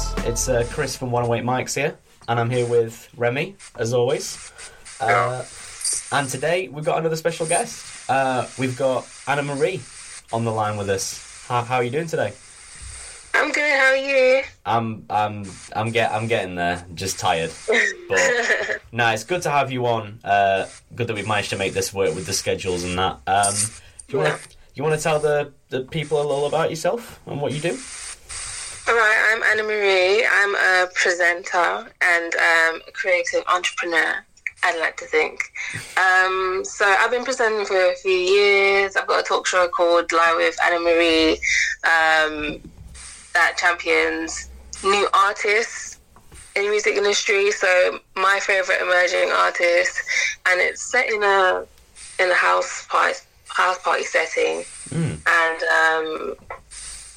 guys. It's uh, Chris from 108 Mics here, and I'm here with Remy, as always. Uh, and today we've got another special guest. Uh, we've got Anna Marie on the line with us. How, how are you doing today? I'm good. How are you? I'm I'm I'm get I'm getting there. Just tired, but no, it's good to have you on. Uh, good that we've managed to make this work with the schedules and that. Um, do you want to you want to tell the the people a little about yourself and what you do? Right. I'm Anna Marie. I'm a presenter and um, a creative entrepreneur. I'd like to think. Um, so I've been presenting for a few years. I've got a talk show called Live with Anna Marie um, that champions new artists in the music industry. So my favorite emerging artist, and it's set in a in a house party house party setting, and um,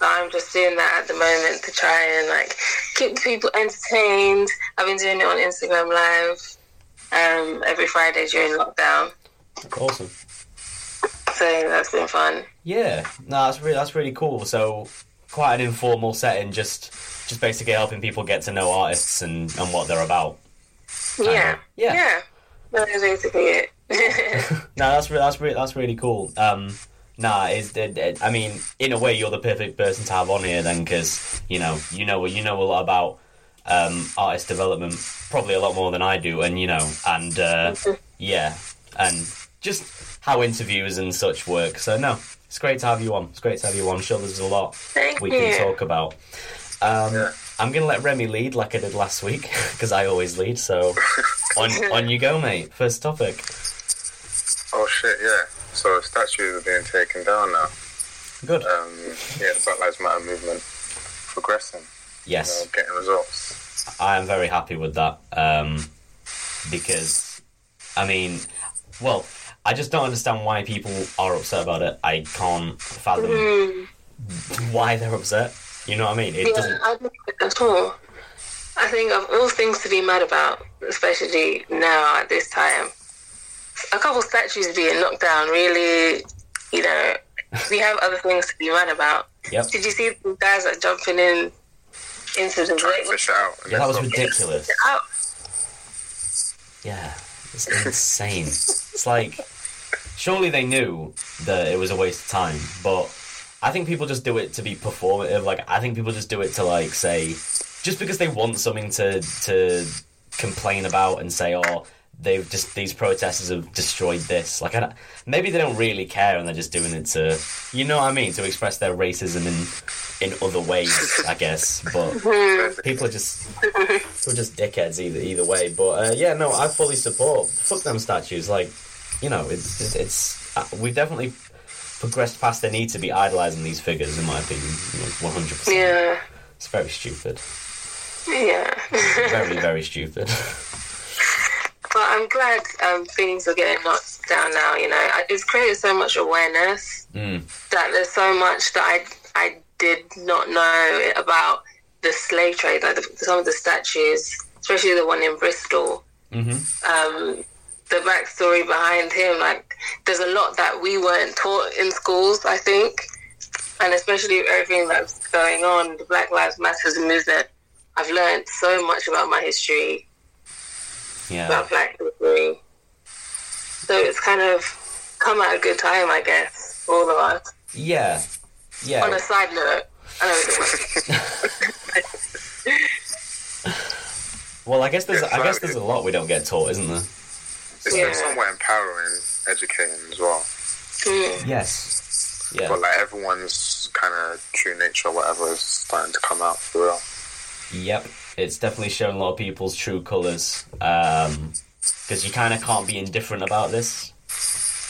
I'm just doing that at the moment to try and like keep people entertained. I've been doing it on Instagram Live um, every Friday during lockdown, Awesome. so that's been fun. Yeah, no, that's really that's really cool. So quite an informal setting, just just basically helping people get to know artists and, and what they're about. Yeah, yeah. yeah. That's basically it. No, that's re- that's re- that's really cool. Um, nah, is it, it- I mean, in a way, you're the perfect person to have on here then, because you know, you know, you know a lot about um, artist development, probably a lot more than I do, and you know, and uh, yeah, and just how interviews and such work. So no, it's great to have you on. It's great to have you on. I'm sure there's a lot Thank we you. can talk about. Um, Yeah. I'm gonna let Remy lead like I did last week because I always lead. So on on you go, mate. First topic. Oh shit, yeah. So statues are being taken down now. Good. Um, yeah, the Black Lives Matter movement progressing, you Yes. know, getting results. I am very happy with that um, because, I mean, well, I just don't understand why people are upset about it. I can't fathom Mm, why they're upset. You know what I mean? It yeah, doesn't. I don't think at all. I think of all things to be mad about, especially now at this time, a couple statues being knocked down really, you know, we have other things to be mad about. Yep. Did you see the guys that jumping in into the Trying fish out. Yeah, that was ridiculous. Yeah, it's insane. It's like, surely they knew that it was a waste of time, but I think people just do it to be performative. Like, I think people just do it to like say, just because they want something to to complain about and say, oh, they've just these protesters have destroyed this. Like, I don't, maybe they don't really care and they're just doing it to, you know what I mean, to express their racism in in other ways, I guess. But people are just people are just dickheads either either way. But uh, yeah, no, I fully support. Fuck them statues. Like, you know, it's it's, it's uh, we've definitely progressed past the need to be idolizing these figures, in my opinion. One hundred percent. Yeah, It's very stupid. yeah. Very very stupid. But I'm glad um, things are getting knocked down now. You know, it's created so much awareness Mm. that there's so much that I I did not know about the slave trade. Like the, some of the statues, especially the one in Bristol. hmm Um, the backstory behind him, like there's a lot that we weren't taught in schools. I think, and especially everything that's going on, the Black Lives Matters movement. I've learned so much about my history Yeah. about black history. So it's kind of come at a good time, I guess, for all of us. Yeah. Yeah. On a side note, I know it Well, I guess there's Yeah, I guess there's a lot we don't get taught, isn't there? It's Yeah. somewhat empowering, educating as well. mm, Yes. Yeah. But like everyone's kind of true nature, or whatever, is starting to come out for real. Yep, it's definitely showing a lot of people's true colours. Because you kind of can't be indifferent about this.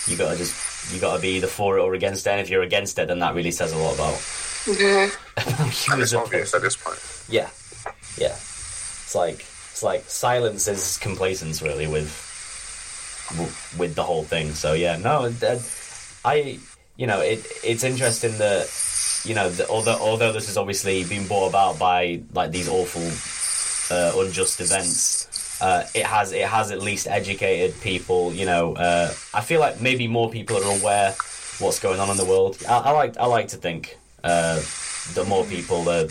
You gotta just you gotta be either for it or against it. And if you're against it, then that really says a lot about you it's obvious at this point. Yeah, yeah. It's like it's like silence is complacence, really, with with the whole thing. So yeah, no, uh, I you know it it's interesting that you know that although although this has obviously been brought about by like these awful uh, unjust events. Uh, it has it has at least educated people. You know, uh, I feel like maybe more people are aware what's going on in the world. I, I like I like to think uh, that more people are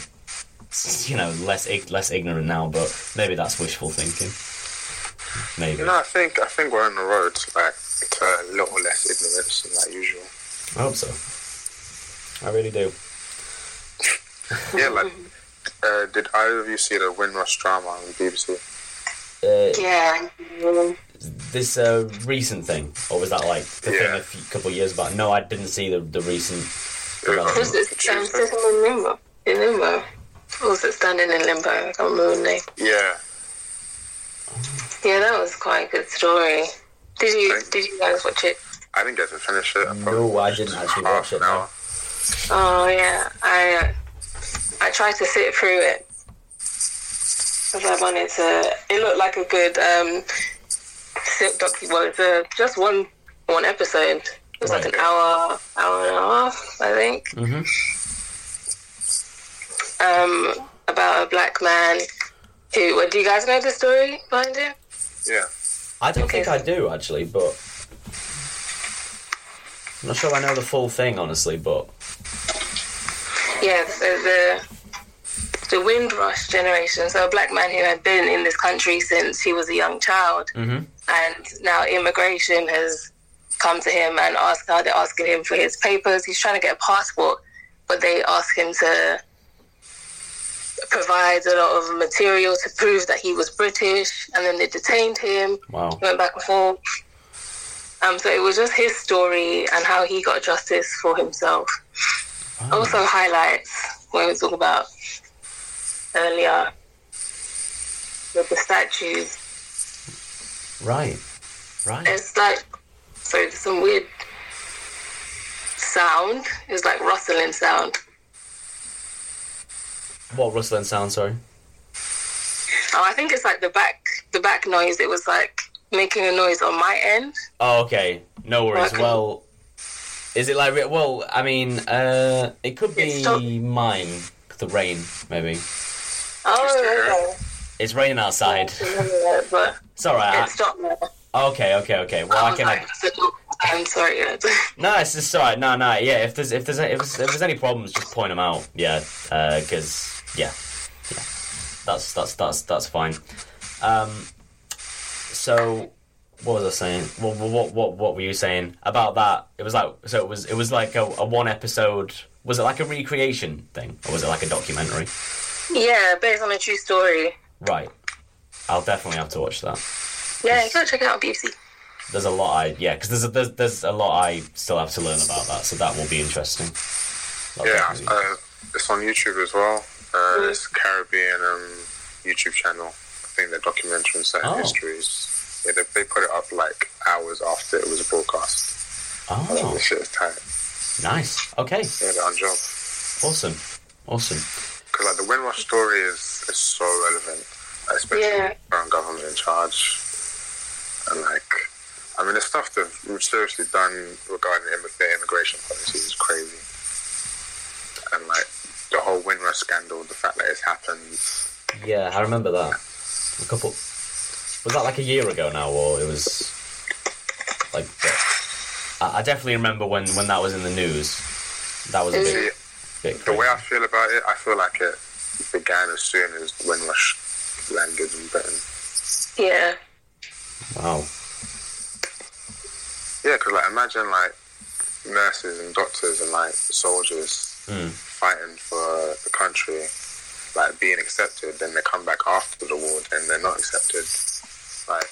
you know, less ig- less ignorant now, but maybe that's wishful thinking. Maybe. You know, I think I think we're on the road like to a little less ignorance than like usual. I hope so. I really do. Yeah, like uh, did either of you see the Windrush drama on the BBC? Uh, Yeah. this uh, recent thing, or was that like the thing a few, couple of years back? No, I didn't see the the recent. It was Was on it um, in limbo? In limbo? Or was it standing in limbo? I can't remember the name. Yeah, Yeah, that was quite a good story. Did you Did you guys watch it? I didn't get to finish it. I No, I didn't actually watch it, an no. hour. Oh yeah, I uh, I tried to sit through it because I wanted to. It looked like a good um, silk docu. Well, it's a, just one one episode. It was like an hour, hour and a half, I think. hmm Um, about a black man who. Well, do you guys know the story behind it? Yeah, I don't Okay. think I do actually, but I'm not sure I know the full thing honestly. But Yeah, so the the Windrush generation. So a black man who had been in this country since he was a young child. Mhm. and now immigration has come to him and asked now they're asking him for his papers. He's trying to get a passport, but they ask him to provide a lot of material to prove that he was British, and then they detained him. wow, He went back and forth. Um, so it was just his story and how he got justice for himself. Wow. Also highlights when we talk about earlier with the statues right, right. it's like so there's some weird sound. It's like rustling sound. What rustling sound? Sorry. Oh, I think it's like the back the back noise. It was like making a noise on my end. Oh, okay. No worries. Okay. Well, is it like? Well, I mean, uh, it could be It's stop- mine. The rain, maybe. Oh, It's raining okay. outside. but It's all right. it stopped now. Okay, okay, okay. Well, I, I can. Like, I'm sorry. No, it's just alright. No, no, yeah. If there's if there's if there's, if there's any problems, just point them out. Yeah, because yeah, yeah, that's that's that's that's fine. Um, so what was I saying? What what what what were you saying about that? It was like so it was it was like a, a one episode. Was it like a recreation thing, or was it like a documentary? yeah, based on a true story. Right. I'll definitely have to watch that. Yeah, you gotta check it out on BBC. There's a lot I yeah, because there's a, there's there's a lot I still have to learn about that, so that will be interesting. That'll yeah. be- Uh, it's on YouTube as well. Uh, It's Caribbean um, YouTube channel. I think they're documenting certain Oh. histories. Yeah, they, they put it up like hours after it was broadcast. Oh. I think oh, this shit is tight. nice. Okay, Yeah, they're on job. awesome, awesome. Because like the Windrush story is, is so relevant, especially Yeah. with the current government in charge. And like, I mean, the stuff they've seriously done regarding immi- their immigration policy is crazy. And like the whole Windrush scandal, the fact that it's happened. Yeah, I remember that. A couple. Was that like a year ago now, or it was like? I, I definitely remember when when that was in the news. That was a See, bit, bit the way I feel about it, I feel like it began as soon as when Windrush landed in Britain. Yeah. Wow. Yeah, because like imagine like nurses and doctors and like soldiers Mm. fighting for the country, like being accepted, then they come back after the war and they're not accepted. Like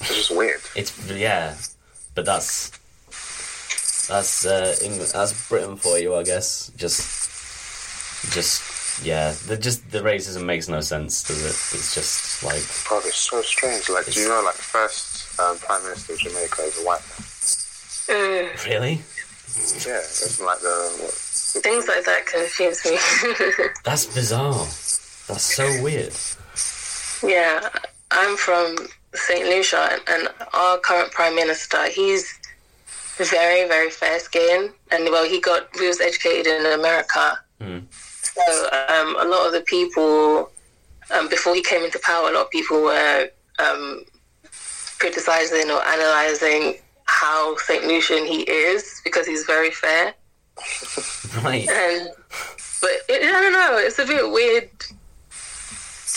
it's just weird. It's yeah, but that's that's uh, England. That's Britain for you, I guess. Just, just yeah. The just the racism makes no sense, does it? It's just like Bro, it's so strange. Like, do you know like the first um, prime minister of Jamaica is a white man? Mm, really. Yeah, it's like the what, things like that confuse me. That's bizarre. That's so weird. Yeah, I'm from St. Lucia, and our current prime minister, he's very, very fair skinned, and well, he got he was educated in America, Mm. so um, a lot of the people um, before he came into power, a lot of people were um, criticizing or analyzing how St. Lucian he is because he's very fair. Right. And but it, I don't know. It's a bit weird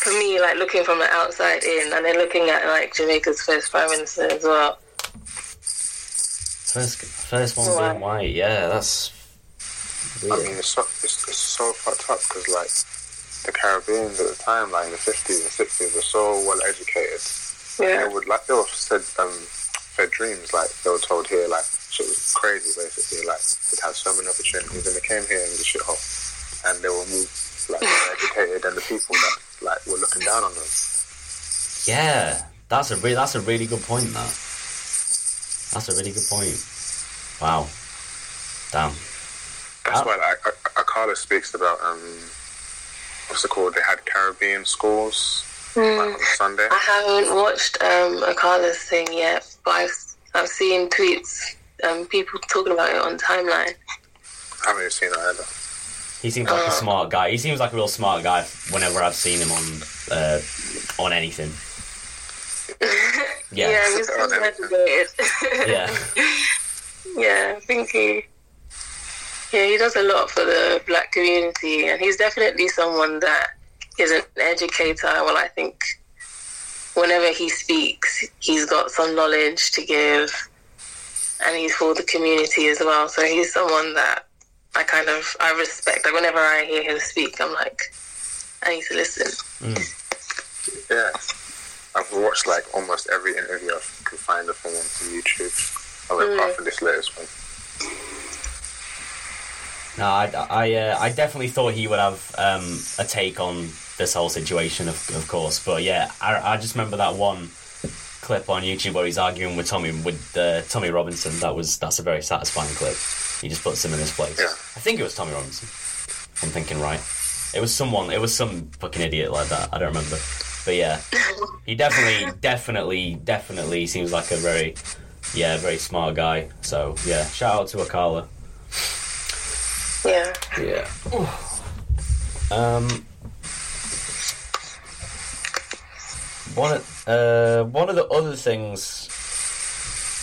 for me, like looking from the outside in, and then looking at like Jamaica's first prime minister as well. First, first one Right. being white. Yeah, that's I mean, it's so, it's, it's so fucked up because, like, the Caribbeans at the time, like in the 50s and 60s, were so well educated. Yeah, They would, like, they were said, um, fed dreams, like, they were told here, like, shit was crazy, basically. Like, they'd have so many opportunities, and they came here in the shithole, and they were more, like, educated than the people that, like, were looking down on them. Yeah, that's a re- that's a really good point. That that's a really good point. Wow. Damn. That's Ah. why, like, A- Akala speaks about, um, what's it called? They had Caribbean schools, like, on Sunday. I haven't watched um, Akala's thing yet, but I've I've seen tweets, um, people talking about it on timeline. I haven't even seen that either. He seems like a smart guy. He seems like a real smart guy. Whenever I've seen him on uh, on anything. Yeah. yeah, he's On so motivated. Yeah. Yeah, I think he, yeah, he does a lot for the black community, and he's definitely someone that is an educator. Well, I think whenever he speaks, he's got some knowledge to give, and he's for the community as well. So he's someone that I kind of I respect. Like whenever I hear him speak, I'm like, I need to listen. Yeah. I've watched like almost every interview I can find of him on YouTube. Oh, apart from this latest one. No, I, I, uh, I definitely thought he would have um, a take on this whole situation, of, of course. But yeah, I, I just remember that one clip on YouTube where he's arguing with Tommy with uh, Tommy Robinson. That was that's a very satisfying clip. He just puts him in his place. Yeah. I think it was Tommy Robinson. I'm thinking right. It was someone. It was some fucking idiot like that. I don't remember. But yeah, he definitely, definitely, definitely seems like a very, yeah, very smart guy. So yeah, shout out to Akala. Yeah. Yeah. Um. One of, uh, one of the other things.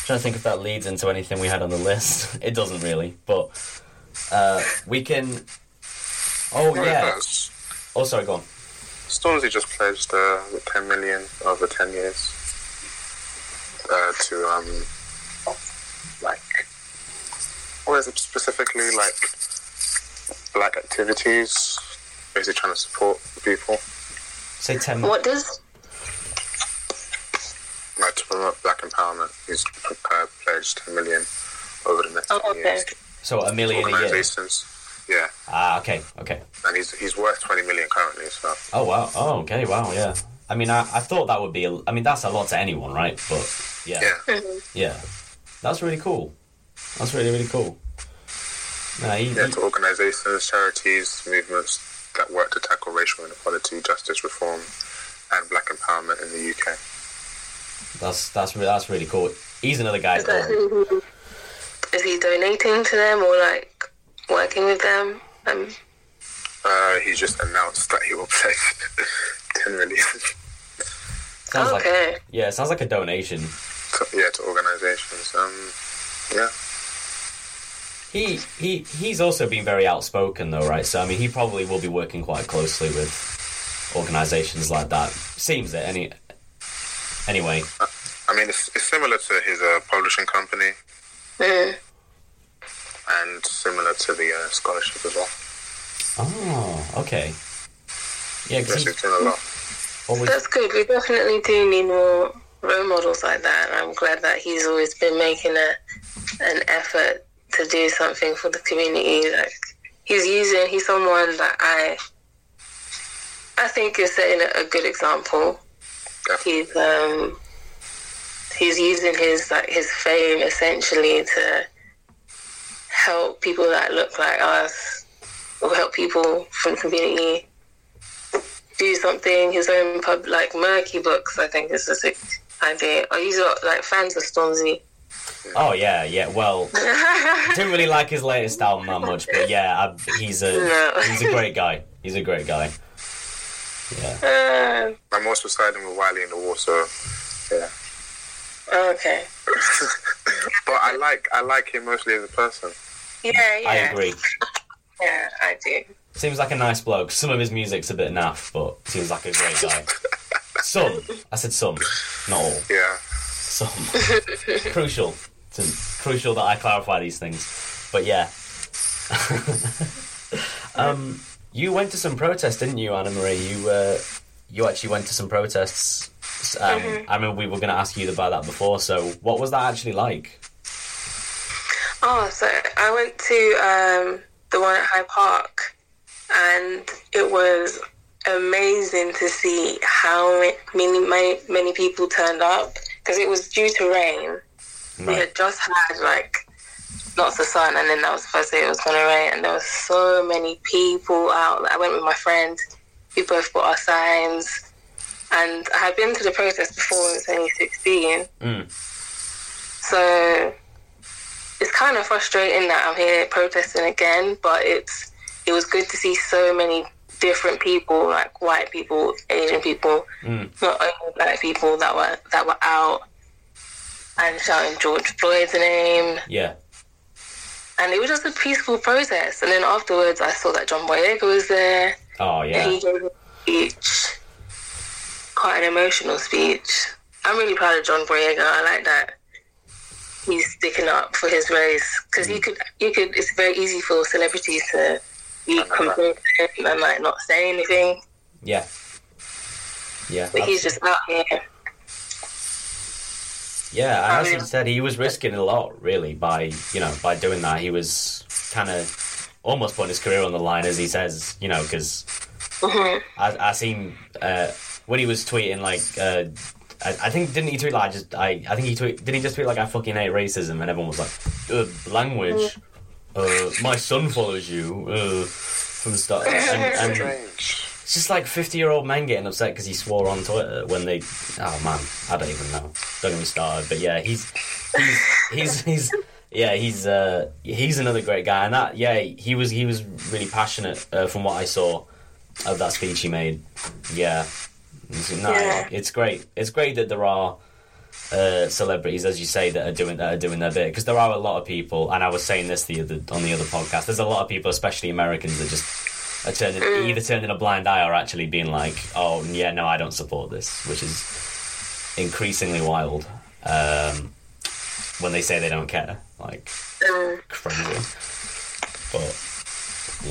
I'm trying to think if that leads into anything we had on the list. it doesn't really, but uh, we can. Oh Well, yeah. does. Oh sorry, go on. Stormzy just pledged uh, 10 million over 10 years uh, to, um, like, what is it specifically? Like, black activities, basically trying to support people, Say ten. What does like to promote black empowerment. He's uh, pledged 10 million over the next Oh, 10 okay. years. So a million a year. Organizations, yeah, Ah, okay, okay. and he's he's worth 20 million currently, so. Oh wow. Oh okay. Wow. Yeah. I mean, I, I thought that would be. A, I mean, that's a lot to anyone, right? But yeah. Yeah. Yeah, that's really cool. That's really really cool. Nah, he, Yeah, he- to organisations, charities, movements that work to tackle racial inequality, justice reform, and black empowerment in the UK. That's that's re- that's really cool. He's another guy. is that called- he- donating to them or like working with them? Um, Uh, he just announced that he will pay 10 million sounds like okay. yeah, it sounds like a donation. to, yeah, to organisations. Um, yeah, He he he's also been very outspoken though, right? So I mean, he probably will be working quite closely with organisations like that. Seems it any. Anyway, I mean, it's, it's similar to his uh, publishing company Mm. and similar to the uh, scholarship as well. oh okay, yeah, because he's doing a lot. always That's good. We definitely do need more role models like that. And I'm glad that he's always been making a an effort to do something for the community. Like he's using, he's someone that I I think is setting a, a good example. Definitely. He's um he's using his like his fame essentially to help people that look like us or help people from the community do something. His own pub like Merky Books, I think is a sick idea. Are you got like fans of Stormzy? oh yeah yeah. Well, didn't really like his latest album that much, but yeah, I, he's a No. he's a great guy. He's a great guy. Yeah. Uh, I'm also siding with Wiley in the war, so yeah. okay. but I like I like him mostly as a person. Yeah, yeah. I agree. Yeah, I do. Seems like a nice bloke. Some of his music's a bit naff, but seems like a great guy. Some. I said some, not all. Yeah. Some. crucial. It's crucial that I clarify these things. But yeah. um, you went to some protests, didn't you, Anna Marie? You uh, you actually went to some protests. Um, I remember we were going to ask you about that before. So, what was that actually like? Oh, so I went to um, the one at Hyde Park, and it was amazing to see how many many, many people turned up because it was due to rain. We had just had like lots of sun, and then that was the first day it was going to rain, and there were so many people out. I went with my friend. We both bought our signs, and I had been to the protest before in 2016. Mm. So it's kind of frustrating that I'm here protesting again, but it's it was good to see so many different people, like white people, Asian people, Mm. not only black people that were that were out and shouting George Floyd's name, Yeah. And it was just a peaceful protest. And then afterwards, I saw that John Boyega was there, Oh and yeah. he gave a speech, quite an emotional speech. I'm really proud of John Boyega. I like that he's sticking up for his race because you could, you could. It's very easy for celebrities to be complacent and like not say anything, Yeah. Yeah. but he's just out here. Yeah, and as I he said, he was risking a lot, really, by you know by doing that. He was kind of almost putting his career on the line, as he says, you know, because Mhm. I, I seen uh, when he was tweeting like. Uh, I, I think didn't he tweet like I just I, I think he tweet did he just tweet like I fucking hate racism and everyone was like uh, language uh, my son follows you uh, from the start and, and Strange. It's just like 50 year old men getting upset because he swore on Twitter when they. Oh man, I don't even know. Don't get me started. But yeah, he's. He's. He's. he's yeah, he's uh, he's another great guy, and that yeah, he was he was really passionate uh, from what I saw of that speech he made. Yeah, It's- no, Yeah. it's great. It's great that there are uh, celebrities, as you say, that are doing that are doing their bit because there are a lot of people, and I was saying this the other on the other podcast. There's a lot of people, especially Americans, that just are turning either turning a blind eye or actually being like, "Oh, yeah, no, I don't support this," which is increasingly wild. Um, when they say they don't care, like Um, crazy. But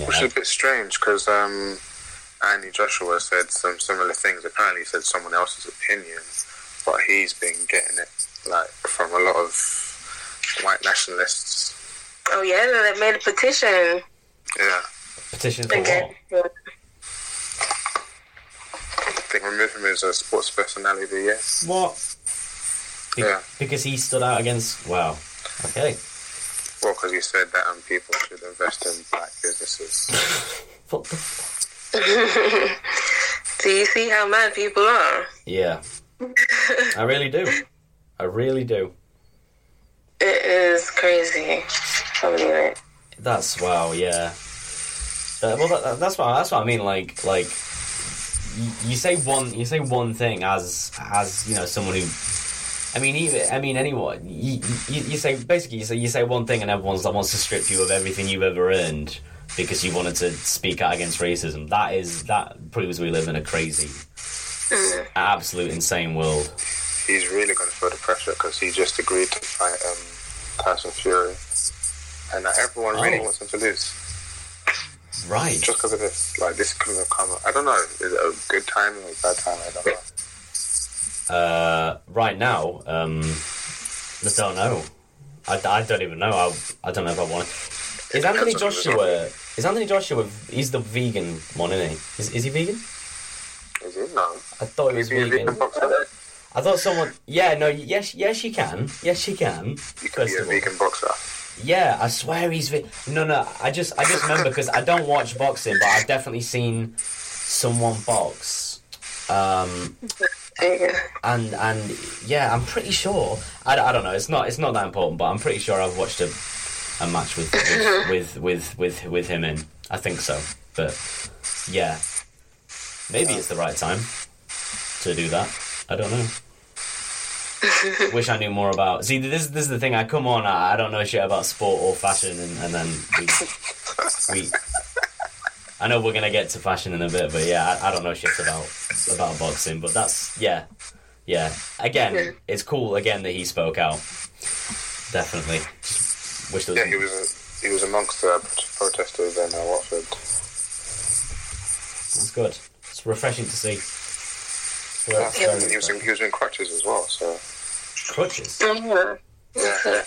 Which is a bit strange because um, Andy Joshua said some similar things. Apparently, he said someone else's opinion, but he's been getting it like from a lot of white nationalists. oh yeah, they made a petition Yeah, petition for again. what? I think remove him as a sports personality of the year. What? Be- Yeah. Because he stood out against. Wow. Okay. Well, because you said that um, people should invest in black businesses. What the Do you see how mad people are? Yeah. I really do. I really do. It is crazy. I believe it. That's wow. Yeah. Uh, well, that, that's what that's what I mean. Like, like you, you say one you say one thing as as you know someone who. I mean, even I mean anyone. You, you, you say basically you say you say one thing and everyone's that wants to strip you of everything you've ever earned because you wanted to speak out against racism. That is that proves we live in a crazy, absolute insane world. He's really going to feel the pressure because he just agreed to fight um, Tyson Fury, and everyone really Oh. wants him to lose Right. just because of this. Like this couldn't have come. I don't know. Is it a good time or a bad time? I don't know. Uh, right now, um, I don't know. I, I don't even know. I, I don't know if I want. to. Is Anthony Depends on the Joshua? Is Anthony Joshua? He's the vegan one, isn't he? Is, is he vegan? Is it? No. I thought he was he vegan. I thought someone. Yeah, no. Yes, yes, you can. Yes, you can. You First be a vegan boxer. Yeah, I swear he's. Ve- no, no. I just, I just remember because I don't watch boxing, but I've definitely seen someone box. Um, and and yeah, I'm pretty sure. I, I don't know. It's not it's not that important, but I'm pretty sure I've watched a a match with with with with with, with him in. I think so, but yeah, maybe it's the right time to do that. I don't know. Wish I knew more about. See, this this is the thing. I come on. I, I don't know shit about sport or fashion, and, and then we, we. I know we're gonna get to fashion in a bit, but yeah, I, I don't know shit about about boxing, but that's yeah, yeah. Again, Yeah. it's cool again that he spoke out. Definitely. Just wish there was Yeah, he was he was amongst the protesters in uh, Watford. It's good. It's refreshing to see. Yeah, he was in, he was in crutches as well. So crutches. Mhm. yeah,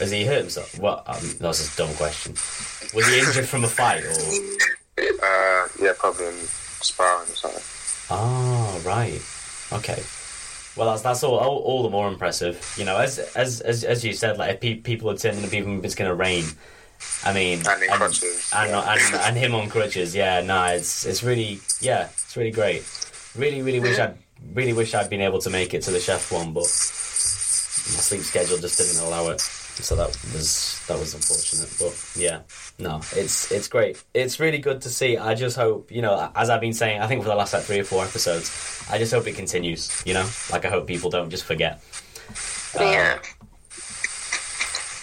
Has he hurt himself? Well, um, that's a dumb question. Was he injured from a fight or? uh, yeah, probably in sparring or something. Oh, right. Okay. Well, that's that's all, all all the more impressive. You know, as as as, as you said, like pe- people are turning to people, it's going to rain. I mean, And in crutches, and, yeah. and and him on crutches. Yeah, no, it's it's really yeah, it's really great. Really, really wish I'd really wish I'd been able to make it to the chef one, but sleep schedule just didn't allow it. So that was that was unfortunate. But yeah, no, it's it's great. It's really good to see. I just hope you know, as I've been saying, I think for the last like three or four episodes, I just hope it continues. You know, like I hope people don't just forget. Uh, yeah.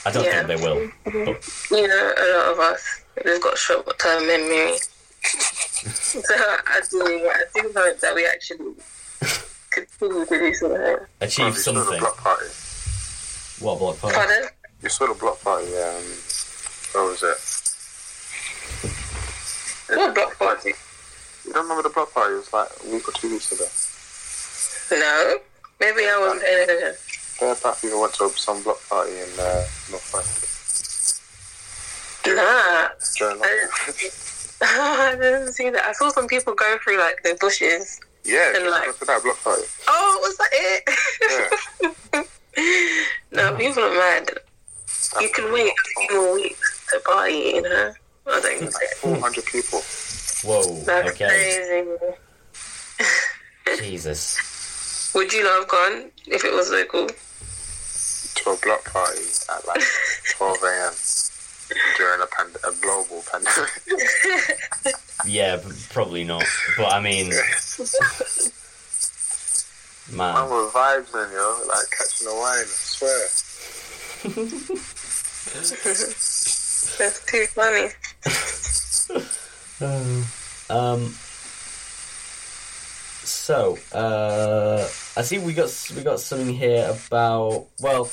I don't Yeah. think they will. But You know, a lot of us, we've got short term memory. so I do, I do hope that we actually continue to do something. Achieve you saw the something. Block party. What block party? Pardon? You saw the block party. Um, what was it? What block party? You don't remember the block party? It was like a week or two weeks ago. No. Maybe I wasn't paying attention. There, back people went to some block party in uh, Northwest. Nah. During I didn't see that. I saw some people go through like the bushes. yeah, And like- that block party. Oh, was that it? no, uh-huh. people are mad. You can wait a few more weeks to party, you know? I don't think Like 400 people. Whoa. That's Okay. crazy. Jesus. Would you not have gone if it was so cool? to a block party at like 12 a.m. during a, pand- a global pandemic. Yeah, probably not. But I mean, Man man. with vibes in, yo, like catching a wine, I swear. That's too funny. Um. So, uh, I see we got we got something here about. Well,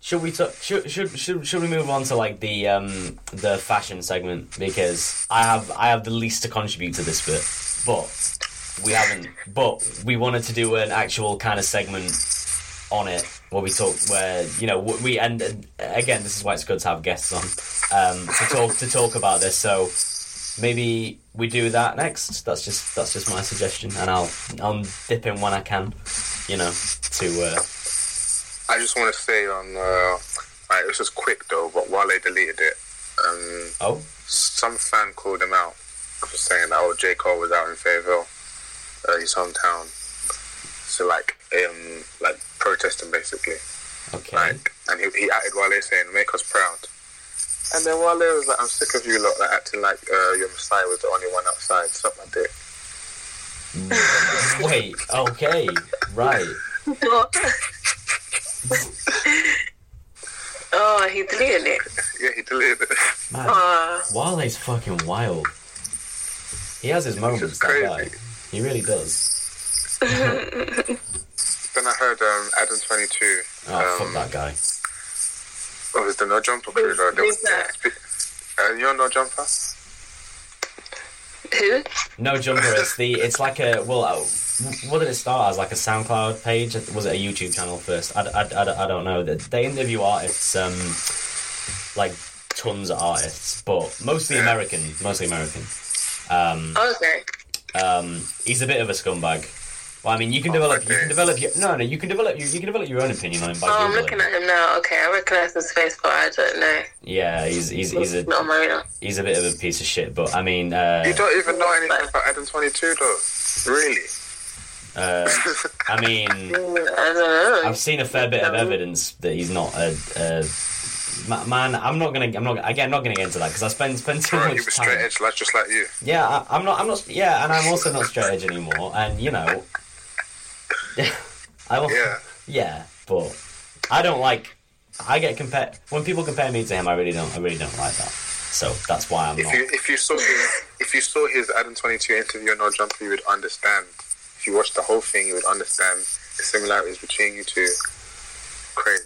should we talk? Should should should should we move on to like the um the fashion segment because I have I have the least to contribute to this bit, but we haven't. But we wanted to do an actual kind of segment on it where we talk where you know we and again this is why it's good to have guests on um to talk to talk about this so maybe we do that next that's just that's just my suggestion and i'll i'll dip in when i can you know to uh I just want to say on, uh, this is quick though, but while they deleted it, um, oh some fan called him out for saying that, oh, J. Cole was out in Fayetteville, uh, his hometown. So, like, um, like protesting basically. okay Like, and he, he acted Wale saying, make us proud. And then Wale was like, I'm sick of you lot like, acting like uh, your Messiah was the only one outside. Suck my dick. wait okay right oh, he deleted it. Yeah, he deleted it. man Oh, Wale's fucking wild he has his moments just that guy crazy. He really does Then I heard um, Adam 22. oh um, fuck that guy What was the No Jumper crew? though? There who's was- Uh, you know No Jumper? who? No jumper. It's the. It's like a. Well, uh, what did it start as? Like a SoundCloud page? Was it a YouTube channel first? I, I, I, I don't know. They- They interview artists, um, like tons of artists, but mostly American. Mostly American. Um, Okay. Um, he's a bit of a scumbag. Well, I mean, you can Oh, develop. You can develop your no, no. You can develop. You, you can develop your own opinion on him by Oh, I'm looking at him now. Okay, I recognize his face, but I don't know. Yeah, he's he's he's a Not on my radar. he's a bit of a piece of shit. But I mean, uh, You don't even know anything about Adam 22 though? Really? uh, I mean. I don't know. I've seen a fair bit of evidence that he's not a, a ma- man. I'm not gonna. I'm not again. Not gonna get into that because I spend spend too much he was straight time. edge, like, just like you. Yeah, I, I'm not. I'm not. Yeah, and I'm also not straight edge anymore. And you know, I will. Yeah. Yeah, but I don't like. I get compared when people compare me to him. I really don't. I really don't like that. So that's why I'm If not. you if you saw his, if you saw his Adam Twenty Two interview on No Jumper, you would understand. If you watched the whole thing, you would understand the similarities between you two. Crazy.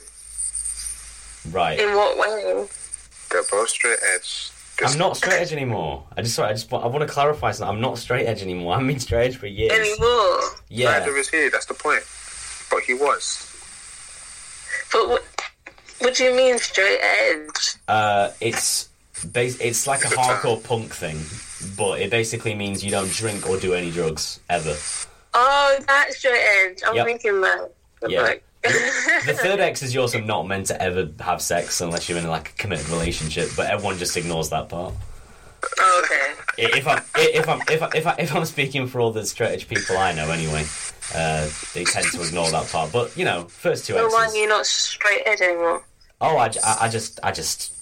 Right. In what way? They're both straight edge. This- I'm not straight edge anymore. I just sorry. I just want, I want to clarify something. I'm not straight edge anymore. I've been straight edge for years. Anymore. Yeah. Neither is he. That's the point. But he was. But what, what do you mean straight edge? Uh, it's bas- It's like a It's a term. hardcore punk thing, but it basically means you don't drink or do any drugs ever. Oh, that's straight edge. I'm Yep. thinking that. Yeah. Like, The third X is you're also not meant to ever have sex unless you're in like a committed relationship, but everyone just ignores that part. oh, okay. I- If I'm if I'm if I, if I, if I'm speaking for all the straight edge people I know anyway, uh, they tend to ignore that part. But you know, first two So why are you not straight edge anymore? Oh, I I just I just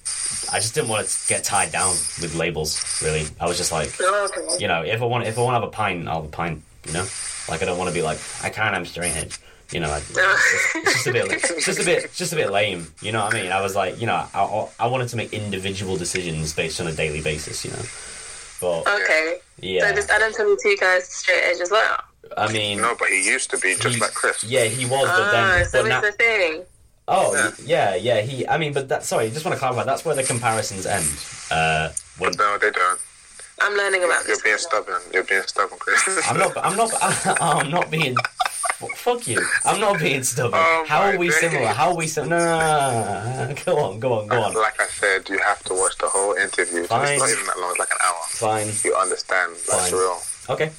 I just didn't want to get tied down with labels. Really, I was just like, Oh, okay. you know, if I want if I want to have a pint, I'll have a pint. You know, like I don't want to be like I can't. I'm straight edge. You know, like, it's just a bit, it's just a bit, it's just a bit lame. You know what I mean? I was like, you know, I, I, I wanted to make individual decisions based on a daily basis. You know, but Okay. yeah, So this Adam 22 guy's straight edge as well. I mean, No, but he used to be just like Chris. yeah, he was, but then, so but now, the thing. oh, yeah, yeah, he. I mean, but that. Sorry, just want to clarify. That's where the comparisons end. Uh, when No, they don't. I'm learning about You're this. being stubborn. You're being stubborn, Chris. I'm not. I'm not. I'm not being. F- Fuck you. I'm not being stubborn. Oh How are we days. similar? How are we similar? No, no, no, no, no. Go on, go on, go on. Like I said, you have to watch the whole interview. Fine. It's not even that long. It's like an hour. Fine. You understand. That's Fine. real. Okay.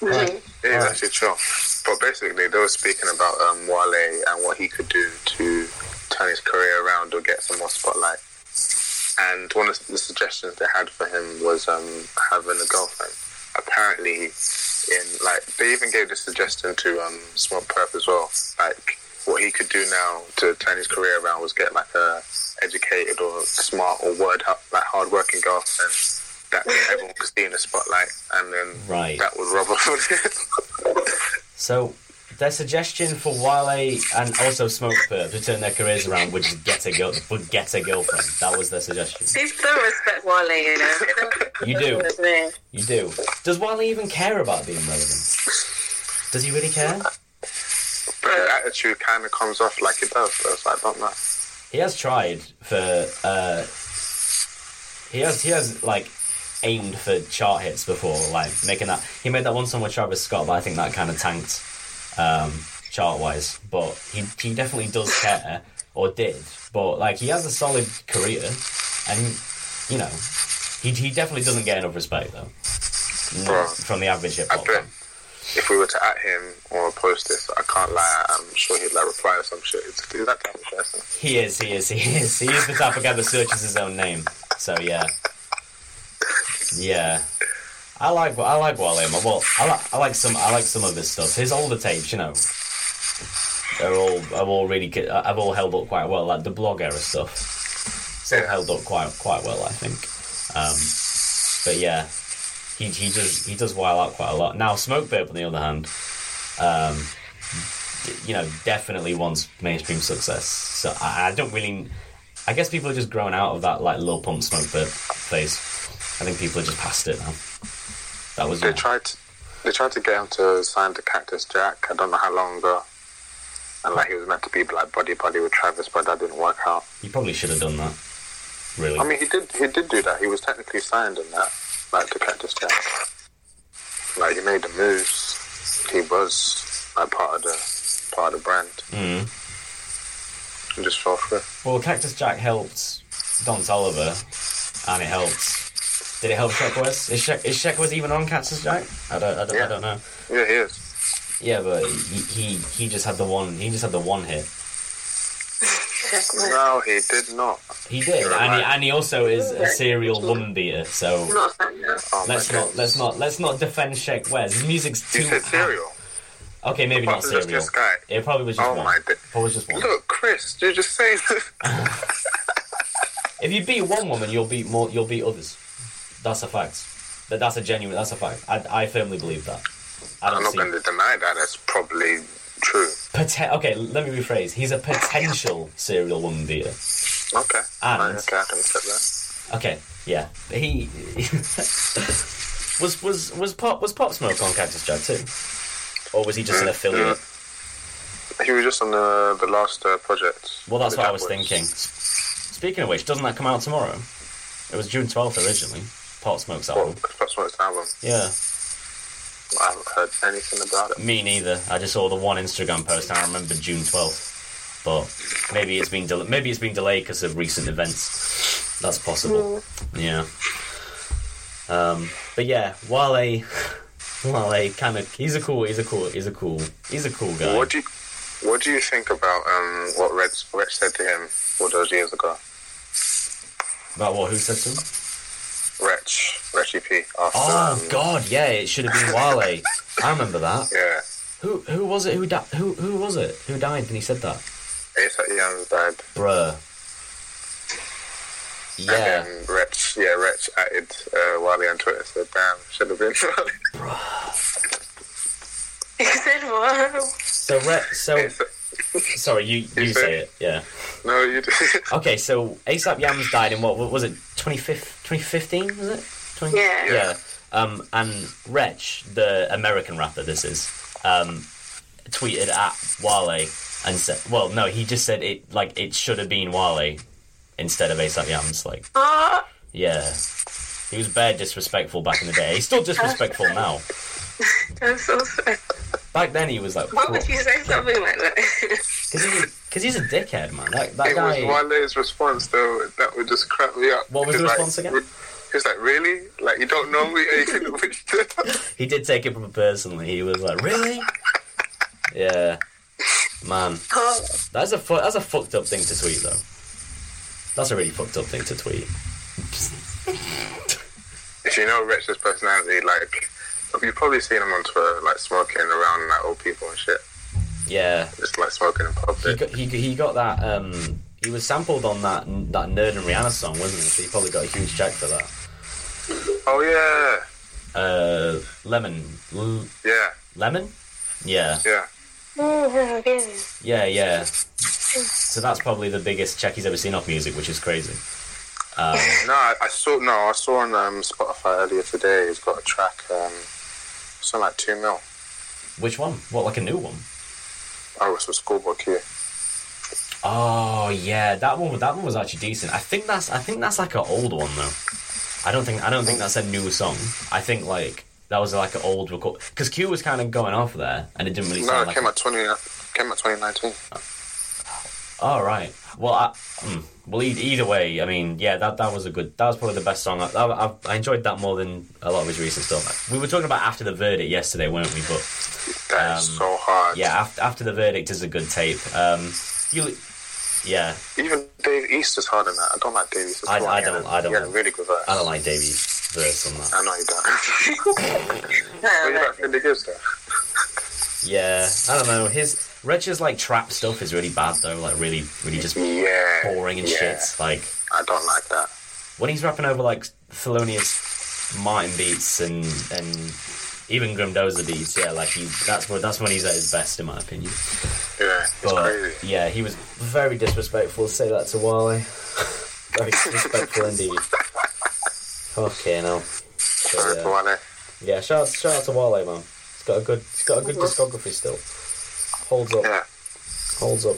Mhm. It is Alright. actually true. But basically, they were speaking about um, Wale and what he could do to turn his career around or get some more spotlight. And one of the suggestions they had for him was um, having a girlfriend. Apparently, in like they even gave the suggestion to um, Perp as well. Like what he could do now to turn his career around was get like a educated or smart or word like hardworking girlfriend that everyone could see in the spotlight, and then Right. that would rub off. So their suggestion for Wale and also Smoke Perp to turn their careers around would get a girl, would get a girlfriend. That was their suggestion. People don't respect Wale, you know. Don't- You do. You do. Does Wale even care about being relevant? Does he really care? But his attitude kind of comes off like it does. So it's like, don't know. He has tried for. uh He has. He has like aimed for chart hits before, like making that. He made that one song with Travis Scott, but I think that kind of tanked um, chart wise. But he he definitely does care, or did. But like he has a solid career, and you know, he he definitely doesn't get enough respect though. Bro, from the average hip hop. if we were to at him or post this, I can't lie. I'm sure he'd like reply or some shit. He's he's that type of person. He is, he is, he is. He is the type of guy that searches his own name. So yeah, yeah. I like I like Wale. Well, I like I like some I like some of his stuff. His older tapes, you know, they're all I've all really I've all held up quite well. Like the blog era stuff, Yeah. held up quite quite well, I think. Um, but yeah, he he does he does while out quite a lot. Now Smokepurpp, on the other hand, um, you know, definitely wants mainstream success. So I, I don't really. I guess people are just grown out of that like Lil Pump Smokepurpp phase. I think people are just past it now. That was They tried. To, they tried to get him to sign to Cactus Jack. I don't know how long ago. And like he was meant to be like buddy buddy with Travis, but that didn't work out. you probably should have done that. Really. I mean, he did. He did do that. He was technically signed in that, like to Cactus Jack. Like he made the moves. He was like part of the part of the brand. mm. And just fell through. Well, Cactus Jack helped Don Toliver, and it helped. Did it help Sheck Wes? Is Sheck, is Sheck Wes even on Cactus Jack? I don't. I don't, I don't know. Yeah, he is. Yeah, but he, he he just had the one. He just had the one hit. No, he did not. He did, You're and he, and he also is a serial woman beater. So not a fan now. Oh let's not let's not let's not defend Sheck Wes. His music's too. You said cereal. Okay, maybe not Probably just serial. guy. It probably was just Oh one. my day. Probably just one. Look, Chris, you're just saying. If you beat one woman, you'll beat more. You'll beat others. That's a fact. That that's a genuine. That's a fact. I, I firmly believe that. I I'm don't not going to deny that. That's probably true. Poten- okay, let me rephrase. He's a potential serial woman beater. Okay. And- okay, I can accept that. Okay, yeah. He was was was Pop was Pop Smoke on Cactus Jack too, or was he just an Mm, affiliate? He was just on the the last uh, project. Well, that's what I was thinking. Speaking of which, doesn't that come out tomorrow? It was June twelfth originally. Pop Smoke's Well, album. Pop Smoke's album. Yeah, I haven't heard anything about it. me neither. I just saw the one Instagram post and I remember June twelfth, but maybe it's been del- maybe it's been delayed because of recent events. That's possible. Yeah. Um, but yeah, Wale, Wale, kind of, he's a cool, he's a cool, he's a cool, he's a cool guy. What do you What do you think about um what Red Red said to him all those years ago? About what? Who said to him? Retch, Wretchy P. After, Oh um, God, yeah, it should have been Wale. I remember that. Yeah, Who who was it? Who di- who who was it? Who died? And he said that, ASAP Yams dad. bruh. Yeah, And then Retch, yeah, Retch added uh, Wiley on Twitter. Said, "Damn, should have been." He said what? so re- so sorry, you you You say say- it. Yeah. no, you did. Okay, so ASAP Yams died in what, what was it? 2015 was it? 20? Yeah. Yeah. Um, and Retch, the American rapper, this is, um, tweeted at Wale and said, well, no, he just said it like it should have been Wale instead of ASAP Yams. Like, Oh, yeah, he was bad disrespectful back in the day. He's still disrespectful now. that's so sad. Back then, he was like, Why would you say something like that? because he, cause he's a dickhead, man. That, that it guy. was Wiley's response though that would just crack me up. What was the He's like, response again? re- He was like, "Really? Like you don't know me? He did take it personally. He was like, "Really? yeah, man. That's a fu- that's a fucked up thing to tweet, though. That's a really fucked up thing to tweet. If you know Retch's personality, like you've probably seen him on Twitter, like smoking around like old people and shit, Yeah, just like smoking in he got he, he got that. Um, he was sampled on that that Nerd and Rihanna song, wasn't he? So he probably got a huge check for that. Oh yeah, Uh, lemon, L- yeah, lemon. Yeah, yeah. yeah, yeah. yeah. So that's probably the biggest check he's ever seen off music, which is crazy. Um, No, I, I saw no, I saw on um, Spotify earlier today. He's got a track, um, something like two mil. which one? What, like a new one? Oh, it's with Schoolboy. Oh yeah, that one. That one was actually decent. I think that's. I think that's like an old one though. I don't think. I don't think that's a new song. I think like that was like an old record because Q was kind of going off there, and it didn't really No, it like. came out twenty, came out twenty nineteen. Oh right. Well, I, mm, well, e- either way, I mean, yeah, that that was a good. That was probably the best song. I, I, I enjoyed that more than a lot of his recent stuff. We were talking about after the verdict yesterday, weren't we? But That is Um, so hard. yeah, after after the verdict is a good tape. Um, you, yeah, Even Dave East is hard on that. I don't like Dave East. I- I don't- I don't Yeah, really good verse. I don't like Davy's verse on that. I know you don't. But you like Philly Gibbs though. Yeah, I don't know. His Retch's like trap stuff is really bad though. Like really, really just Yeah. boring and yeah. shit. Like I don't like that. when he's rapping over like Thelonious Martin beats and and even Grimm Doza beats. Yeah, like he that's what that's when he's at his best in my opinion. Yeah, But yeah, he was very disrespectful. Say that to Wale. very disrespectful indeed. Okay, now. Sorry yeah. shout out, shout out to Wale, man. He's got a good, he's got a good mm-hmm. discography still. Holds up, Yeah. holds up.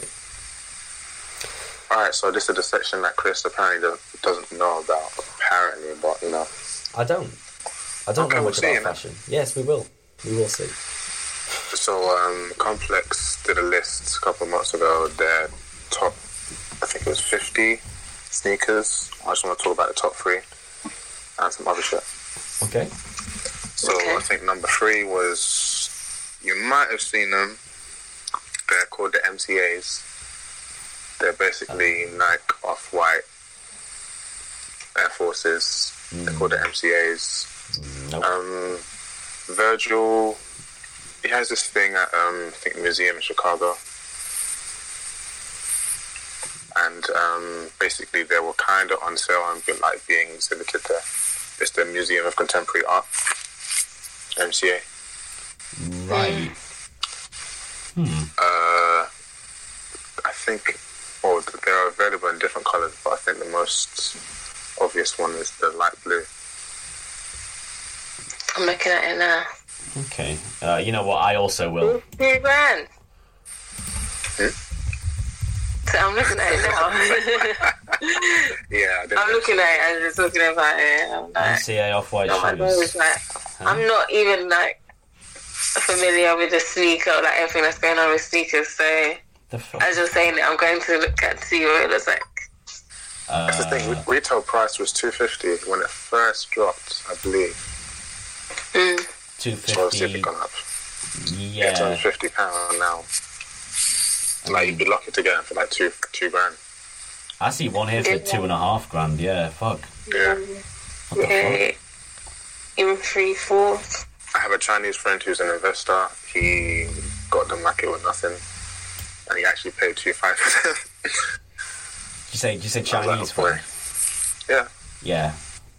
Alright, so this is the section that Chris apparently doesn't know about, apparently, but you know. I don't. I don't Okay, know we'll much see, about innit? fashion. Yes, we will. We will see. So, um, Complex did a list a couple of months ago, their top, I think it was 50 sneakers. I just want to talk about the top three and some other shit. Okay. So, Okay. I think number three was, you might have seen them. They're called the MCAs. They're basically Nike Off White Air Forces. They're called the MCAs. Nope. Um, Virgil, he has this thing at um, I think museum in Chicago, and um, basically they were kind of on sale and been like being exhibited there. It's the Museum of Contemporary Art, MCA. right. Uh, I think, well, they are available in different colors, but I think the most obvious one is the light blue. I'm looking at it now. Okay. Uh, you know what? I also will. Two grand. Hmm? So I'm looking at it now. Yeah, I didn't I'm looking at it and just talking about it. I'm like, MCA off white my God, it's shoes. like, I'm not even like familiar with the sneaker, like everything that's going on with sneakers. So The fuck? as you're saying it, I'm going to look at see what it looks like. That's the thing. Uh, Retail price was two fifty when it first dropped, I believe. Mm. two So it's fifty. gone up. Yeah, two hundred Yeah. fifty pound now. I Like mean, you'd be lucky to get it for like two two grand. I see one here for two and a half grand. Yeah. Fuck. Yeah. What the fuck? Okay. In three, four. I have a Chinese friend who's an investor. He got the market with nothing, and he actually paid two five for you say? You say I was like, Chinese? friend? Yeah. Yeah.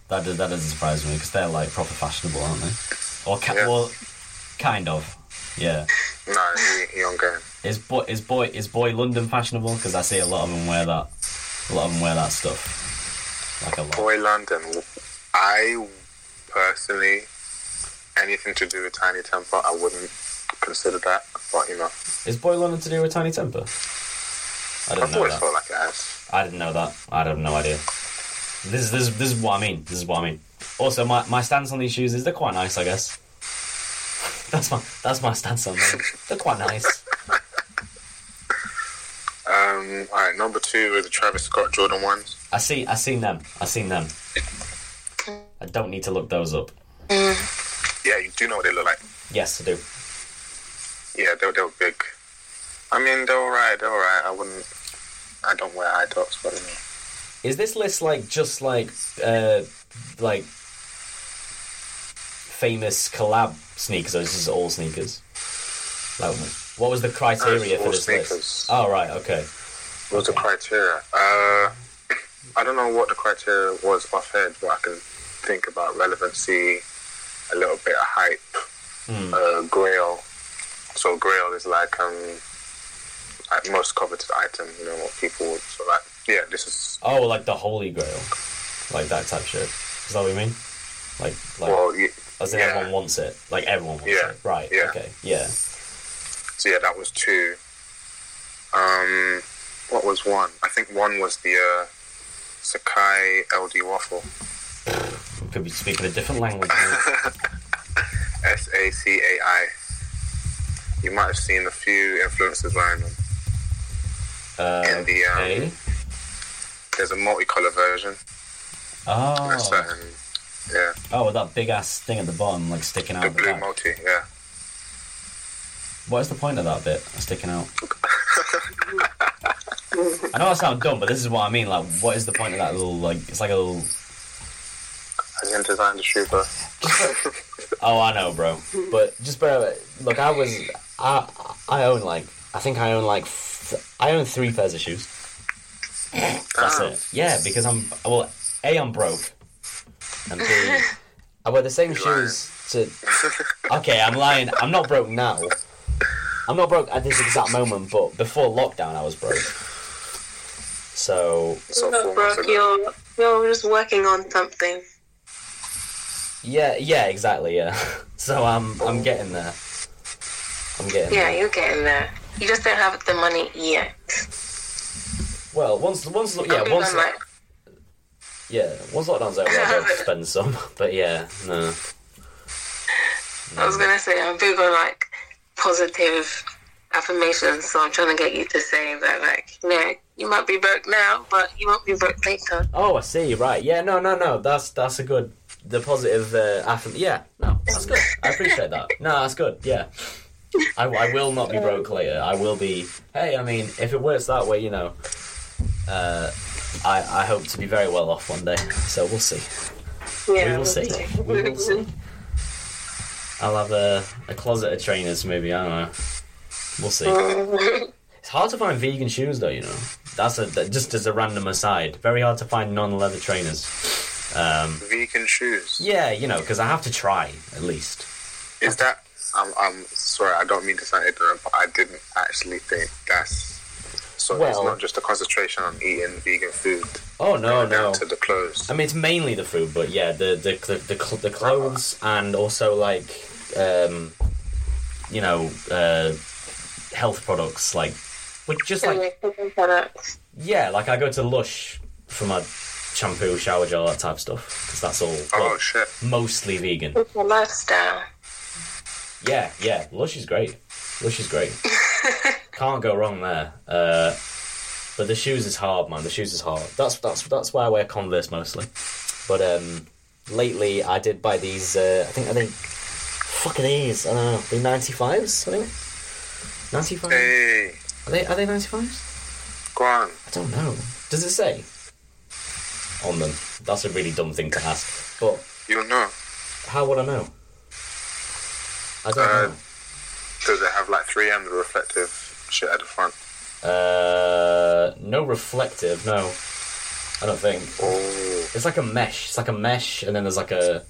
That that doesn't surprise me because they're like proper fashionable, aren't they? Or ca- Yeah. well, kind of. Yeah. No, he, he ongoing. Is boy is boy is boy London fashionable? Because I see a lot of them wear that. A lot of them wear that stuff. Like a lot. Boy London. I personally, anything to do with Tinie Tempah, I wouldn't consider that. But you know, Is boy London to do with Tinie Tempah? I didn't I've know always that. felt like it has. I didn't know that. I have no idea. This is this is this is what I mean. This is what I mean. Also, my, my stance on these shoes is they're quite nice. I guess. That's my that's my stance on them. They're quite nice. Um, all right, number two is the Travis Scott Jordan ones. I see. I seen them. I seen them. I don't need to look those up. Yeah, you do know what they look like. Yes, I do. Yeah, they, were- they were big. I mean, they're alright. They're alright. I wouldn't. I don't wear eye tops, but you know. Is this list like just like uh like famous collab sneakers, or is this all sneakers? Like, what was the criteria for this sneakers. list? Oh right, okay. What's the criteria? Uh, I don't know what the criteria was offhand, but I can think about relevancy, a little bit of hype, Hmm. uh, grail. So grail is like um, like most coveted item. You know what people would. So like, yeah, this is Oh, like the Holy Grail, like that type shit. Is that what you mean? Like, like, well, y- as in yeah. everyone wants it. Like everyone wants Yeah, it. Right. yeah. Okay. Yeah. So yeah, that was two. Um, what was one? I think one was the uh, Sacai LD waffle. Could be speaking a different language. S A C A I. You might have seen a few influencers wearing them. Uh, In the, um, okay. There's a multicolor version. Oh. Certain, yeah, Oh, with that big ass thing at the bottom, like sticking out the the blue back. multi. Yeah, What is the point of that bit sticking out? I know I sound dumb, but this is what I mean. Like, what is the point of that little like? It's like a little. I didn't design the shoe, but Oh, I know, bro. But just bear. Look, I was. I I own like. I think I own like. Th- I own three pairs of shoes. That's Damn. it. Yeah, because I'm well. A, I'm broke, and B, I wear the same You're lying. shoes to. Okay, I'm lying. I'm not broke now. I'm not broke at this exact moment, but before lockdown, I was broke. So so Not broke, you're, you're just working on something. Yeah, yeah, exactly, yeah. So I'm I'm getting there. I'm getting Yeah, there. you're getting there. You just don't have the money yet. Well, once the once yeah once like, yeah once lockdown's over, I'll be able to spend some. But yeah, no. I was gonna say I'm big on like positive affirmations, so I'm trying to get you to say that like, you know, you might be broke now, but you won't be broke later. Oh, I see. Right. Yeah. No. No. No. That's that's a good. The positive. Uh, affirm- yeah. No. That's good. I appreciate that. No. That's good. Yeah. I, I will not be broke later. I will be. Hey, I mean, if it works that way, you know. Uh, I I hope to be very well off one day. So we'll see. Yeah, We will see. We will see. I'll have a, a closet of trainers, maybe. I don't know. We'll see. It's hard to find vegan shoes, though. You know, that's a that, just as a random aside. Very hard to find non-leather trainers. Um, Vegan shoes. yeah, you know, because I have to try at least. Is that? I'm, I'm sorry. I don't mean to sound ignorant, but I didn't actually think that's So it's not just a concentration on eating vegan food. Oh no, no. to the clothes. I mean, it's mainly the food, but yeah, the the the the, cl- the clothes and also like, um, you know, uh, health products like, which just like products. yeah, like I go to Lush for my shampoo, shower gel, that type of stuff because that's all Oh well, shit! mostly vegan. It's a lifestyle. Yeah, yeah, Lush is great. Lush is great. Can't go wrong there. Uh, but the shoes is hard, man. The shoes is hard. That's that's that's why I wear Converse mostly. But um, lately I did buy these. Uh, I think I think. Fuck are these? I don't know. They ninety fives. I think. Ninety five. Hey, Are they are they ninety fives? go on. I don't know. Does it say on them? That's a really dumb thing to ask. But You don't know. how would I know? I don't Uh, know. Does it have like 3M, the reflective shit at the front? Uh, no reflective. No, I don't think. Oh, It's like a mesh. It's like a mesh, and then there's like a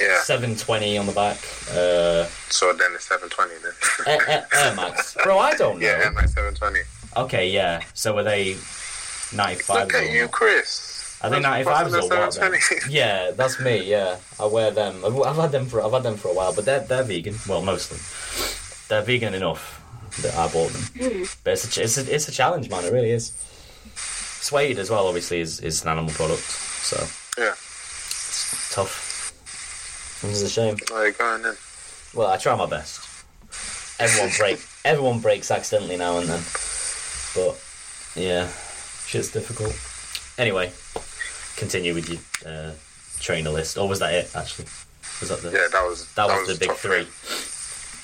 yeah. 720 on the back. Uh, So then it's 720 then. Air, Air, Air Max. Bro, I don't know. yeah, MX 720. Okay, yeah. So are they 95s Look at you. Chris. Are they Man's 95s busting or the what? Yeah, that's me. Yeah, I wear them. I've, I've had them for I've had them for a while, but they're they're vegan. Well, mostly they're vegan enough that I bought them. But it's a, it's a it's a challenge, man. It really is. Suede as well, obviously, is, is an animal product, so Yeah. it's tough. It's a shame. Where you going then? Well, I try my best. Everyone break. everyone breaks accidentally now and then. But yeah, shit's difficult. Anyway, continue with your uh, trainer list. Or was that it? Actually, was that the Yeah, that was that, was, the big top three?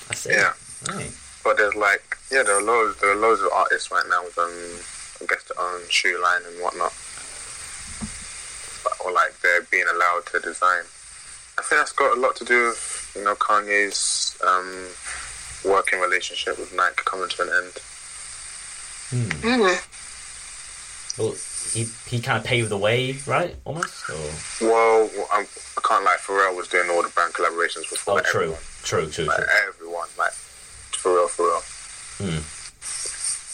I see. Yeah. Right. But there's like, yeah, there are loads, there are loads of artists right now with um, I guess their own shoe line and whatnot, But- or like they're being allowed to design. I think that's got a lot to do with you know Kanye's um, working relationship with Nike coming to an end. Mm. Well, he he kind of paved the way, right? Almost. Or... Well, I'm, I can't lie. Pharrell was doing all the brand collaborations before. Oh, like, true, everyone. true, true, Like true. everyone, like for real, for real. Hmm.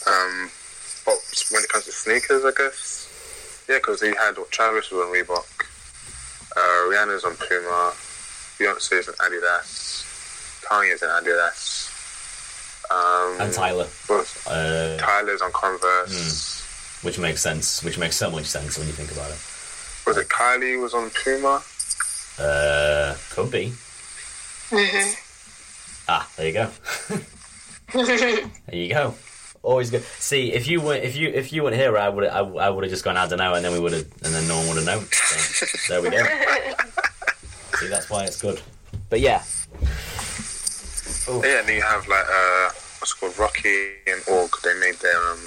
Um, but when it comes to sneakers, I guess, yeah, because he had what Travis was on Reebok, uh, Rihanna's on Puma, Beyonce's on Adidas, Kanye's on Adidas, um, And Tyler, uh, Tyler's on Converse. Which makes sense. Which makes so much sense when you think about it. Was it Kylie was on Puma? Uh, could be. hmm Ah, there you go. there you go. Always good. See, if you were, if you, if you weren't here, I would, I, I would have just gone, I don't know, and then we would have, and then no one would have known. So, there we go. See, that's why it's good. But yeah, Yeah, and you have like uh, what's it called Rocky and Org. They made their um,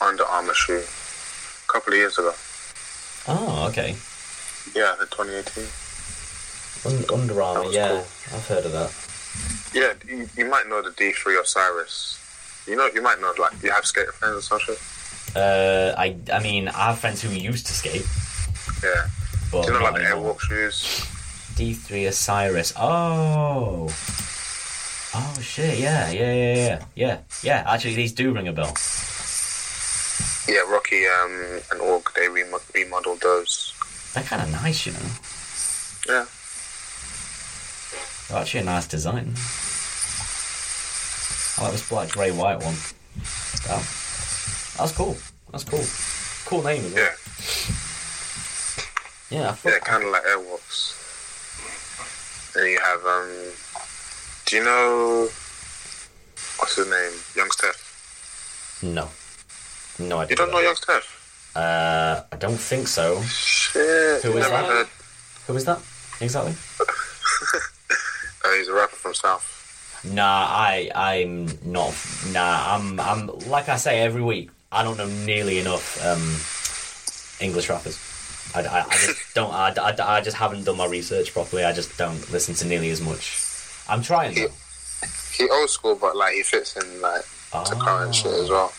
Under Armour shoe a couple of years ago. oh, okay. Yeah, in 2018. Un- Under Armour, yeah, cool. I've heard of that. Yeah, you, you might know the D3 Osiris. You know, you might know like you have skater friends or some shit. Uh, I, I mean, I have friends who used to skate, Yeah. but Do you know like the. Airwalk shoes? D3 Osiris. Oh. Oh shit! Yeah, yeah, yeah, yeah, yeah, yeah. Actually, these do ring a bell. Yeah, Rocky um, and Org. They remo- remodeled those. They're kind of nice, you know. Yeah. They're actually a nice design. I like this black, grey, white one. Wow. That's cool. That's cool. Cool name well. Yeah. Yeah, I Yeah, kind of like Airwalks. And you have um, do you know what's his name? Young Steph. no. No idea. You don't know Young Steph? Uh, I don't think so. Shit. Who is that? heard? Who is that? Exactly? Uh, he's a rapper from South. Nah, I, I'm not. Nah, I'm, I'm. Like I say every week, I don't know nearly enough um, English rappers. I, I, I just don't. I, I, I just haven't done my research properly. I just don't listen to nearly as much. I'm trying though. He old school, but like he fits in like to current shit as well.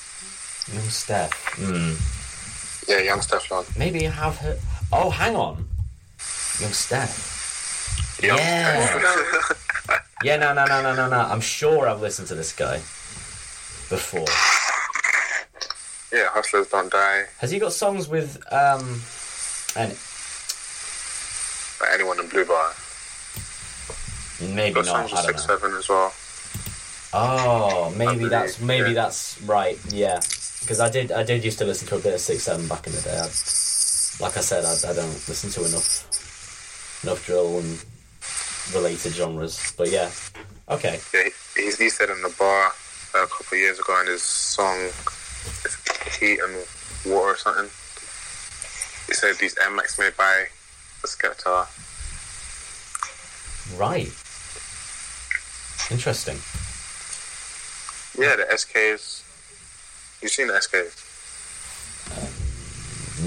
Young Steph. Hmm. Yeah, Young Steph. Maybe I have her. Oh, hang on. Young Steph. Young Yeah. Steph. Yeah, no, no, no, no, no, no. I'm sure I've listened to this guy before. Yeah, Hustlers Don't Die. Has he got songs with um? And Like anyone in Blue Bar. maybe not. songs I don't Six know. Seven as well. Oh, maybe that's maybe yeah. that's right. Yeah, because I did I did used to listen to a bit of Six Seven back in the day. I, like I said, I, I don't listen to enough enough drill and related genres. But yeah, okay. Yeah, he, he, said in the bar a couple of years ago in his song Heat and Water or something. He said these Air Max made by the Skepta. Right. Interesting. Yeah, the SKs. You seen the SKs?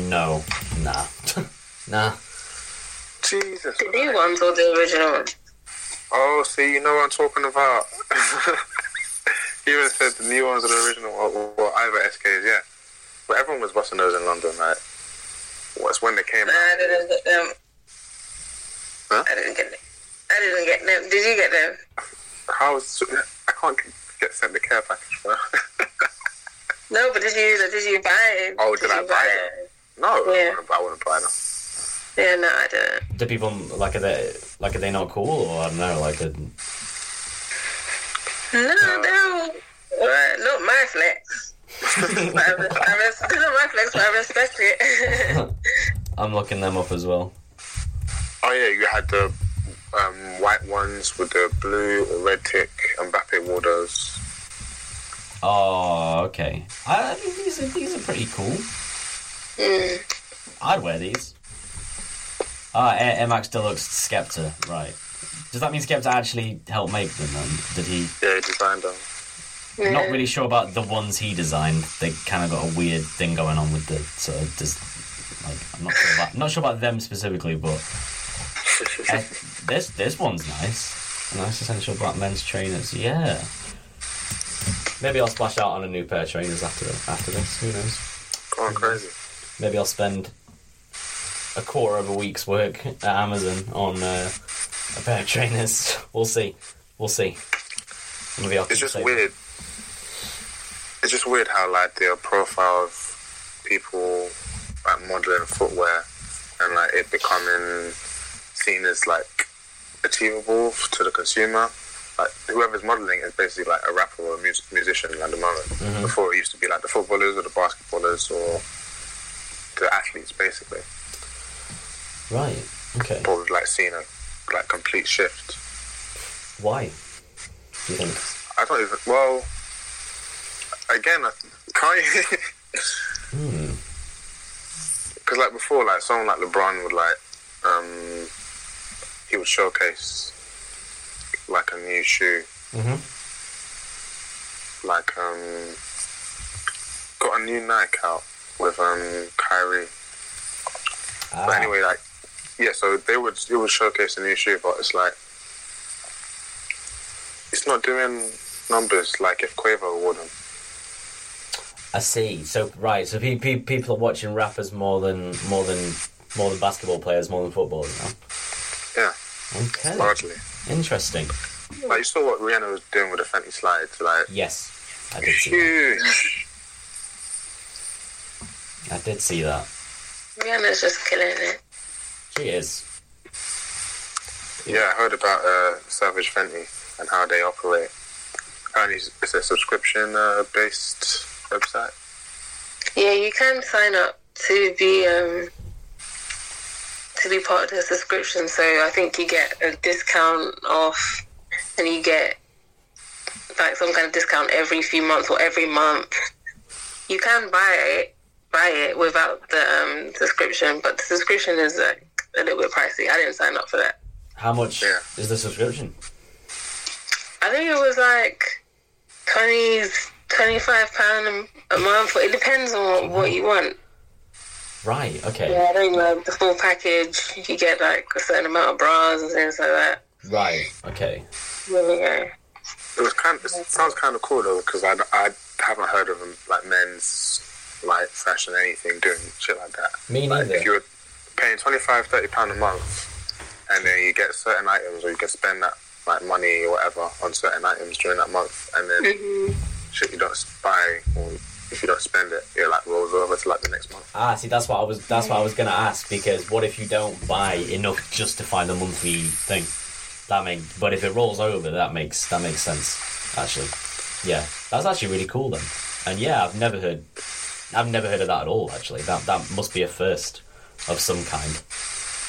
No. Nah. nah. Jesus. The new ones or the original ones? Oh, see, you know what I'm talking about. you even said the new ones are the original, or, or either SKs, yeah. But everyone was busting those in London, like. What's when they came Nah, I didn't get them. Huh? I didn't get them. I didn't get them. Did you get them? How is, I can't get sent the care package, bro. No, but did you? Did you buy it? Oh, did I you buy it? no, I Yeah. wouldn't, I wouldn't buy them. Yeah, no, I didn't. Do people like are they like are they not cool or I don't know like a, No, no. Well, not my flex. But I, res- I res- not my flex, but I respect it. I'm looking them up as well. Oh yeah, you had the um, white ones with the blue or red tick Mbappe Waters. Oh, okay. I, I mean, these are these are pretty cool. mm. I'd wear these. Ah, Air, Air Max Deluxe Skepta, right. Does that mean Skepta actually helped make them then? Did he? Yeah, he designed them. yeah. Not really sure about the ones he designed. They kind of got a weird thing going on with the sort of just like I'm not sure about not sure about them specifically, but this this one's nice. A Nice essential black men's trainers. Yeah. Maybe I'll splash out on a new pair of trainers after after this. Who knows? Going crazy. Maybe I'll spend a quarter of a week's work at Amazon on uh, a pair of trainers. We'll see. We'll see. Maybe I'll It's just save- weird. It's just weird how like the profile of people like modeling footwear and like it becoming seen as like achievable to the consumer. Like whoever's modeling is basically like a rapper or a music musician at the moment. Mhm. Before it used to be like the footballers or the basketballers or the athletes basically. Right. Okay. But we've like seen a like complete shift. Why? Do you think? I don't even well again I can't Hmm. Because like before, like someone like LeBron would like, um, he would showcase like a new shoe, Mm-hmm. like um, got a new Nike out with um Kyrie. Ah, But anyway, like yeah, so they would it would showcase a new shoe, but it's like it's not doing numbers like if Quavo would have. I see. So right. So pe- pe- people are watching rappers more than more than more than basketball players, more than footballers. Now. Yeah, Okay. largely. Interesting. Like you saw what Rihanna was doing with the Fenty slides, like Yes, I did see that. huge. I did see that. Rihanna's just killing it. She is. Yeah, I heard about uh, Savage Fenty and how they operate. Apparently, it's a subscription uh, based website. Yeah, you can sign up to be um to be part of the subscription. So I think you get a discount off, and you get like some kind of discount every few months or every month. You can buy it, buy it without the um, subscription, but the subscription is like a little bit pricey. I didn't sign up for that. How much Yeah. is the subscription? I think it was like 20 25 pound a month. It depends on what, what you want. Right. Okay. Yeah, I think like the full package, you get like a certain amount of bras and things like that. Right. Okay. Yeah. It was kind. It sounds kind of cool though, because I, I haven't heard of them like men's like fashion anything doing shit like that. Me Like neither. if you were paying 25 30 pound a month, and then you get certain items, or you can spend that like money or whatever on certain items during that month, and then hmm shit you don't buy, or if you don't spend it, you're like rolls over to like the next month. Ah, see, that's what I was. That's what I was gonna ask because what if you don't buy enough just to find the monthly thing? That make, but if it rolls over, that makes that makes sense. Actually, yeah, that's actually really cool then. And yeah, I've never heard, I've never heard of that at all. Actually, that that must be a first of some kind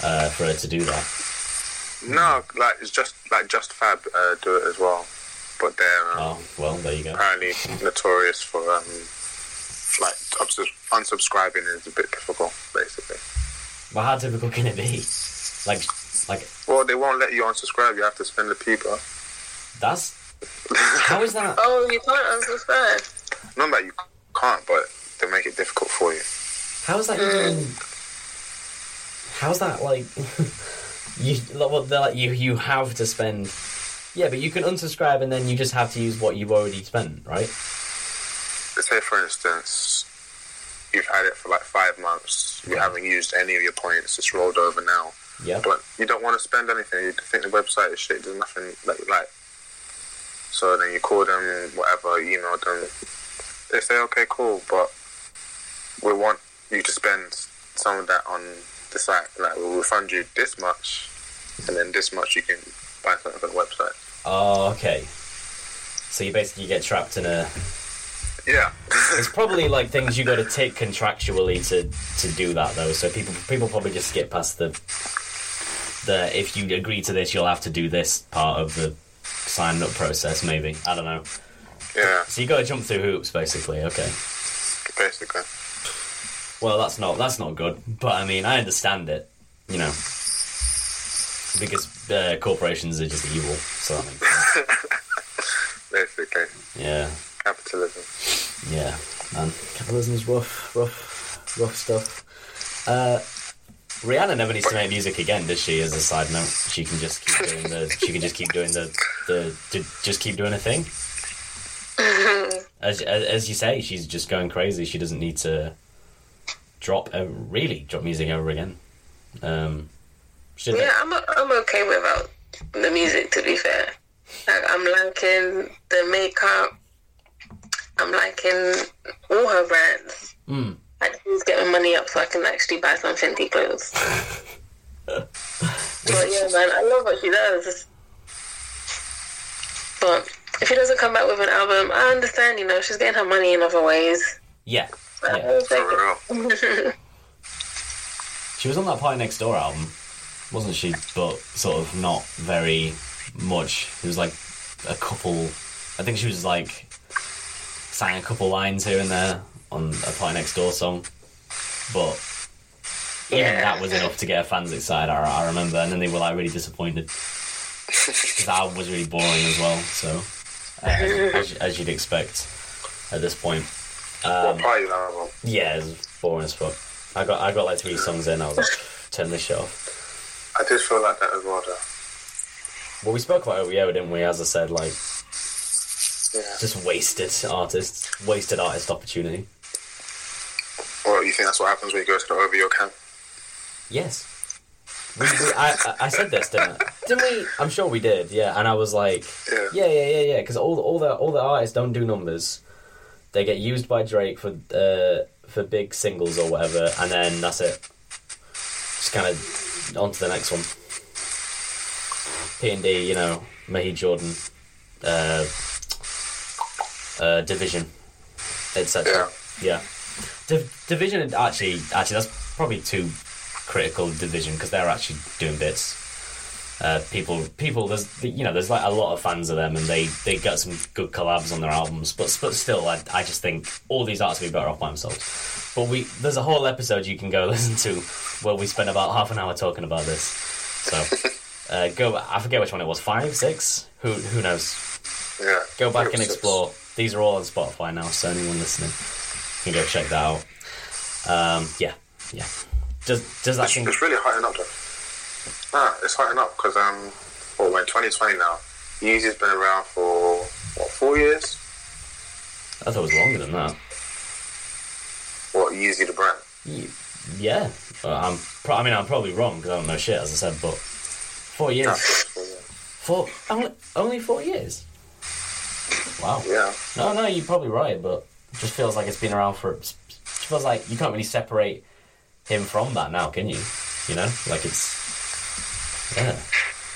uh, for her to do that. No, like it's just like Just Fab uh, do it as well, but they're um, Oh well, there you go. apparently notorious for um, like unsub- unsubscribing is a bit difficult, basically. But how difficult can it be? Like, like Well, they won't let you unsubscribe. You have to spend the people. that's how is that? Oh, you can't unsubscribe. Not that you can't, but they make it difficult for you. How is that hmm. even? How's that like? you well, they're like you you have to spend. Yeah, but you can unsubscribe and then you just have to use what you've already spent, right? Say, for instance, you've had it for like five months. You haven't used any of your points. It's rolled over now, Yeah. but you don't want to spend anything. You think the website is shit. There's nothing that you like. So then you call them, whatever, you email them. They say, okay, cool, but we want you to spend some of that on the site. Like, we'll refund you this much, and then this much you can buy something on the website. Oh, okay. So you basically get trapped in a. Yeah. It's probably like things you got to take contractually to to do that though. So people people probably just skip past the the if you agree to this, you'll have to do this part of the sign up process. Maybe I don't know. yeah, So you got to jump through hoops, basically. Okay. basically. Well, that's not that's not good. But I mean, I understand it. You know, because uh, corporations are just evil. So that makes sense. Basically. yeah, Capitalism. yeah. Man, is rough, rough, rough stuff. Uh, Rihanna never needs to make music again, does she? As a side note, she can just keep doing the. She can just keep doing the the. to just keep doing a thing. As, as as you say, she's just going crazy. She doesn't need to drop uh, really drop music ever again. Um, should Yeah, I'm I'm okay without the music. To be fair, like I'm liking the makeup. I'm liking all her brands. Mm. Like she's getting money up so I can actually buy some Fenty clothes. but yeah, man, I love what she does. But if she doesn't come back with an album, I understand. You know, she's getting her money in other ways. Yeah, yeah. will For real. She was on that PartyNextDoor album, wasn't she? But sort of not very much. It was like a couple. I think she was like sang a couple lines here and there on a PartyNextDoor song, but Yeah. that was enough to get fans excited. I, I remember, and then they were like really disappointed because album was really boring as well. So, uh, as, as you'd expect at this point. Um, album? yeah, it was boring as fuck. I got I got like three songs in. I was like, turn this shit off. I did feel like that as well, though. Well, we spoke about OVO, didn't we? As I said, like Yeah. just wasted artists, wasted artist opportunity. Well, you think that's what happens when you go to the OVO camp? Yes. We, we, I, I- said this, didn't I? Didn't we? I'm sure we did. Yeah, and I was like, Yeah. yeah, yeah, yeah, yeah. Because all the, all the all the artists don't do numbers. They get used by Drake for uh, for big singles or whatever, and then that's it. Just kind of on to the next one. P and D, you know, Majid Jordan, uh, uh, Division, etc. Yeah, Div- Division actually actually that's probably too critical Division because they're actually doing bits. Uh, people, people, there's you know, there's like a lot of fans of them, and they they got some good collabs on their albums. But but still, I, I just think all these artists would be better off by themselves. But we there's a whole episode you can go listen to where we spent about half an hour talking about this. So uh, go, I forget which one it was, five, six, who who knows? Yeah. Go back and explore. These are all on Spotify now, so anyone listening can go check that out. Um, yeah, yeah. Does does that It's, thing? it's really heightening up, though. Nah, it's heightening up because, um, well, we're in 2020 now. Yeezy's been around for, what, four years? I thought it was longer than that. What, Yeezy the brand? Y- Yeah, Well, I'm. Pro- I mean, I'm probably wrong because I don't know shit, as I said. But four years, four years. four only, only four years. Wow. Yeah. No, no, you're probably right, but it just feels like it's been around for It feels like you can't really separate him from that now, can you? You know, like it's yeah.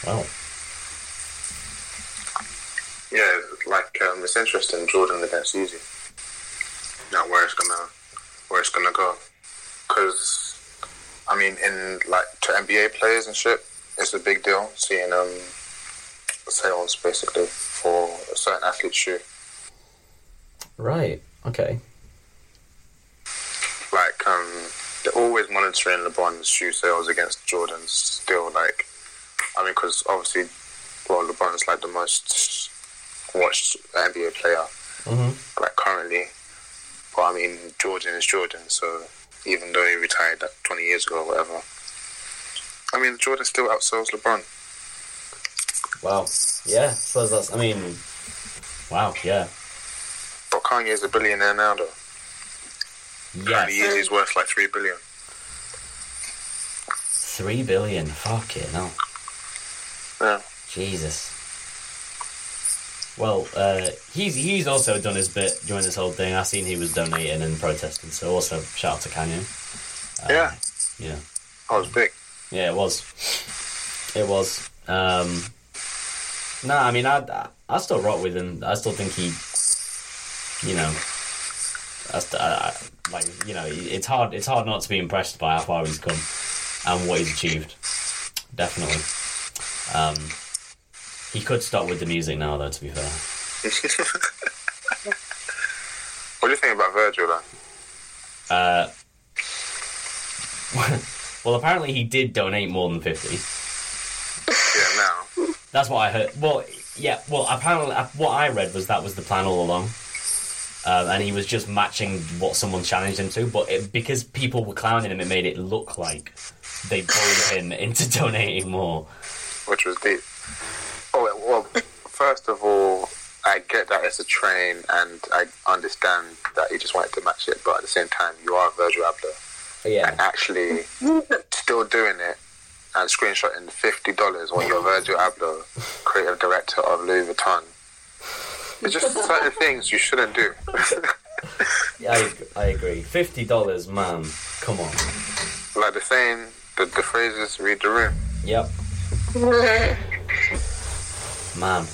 Well, Yeah, like um, it's interesting. Jordan against Yeezy. Now where it's gonna where it's gonna go? Because I mean, in like to NBA players and shit, it's a big deal seeing um sales basically for a certain athlete shoe. right. Okay. Like um, they're always monitoring LeBron's shoe sales against Jordan's. Still, like I mean, because obviously, well, LeBron's like the most watched NBA player hmm like currently. But I mean, Jordan is Jordan, so even though he retired like 20 years ago or whatever, I mean, Jordan still outsells LeBron. Well, yeah. I suppose that's. I mean, wow. Yeah. But Kanye's a billionaire now, though. Yes. And Yeezy's worth like 3 billion. Three billion. Fuck it. No. Yeah. Jesus. Well, uh, he's he's also done his bit during this whole thing. I seen he was donating and protesting. So also shout out to Kanye. Uh, Yeah. Yeah. I was big. Yeah, it was. It was. Um, no, I mean, I, I still rock with him. I still think he, you know, I, st- I, I- like you know, it's hard. It's hard not to be impressed by how far he's come and what he's achieved. Definitely. Um, he could stop with the music now, though. To be fair, What do you think about Virgil, then? uh, well, apparently he did donate more than fifty. Yeah, now. That's what I heard. Well, yeah. Well, apparently, uh, what I read was that was the plan all along, um, and he was just matching what someone challenged him to. But it, because people were clowning him, it made it look like they bullied him into donating more. which was deep. Oh well, first of all, I get that it's a train, and I understand that he just wanted to match it. But at the same time, you are Virgil Abloh, and Yeah, actually still doing it and screenshotting fifty dollars when you're Virgil Abloh, creative director of Louis Vuitton. It's just certain things you shouldn't do. yeah I, I agree. Fifty dollars, man. Come on. like the saying, the, the phrases read the room. Yep, man.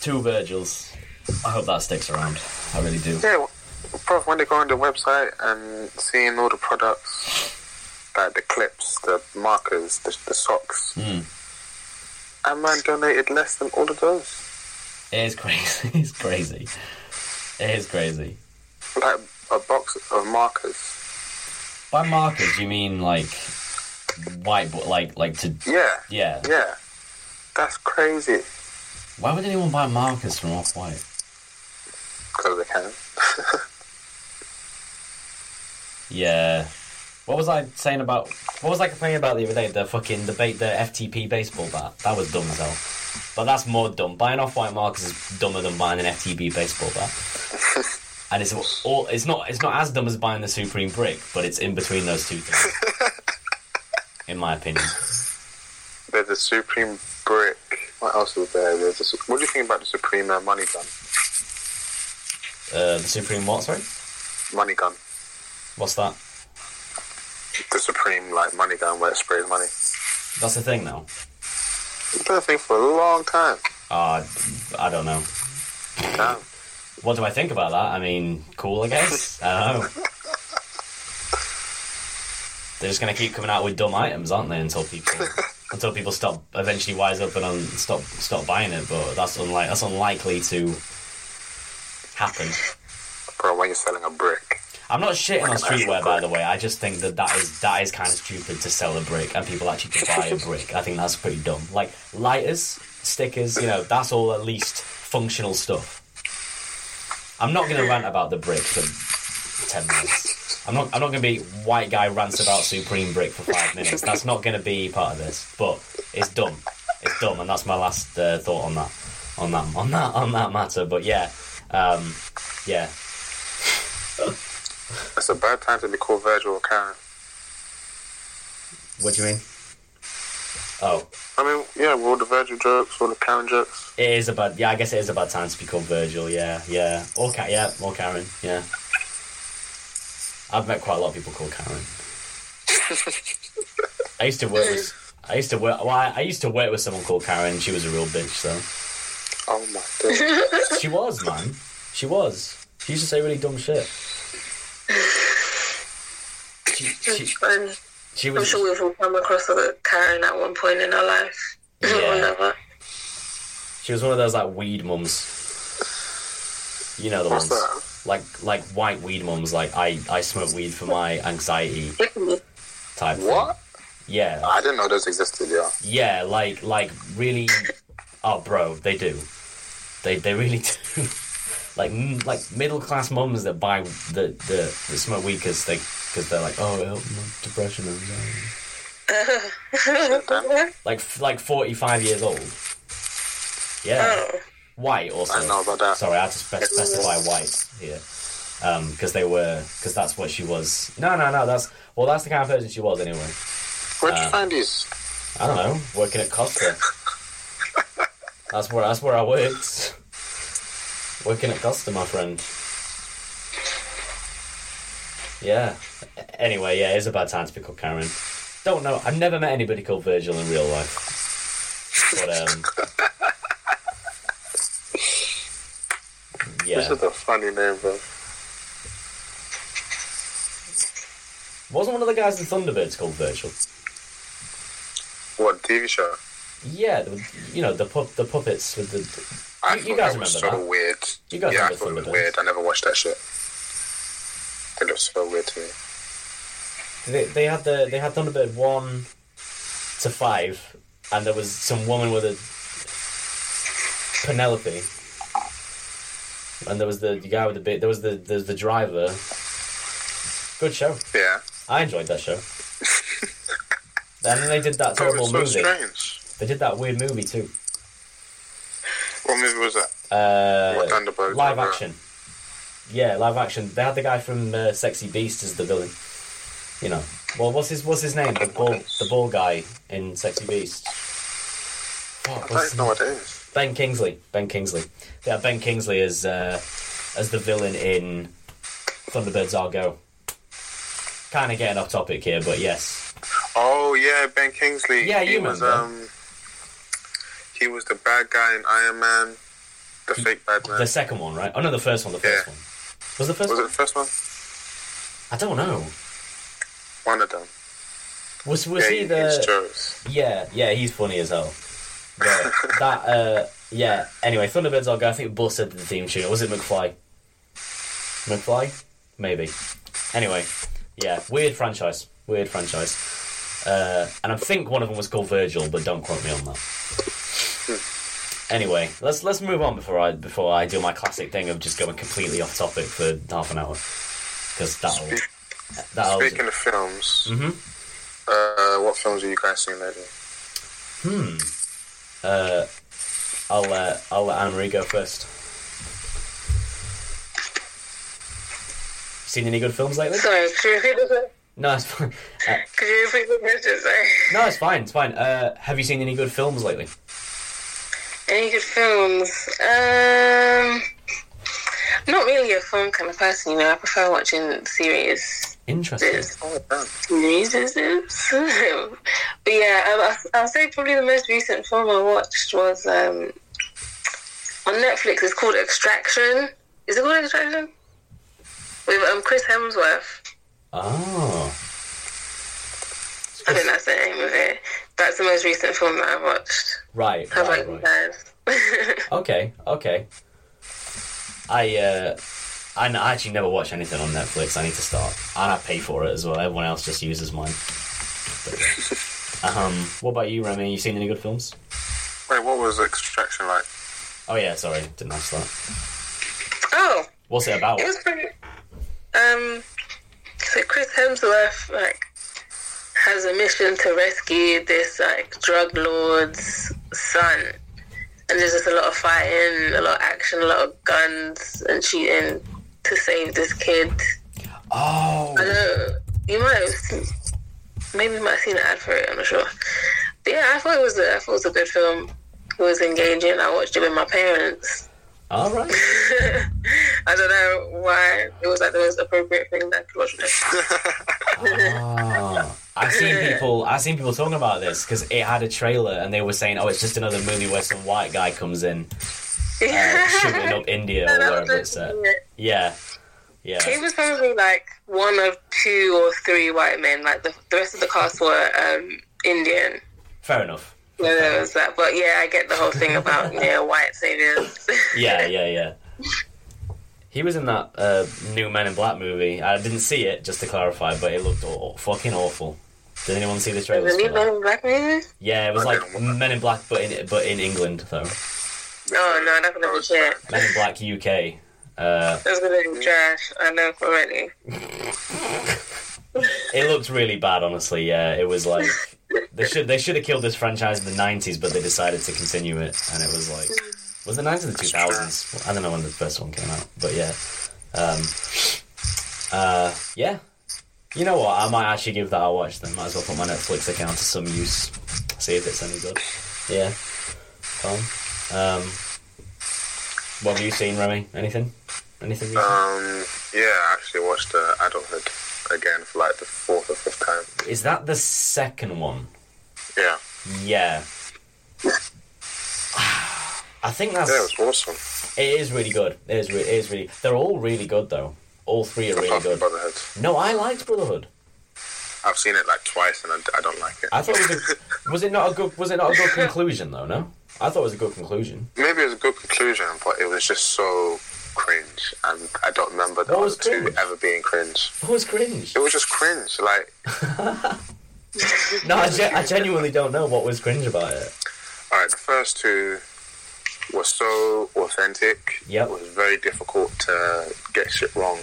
Two Virgils. I hope that sticks around. I really do. Yeah, bro, when they go on the website and seeing all the products, like the clips, the markers, the, the socks, Mm. and man donated less than all of those. It is crazy. It's crazy. It is crazy. Like a box of markers. By markers, you mean like whiteboard, like like to Yeah, yeah. yeah. That's crazy. Why would anyone buy markers from Off White? Because they can. Yeah. What was I saying about? What was I complaining about the other day? The fucking debate, the FTP baseball bat. That was dumb as hell. But that's more dumb. Buying Off White markers is dumber than buying an FTP baseball bat. And it's all. It's not. It's not as dumb as buying the Supreme brick, but it's in between those two things. in my opinion. There's a Supreme brick. What else was there? There's what do you think about the Supreme uh, money gun? Uh, the Supreme what? Sorry. Money gun. What's that? The Supreme like money gun where it sprays money. That's the thing now. It's been a thing for a long time. Uh, I don't know. Damn. What do I think about that? I mean, cool, I guess. I don't know. They're just gonna keep coming out with dumb items, aren't they? Until people, until people stop eventually wise up and un- stop stop buying it. But that's unlike that's unlikely to happen. Bro, when you're selling a brick. I'm not shitting on streetwear, by the way. I just think that that is that is kind of stupid to sell a brick and people actually to buy a brick. I think that's pretty dumb. Like lighters, stickers, you know, that's all at least functional stuff. I'm not going to rant about the brick for ten minutes. I'm not. I'm not going to be white guy rants about Supreme brick for five minutes. That's not going to be part of this. But it's dumb. It's dumb, and that's my last uh, thought on that. On that. On that. On that matter. But yeah, um, yeah. It's a bad time to be called Virgil or Karen. What do you mean? Oh, I mean, yeah, with all the Virgil jokes, all the Karen jokes. it is a bad. Yeah, I guess it is a bad time to be called Virgil. Yeah, yeah, or Cat. Yeah, or Karen. Yeah. I've met quite a lot of people called Karen. I used to work with. I used to work. Well, I, I used to work with someone called Karen. She was a real bitch, so Oh my god. she was, man. She was. She used to say really dumb shit. She, she, It's fun. she I'm sure we've all come across a Karen at one point in our life. Yeah. She was one of those like weed mums. You know the What's ones. that? Like like white weed mums. Like I I smoke weed for my anxiety type. thing. What? Yeah. I didn't know those existed, yeah. Yeah, like like really. Oh, bro, they do. They they really do. Like like middle class mums that buy the the, the smoke weed because they because they're like oh it helps my depression and anxiety. like like forty five years old. Yeah, Oh. white also. I know about that. Sorry, I had to spe- specify white here. Um, because they were, because that's what she was. No, no, no. That's well, that's the kind of person she was anyway. Where'd you Uh, find these? I don't know, working at Costa. that's where that's where I worked. Working at Costa, my friend. Yeah. Anyway, yeah, it's a bad time to pick up Karen. Don't know. I've never met anybody called Virgil in real life. But um. Yeah. This is a funny name, bro. Wasn't one of the guys in Thunderbirds called Virgil? What TV show? Yeah, you know the pup, the puppets with the. I You- you guys that was remember so that? weird. You guys yeah, I remember thought it was weird. I never watched that shit. It looked so weird to me. They, they had the they had Thunderbird one to five, and there was some woman with a Penelope, and there was the, the guy with the bit. There was the the, the driver. Good show. Yeah. I enjoyed that show. and then they did that terrible so movie. strange. They did that weird movie too. What movie was that? Uh, What Thunderbirds? live action. Yeah, live action. They had the guy from uh, Sexy Beast as the villain. You know, well, what's his what's his name? The ball the ball guy in Sexy Beast. Fuck, I don't know what it is. Ben Kingsley. Ben Kingsley. Yeah, Ben Kingsley as uh, as the villain in Thunderbirds Are Go. Kind of getting off topic here, but yes. Oh yeah, Ben Kingsley. Yeah, he you was remember. um he was the bad guy in Iron Man, the fake bad man. The second one, right? Oh no, the first one. The first Yeah. one. Was the first was it the first one? I don't know. One of them. Was was yeah, he he's the? Yeah, yeah, he's funny as hell. But that, uh, yeah. Anyway, Thunderbirds Are Go. I think Busted the theme tune. Or was it McFly? McFly? Maybe. Anyway, yeah, weird franchise. Weird franchise. Uh, and I think one of them was called Virgil, but don't quote me on that. Anyway, let's let's move on before I before I do my classic thing of just going completely off topic for half an hour because that'll that'll. Speaking of films, Mhm. uh, what films have you guys seen lately? Hmm. Uh, I'll let I'll let Anne Marie go first. Seen any good films lately? Sorry, could you repeat? No, it's fine. Uh, Could you repeat the question? Sorry. no, it's fine. It's fine. Uh, have you seen any good films lately? Any good films? Um, I'm not really a film kind of person, you know. I prefer watching series. Interesting. Series, but yeah, I'll, I'll say probably the most recent film I watched was um, on Netflix. It's called Extraction. Is it called Extraction? With um, Chris Hemsworth. Oh. I think that's the name of it. That's the most recent film that I've watched. Right. How Right. about you guys? Okay. Okay. I uh, I actually never watch anything on Netflix. I need to start, and I pay for it as well. Everyone else just uses mine. But, um, what about you, Remy? You seen any good films? Wait, what was Extraction like? Oh yeah, sorry, didn't ask that. oh, What's it about? it was pretty. Um, so Chris Hemsworth like has a mission to rescue this like drug lord's son, and there's just a lot of fighting, a lot of action, a lot of guns and shooting to save this kid. Oh, I know you might have, seen, maybe you might have seen an ad for it. I'm not sure. But yeah, I thought it was a, I thought it was a good film. It was engaging. I watched it with my parents. All right. I don't know why it was like the most appropriate thing that I could watch. Ah, I've seen people. I've seen people talking about this because it had a trailer, and they were saying, "Oh, it's just another movie where some white guy comes in, uh, shooting up India or wherever it's set." it. Yeah, yeah. He was probably like one of two or three white men. Like the, the rest of the cast were um, Indian. Fair enough. So there was that. But yeah, I get the whole thing about yeah white saviors. Yeah, yeah, yeah. He was in that uh, new Men in Black movie. I didn't see it, just to clarify, but it looked aw- fucking awful. Did anyone see the trailer? the for new? Men in Black movie? Yeah, it was like Men in Black, but in but in England though. Oh no, that's gonna be shit. Men in Black UK. Uh, That's gonna be trash. I know already. it looked really bad, honestly. Yeah, it was like they should they should have killed this franchise in the nineties, but they decided to continue it, and it was like was the nineties or the two thousands? I don't know when the first one came out, but yeah, um, uh, yeah. You know what? I might actually give that a watch. Then might as well put my Netflix account to some use. See if it's any good. Yeah. Fun. Um, what have you seen, Remy? Anything? Anything? recent? Um, yeah, I actually watched uh, Adulthood again for like the fourth or fifth time. Is that the second one? Yeah, Yeah. I think that's yeah, it was awesome. it is really good. It is, re- it is really. They're all really good though. All three are really Apart good. Brotherhood, No, I liked Brotherhood. I've seen it like twice and I, I don't like it. I thought it was. A, was it not a good? Was it not a good conclusion though? No, I thought it was a good conclusion. Maybe it was a good conclusion, but it was just so cringe, and I don't remember the was other two ever being cringe. It was cringe. It was just cringe. Like, No, I, gen- I genuinely don't know what was cringe about it. all right, the first two were so authentic. Yep. It was very difficult to get shit wrong.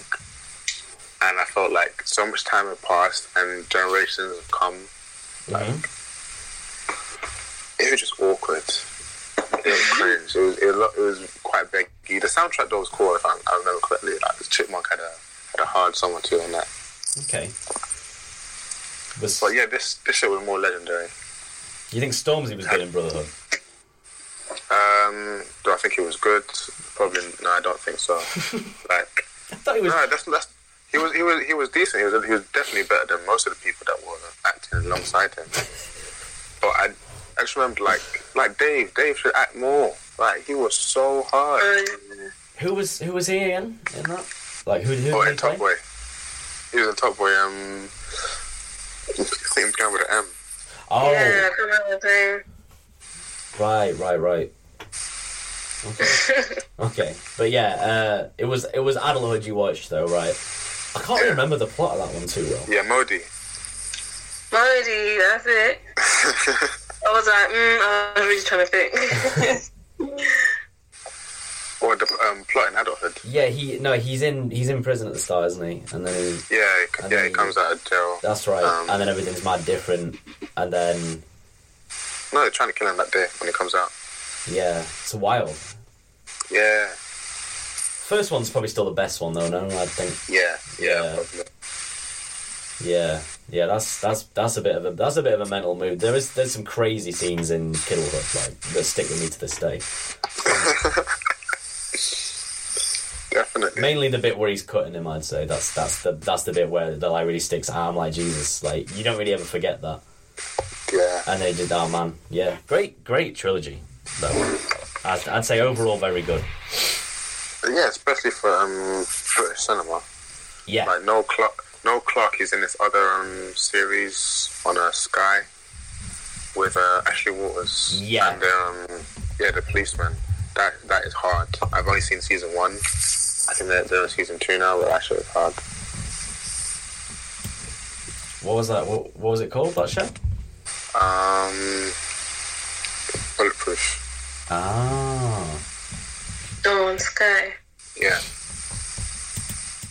And I felt like so much time had passed and generations have come. Mhm. It was just awkward. It was cringe. It was, it, lo- it was quite beggy. The soundtrack though was cool, if I, I remember correctly. Like, the Chipmunk had a, had a hard song or two on that. Okay. Was But yeah, this, this shit was more legendary. you think Stormzy was good in Brotherhood? Um, do I think it was good? Probably no. I don't think so. like I thought he was. no, that's that's he was he was he was decent. He was he was definitely better than most of the people that were acting alongside him. But I I just remember like like Dave. Dave should act more. Like he was so hard. Um, Who was who was he again in that? Like who who Oh, in he play? Top Boy. He was in Top Boy. Um, I think began with an M. Oh, Yeah, I remember the right, right, right. Okay, okay, but yeah, uh, it was it was Adulthood you watched though, right? I can't Yeah. remember the plot of that one too well. Yeah, Modie. Modie, that's it. I was like, mm, I was really trying to think. or the um, plot in Adulthood. Yeah, he no, he's in he's in prison at the start, isn't he? And then he, Yeah, And yeah, then he comes out of jail. that's right, Um, and then everything's mad different, and then No, they're trying to kill him that day when he comes out. yeah, it's wild. Yeah, First one's probably still the best one though. No, I think yeah, yeah. Yeah. probably. Yeah, yeah, that's that's that's a bit of a that's a bit of a mental mood. There is there's some crazy scenes in Kidulthood like that stick with me to this day. Definitely. Mainly the bit where he's cutting him, I'd say. That's that's the that's the bit where the like really sticks. I'm like Jesus, like you don't really ever forget that. Yeah. And they did oh man, yeah, great great trilogy. Though I'd, I'd say overall very good. Yeah, especially for um British cinema. Yeah, Like Noel Clarke Noel Clarke is in this other um series on a Sky with uh, Ashley Walters. Yeah. And um yeah, the policeman. That that is hard. I've only seen season one. I think they're doing season two now, but actually it's hard. what was that? What, what was it called? That show? Um Bulletproof. Ah, oh, on Sky. Yeah.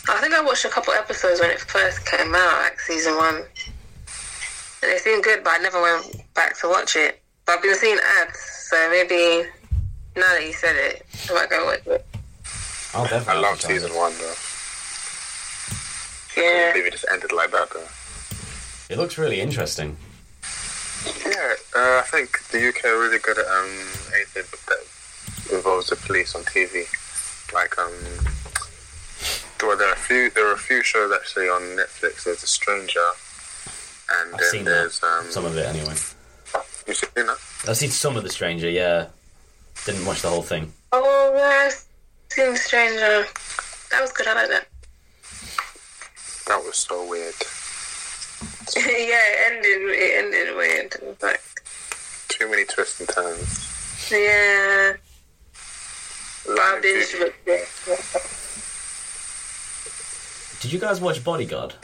I think I watched a couple episodes when it first came out, like season one. And it seemed good, but I never went back to watch it. But I've been seeing ads, so maybe now that you said it, I might go watch it. I'll definitely. I love season this. one though. Yeah. Maybe it just ended like that though. It looks really interesting. Yeah, uh, I think the UK are really good at um, anything that involves the police on TV. Like, um, well, there are a few. There are a few shows actually on Netflix. There's A Stranger, and I've then seen that. there's um. Some of it anyway. You seen that? I've seen some of The Stranger. Yeah, didn't watch the whole thing. Oh, yeah, I've seen The Stranger. That was good. I like that. That was so weird. yeah, it ended. It ended weird. It was like, Too many twists and turns. yeah. Wow, Like, did she look good? Did you guys watch Bodyguard?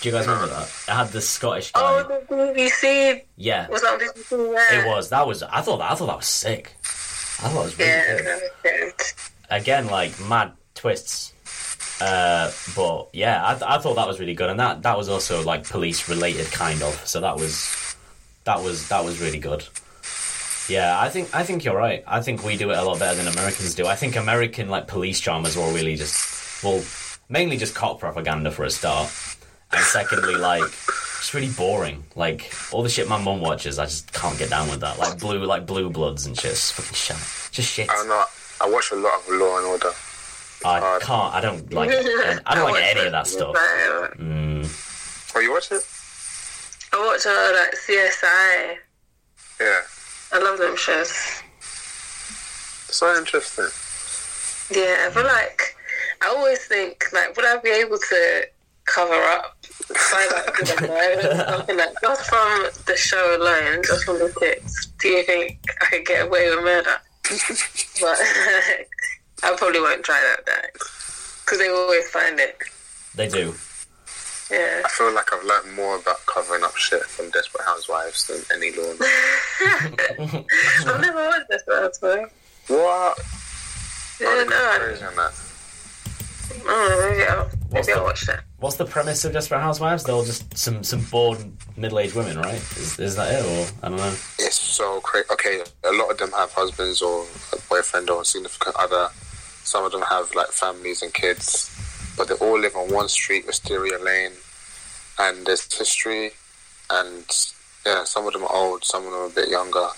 Do you guys remember that? It had the Scottish guy. Oh, the BBC yeah, was on BBC. Yeah. it was. That was. I thought. I thought that was sick. I thought it was really Yeah, good. that. Again, like mad twists. Uh, but yeah, I, I thought that was really good, and that that was also like police related kind of. So that was that was that was really good. Yeah, I think I think you're right. I think we do it a lot better than Americans do. I think American like police dramas were really just well, mainly just cop propaganda for a start, and secondly, like it's really boring. Like all the shit my mum watches, I just can't get down with that. Like blue, like blue bloods and shit. It's fucking shit. Just shit. I don't know. I watch a lot of Law and Order. I can't. I don't like. It. I don't like any of that stuff. But, Mm, Oh, you watch it? I watch a lot of like CSI. Yeah. I love them shows. So interesting. Yeah, but like, I always think like, would I be able to cover up by like good evidence or something like just from the show alone, just from the tips? Do you think I could get away with murder? but I probably won't try that because they always find it. they do. Yeah. I feel like I've learned more about covering up shit from Desperate Housewives than any Law. I've never watched Desperate Housewives. What? Yeah, Oh, no, crazy on that. Oh, maybe I'll, What's maybe I'll the- watch that. What's the premise of Desperate Housewives? They're all just some some bored middle aged women, right? Is, is that it, or I don't know? It's so crazy. Okay, a lot of them have husbands or a boyfriend or a significant other. Some of them have like families and kids, but they all live on one street, Wisteria Lane, and there's history. And yeah, some of them are old, some of them are a bit younger.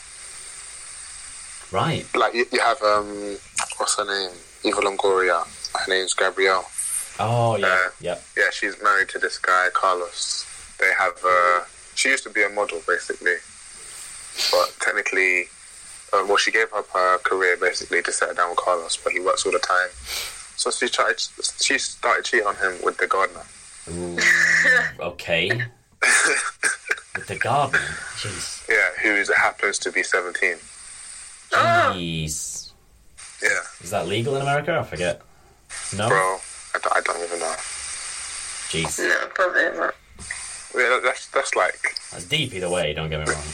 Right. Like you, you have um, what's her name? Eva Longoria. Her name's Gabrielle. Oh yeah, Uh, yeah. Yeah, she's married to this guy Carlos. They have. Uh, she used to be a model, basically, but technically, uh, well, she gave up her career basically to settle down with Carlos, but he works all the time. So she tried. She started cheating on him with the gardener. Ooh, okay. With the gardener, jeez, Yeah, who is happens to be seventeen. jeez. Yeah, Is that legal in America? I forget. No. bro, I don't, I don't even know. Jeez, No, probably not. Yeah, that's that's like. that's deep either way. Don't get me wrong.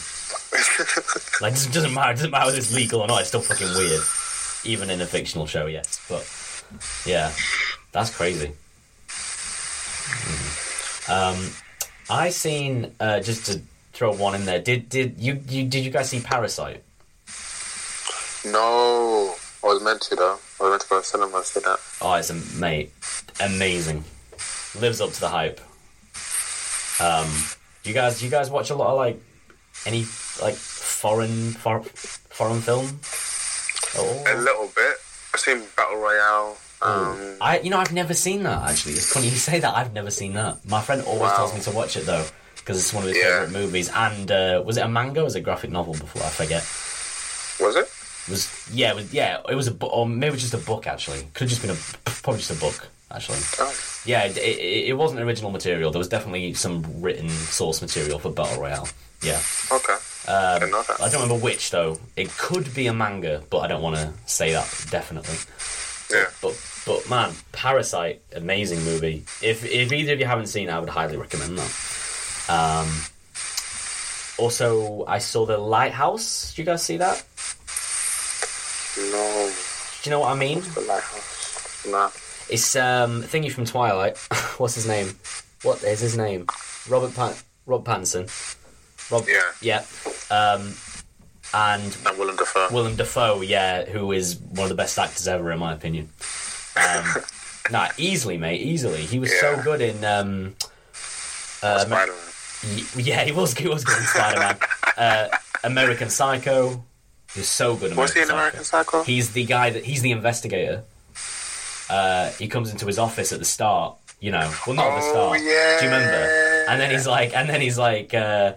Like, it doesn't matter. It doesn't matter whether it's legal or not. It's still fucking weird, even in a fictional show. Yes, but yeah, that's crazy. Mhm. Um, I seen uh, just to throw one in there. Did did you, you did you guys see Parasite? no, I was meant to though. I was meant to go to cinema and see that. Oh, it's a mate, amazing. Lives up to the hype. Um, do you guys do you guys watch a lot of like any like foreign for, foreign film? Oh. A little bit. I've seen Battle Royale. Um, I, you know, I've never seen that. Actually, it's funny you say that. I've never seen that. My friend always Wow. tells me to watch it though, because it's one of his Yeah. favorite movies. And uh, was it a manga? or Was it a graphic novel? Before I forget. was it? Was yeah, it was, yeah. It was a book, or maybe it was just a book. Actually, could have just been a probably just a book. Actually, Oh, yeah, it, it, it wasn't original material. There was definitely some written source material for Battle Royale. Yeah, okay. I didn't know that. I don't remember which though. It could be a manga, but I don't want to say that definitely. Yeah. But but man, Parasite, amazing movie. If if either of you haven't seen it, I would highly recommend that. Um, also, I saw the Lighthouse. Did you guys see that? No, Do you know what I mean? the lighthouse. Nah. It's um thingy from Twilight. What's his name? What is his name? Robert Pan- Rob Pattinson. Rob. Yeah. Yeah. Um, and And Willem Dafoe. Willem Dafoe, yeah, who is one of the best actors ever, in my opinion. Um, nah, easily, mate, easily. He was so good in. Um, uh, Spider-Man. Yeah, he was. He was good in Spider Man. uh, American Psycho. He was so good. In Was he in American American Psycho? He's the guy that he's the investigator. uh, he comes into his office at the start. You know, well, not at the Oh, start. Do you remember? And then he's like, and then he's like, uh,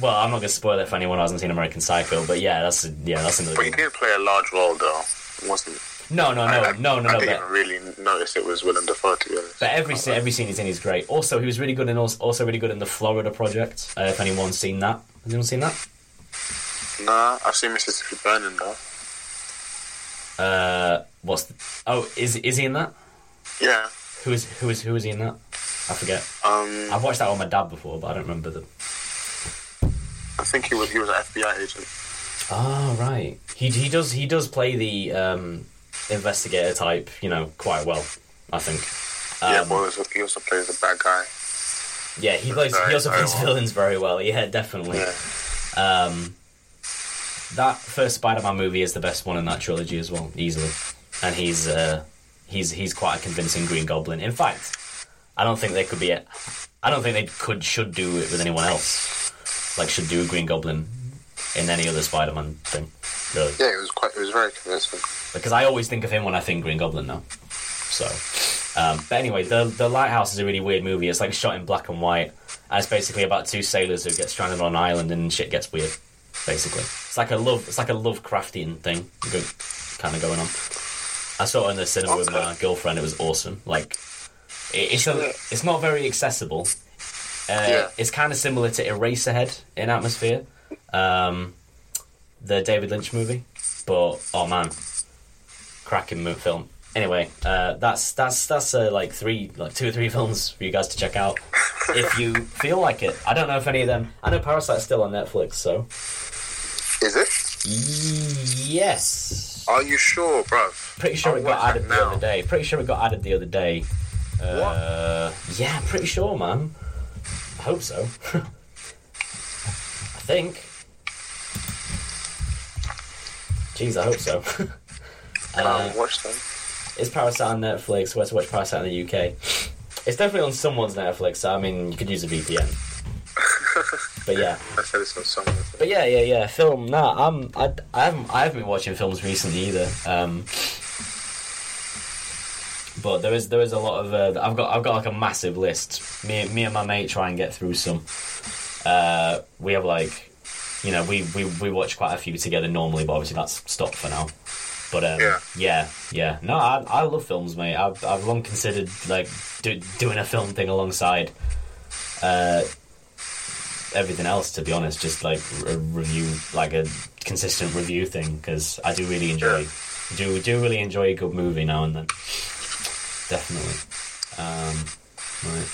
well, I'm not gonna spoil it for anyone who hasn't seen American Psycho, but yeah, that's a, yeah, that's another. But he did play a large role, though. Wasn't. No, no, no, I, no, no, I no. didn't But, really notice it was Willem Dafoe, to be honest. but every scene, every scene he's in is great. Also, he was really good in also, also really good in the Florida Project. Uh, if anyone's seen that, has anyone seen that? Nah, I've seen Mississippi Burning, though. Uh, what's the, oh is is he in that? Yeah. Who is who is who is he in that? I forget. Um, I've watched that with my dad before, but I don't remember the. I think he was he was an FBI agent. Oh right, he he does he does play the um, investigator type, you know, quite well. I think. yeah, Um, but also, he also plays the bad guy. yeah, he plays. He also plays well. villains very well. Yeah, definitely. Yeah. Um, that first Spider-Man movie is the best one in that trilogy as well, easily. And he's uh, he's he's quite a convincing Green Goblin. In fact, I don't think they could be. I don't think they could should do it with anyone else. Like should do a Green Goblin in any other Spider-Man thing, really. Yeah, it was quite. It was very convincing. Because I always think of him when I think Green Goblin now. So, um, but anyway, the the Lighthouse is a really weird movie. It's like shot in black and white, and it's basically about two sailors who get stranded on an island and shit gets weird. Basically, it's like a love. It's like a Lovecraftian thing, kind of going on. I saw it in the cinema with my girlfriend. It was awesome. Like, it, it's a, it's not very accessible. Uh, Yeah. It's kind of similar to Eraserhead in atmosphere, um, the David Lynch movie. But oh man, cracking mo- film. Anyway, uh, that's that's that's uh, like three, like two or three films for you guys to check out if you feel like it. I don't know if any of them. I know Parasite's still on Netflix, so Is it? yes, Are you sure, bruv? pretty sure I'll it got added the other day. Pretty sure it got added the other day. Uh, yeah, pretty sure, man. I hope so. I think. Jeez, I hope so. Uh, haven't watched them. Is Parasite on Netflix? Where to watch Parasite in the UK? It's definitely on someone's Netflix. So I mean, you could use a VPN. But yeah, I said on someone. but yeah, yeah, yeah. Film. Nah, I'm. I, I haven't. I haven't been watching films recently either. Um, but there is there is a lot of. Uh, I've got I've got like a massive list. Me me and my mate try and get through some. Uh, we have like, you know, we, we we watch quite a few together normally, but obviously that's stopped for now. But um, Yeah. yeah, yeah. No, I I love films, mate. I've I've long considered like do, doing a film thing alongside. Uh, everything else to be honest just like a review like a consistent review thing because i do really enjoy do do really enjoy a good movie now and then definitely um right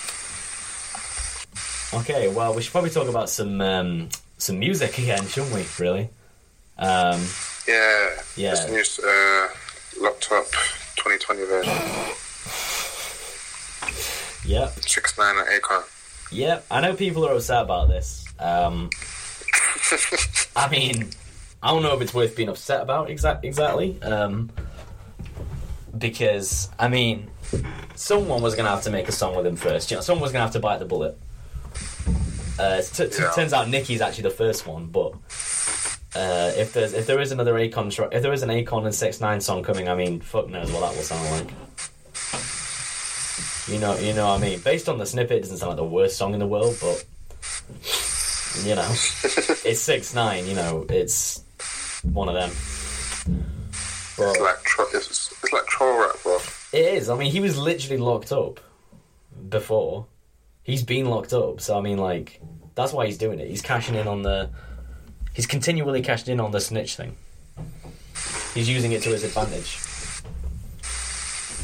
okay well we should probably talk about some um some music again shouldn't we really um Yeah. Yeah. This news uh, Locked Up 2020 version. yep Six nine at Akon. Yep, I know people are upset about this. Um, I mean, I don't know if it's worth being upset about exa- exactly. Um, because, I mean, someone was going to have to make a song with him first. You know, someone was going to have to bite the bullet. Uh, it t- t- Yeah. turns out Nicky's actually the first one, but uh, if there's if there is another Akon tr- if there is an Akon and Six Nine song coming, I mean, fuck knows what that will sound like. You know, you know what I mean. Based on the snippet, it doesn't sound like the worst song in the world, but you know, it's Six Nine. You know, it's one of them. But It's like tro- it's, it's like troll rap, bro. it is. I mean, he was literally locked up before. He's been locked up, so I mean, like, that's why he's doing it. He's cashing in on the. He's continually cashed in on the snitch thing. He's using it to his advantage.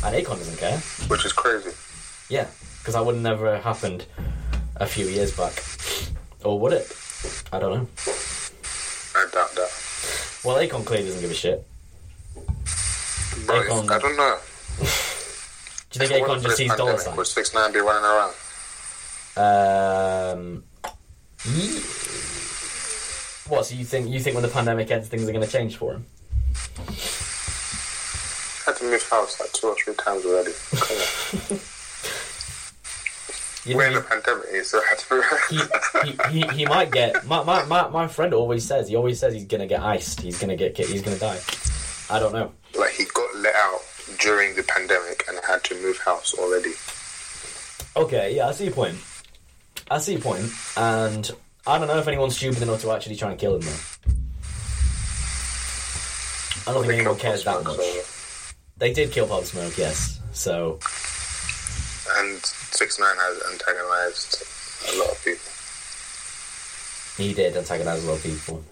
And Akon doesn't care. Which is crazy. Yeah, because that would never have happened a few years back. Or would it? I don't know. I doubt that. Well, Akon clearly doesn't give a shit. Bro, Akon- I don't know. Do you think Akon just sees dollar signs? Would six nine be running around? Um, ye- what? So you think you think when the pandemic ends, things are going to change for him? I Had to move house like two or three times already. You We're in a pandemic, so I had to he, he, he, he might get. My, my, my, my friend always says he always says he's to get iced. He's to get. He's to die. I don't know. like he got let out during the pandemic and had to move house already. Okay, yeah, I see your point. I see your point, and I don't know if anyone's stupid enough to actually try and kill him though. I don't think anyone cares that much. They did kill Pop Smoke, yes. So- And Six Nine has antagonized a lot of people, he did antagonize a lot of people.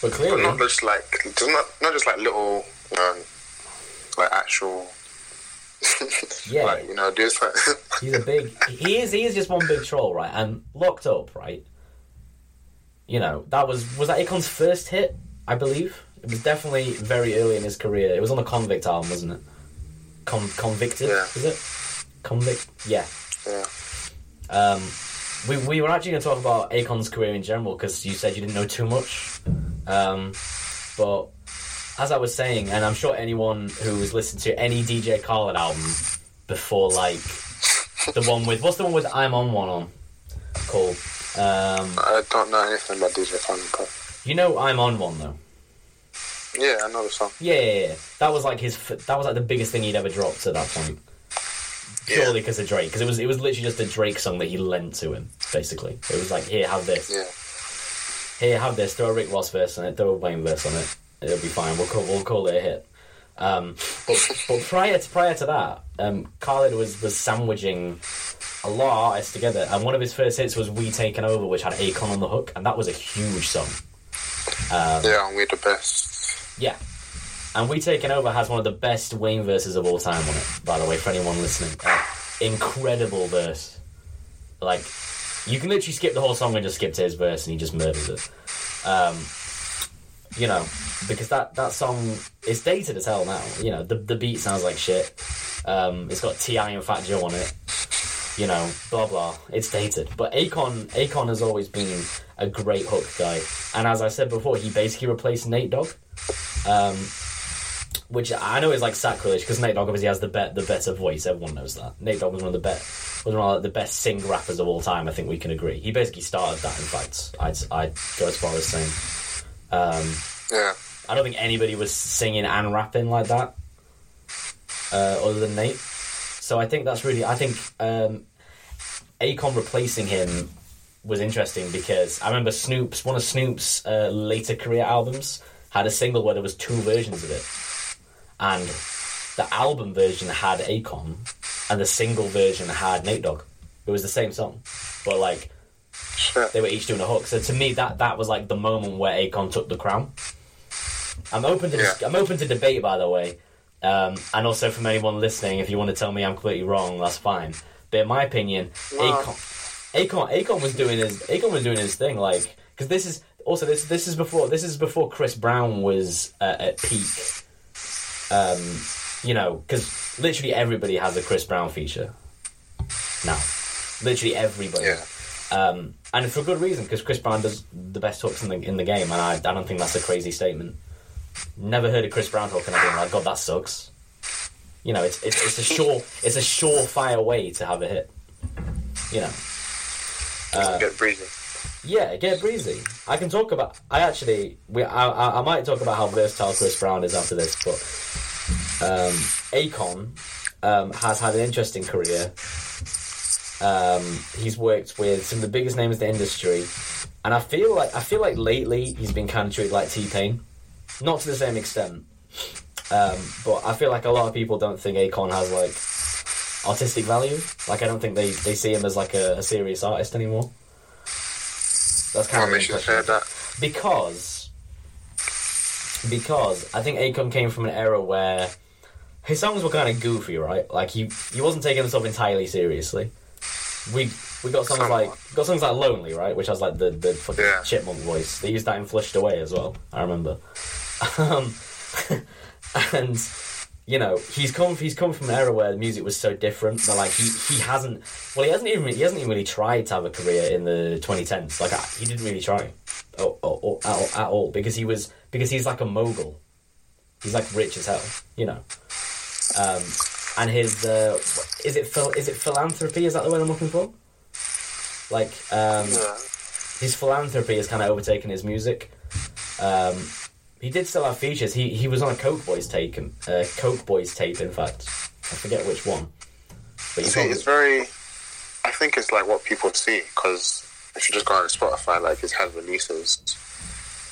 But clearly, but not just like not not just like little, know, like actual. Yeah. like you know, just like he's a big. He is. He is just one big troll, right? And locked up, right? You know that was was that Akon's first hit, I believe. It was definitely very early in his career. It was on the Convict album, wasn't it? Con- Konvicted, Yeah. is it? Convict, yeah. yeah. Um, we, we were actually going to talk about Akon's career in general because you said you didn't know too much. Um, but as I was saying, and I'm sure anyone who has listened to any DJ Khaled album before, like the one with what's the one with I'm on one on called? Um, I don't know anything about DJ Khaled, but you know I'm on one though. yeah, I know the song. Yeah, yeah, yeah. That was like his. f- That was like the biggest thing he'd ever dropped at that point. Purely because of Drake, because it was it was literally just a Drake song that he lent to him. Basically, it was like, here, have this. Yeah, here, have this, throw a Rick Ross verse on it, throw a Wayne verse on it. It'll be fine. We'll call, we'll call it a hit. Um, but, but prior to prior to that, um, Khaled was was sandwiching a lot of artists together, and one of his first hits was "We Taken Over," which had Akon on the hook, and that was a huge song. Um, yeah, we're the best. yeah. And We Taken Over has one of the best Wayne verses of all time on it, by the way, for anyone listening. Incredible verse. Like, you can literally skip the whole song and just skip to his verse and he just murders it. Um, you know, because that, that song is dated as hell now. You know, the, the beat sounds like shit. Um, it's got T.I. and Fat Joe on it. You know, blah blah. It's dated. But Akon Akon has always been a great hook guy. And as I said before, he basically replaced Nate Dogg. Um, which I know is like sacrilege because Nate Dogg obviously has the bet the better voice. Everyone knows that. Nate Dogg was one of the best was one of the best sing rappers of all time. I think we can agree. He basically started that. In fact, I'd I'd go as far as saying. Um, Yeah, I don't think anybody was singing and rapping like that, uh, other than Nate. So I think that's really. I think um, Akon replacing him was interesting because I remember Snoop's one of Snoop's uh, later career albums had a single where there was two versions of it, and the album version had Akon, and the single version had Nate Dogg. It was the same song, but like shit. they were each doing a hook. So to me, that that was like the moment where Akon took the crown. I'm open to dis- I'm open to debate, by the way, um, and also from anyone listening, if you want to tell me I'm completely wrong, that's fine. But in my opinion, No. Akon, Akon, Akon was doing his Akon was doing his thing, like because this is also this this is before this is before Chris Brown was uh, at peak. Um, you know, because literally everybody has a Chris Brown feature now. Literally everybody. Yeah, Um, and for good reason, because Chris Brown does the best hooks in the in the game, and I, I don't think that's a crazy statement. Never heard a Chris Brown hook and I've been like, God, that sucks. You know, it's it's, it's a sure it's a surefire way to have a hit. You know, Uh, get breezy. Yeah, get breezy. I can talk about. I actually, we I, I, I might talk about how versatile Chris Brown is after this, but um, Akon um, has had an interesting career. Um, he's worked with some of the biggest names in the industry, and I feel like I feel like lately he's been kind of treated like T Pain, not to the same extent, um, but I feel like a lot of people don't think Akon has like artistic value. Like I don't think they, they see him as like a, a serious artist anymore. That's kind What of makes you say that? because because I think Akon came from an era where his songs were kind of goofy, right? Like he he wasn't taking himself entirely seriously. We we got songs Somewhat. like got songs like Lonely, right? Which has like the the fucking Yeah. chipmunk voice. They used that in Flushed Away as well. I remember. Um, and you know he's come he's come from an era where the music was so different that like he, he hasn't well he hasn't even he hasn't even really tried to have a career in the 2010s like he didn't really try. Or, or, or, at, all- at all. Because he was because he's like a mogul. He's like rich as hell you know. Um, and his uh, is it phil- is it philanthropy? Is that the word I'm looking for? Like um, his philanthropy has kind of overtaken his music. Um, he did still have features. He he was on a Coke Boys tape, uh, Coke Boys tape. In fact, I forget which one. But you See, it's very. I think it's like what people see because if you just go on Spotify, like it's had releases.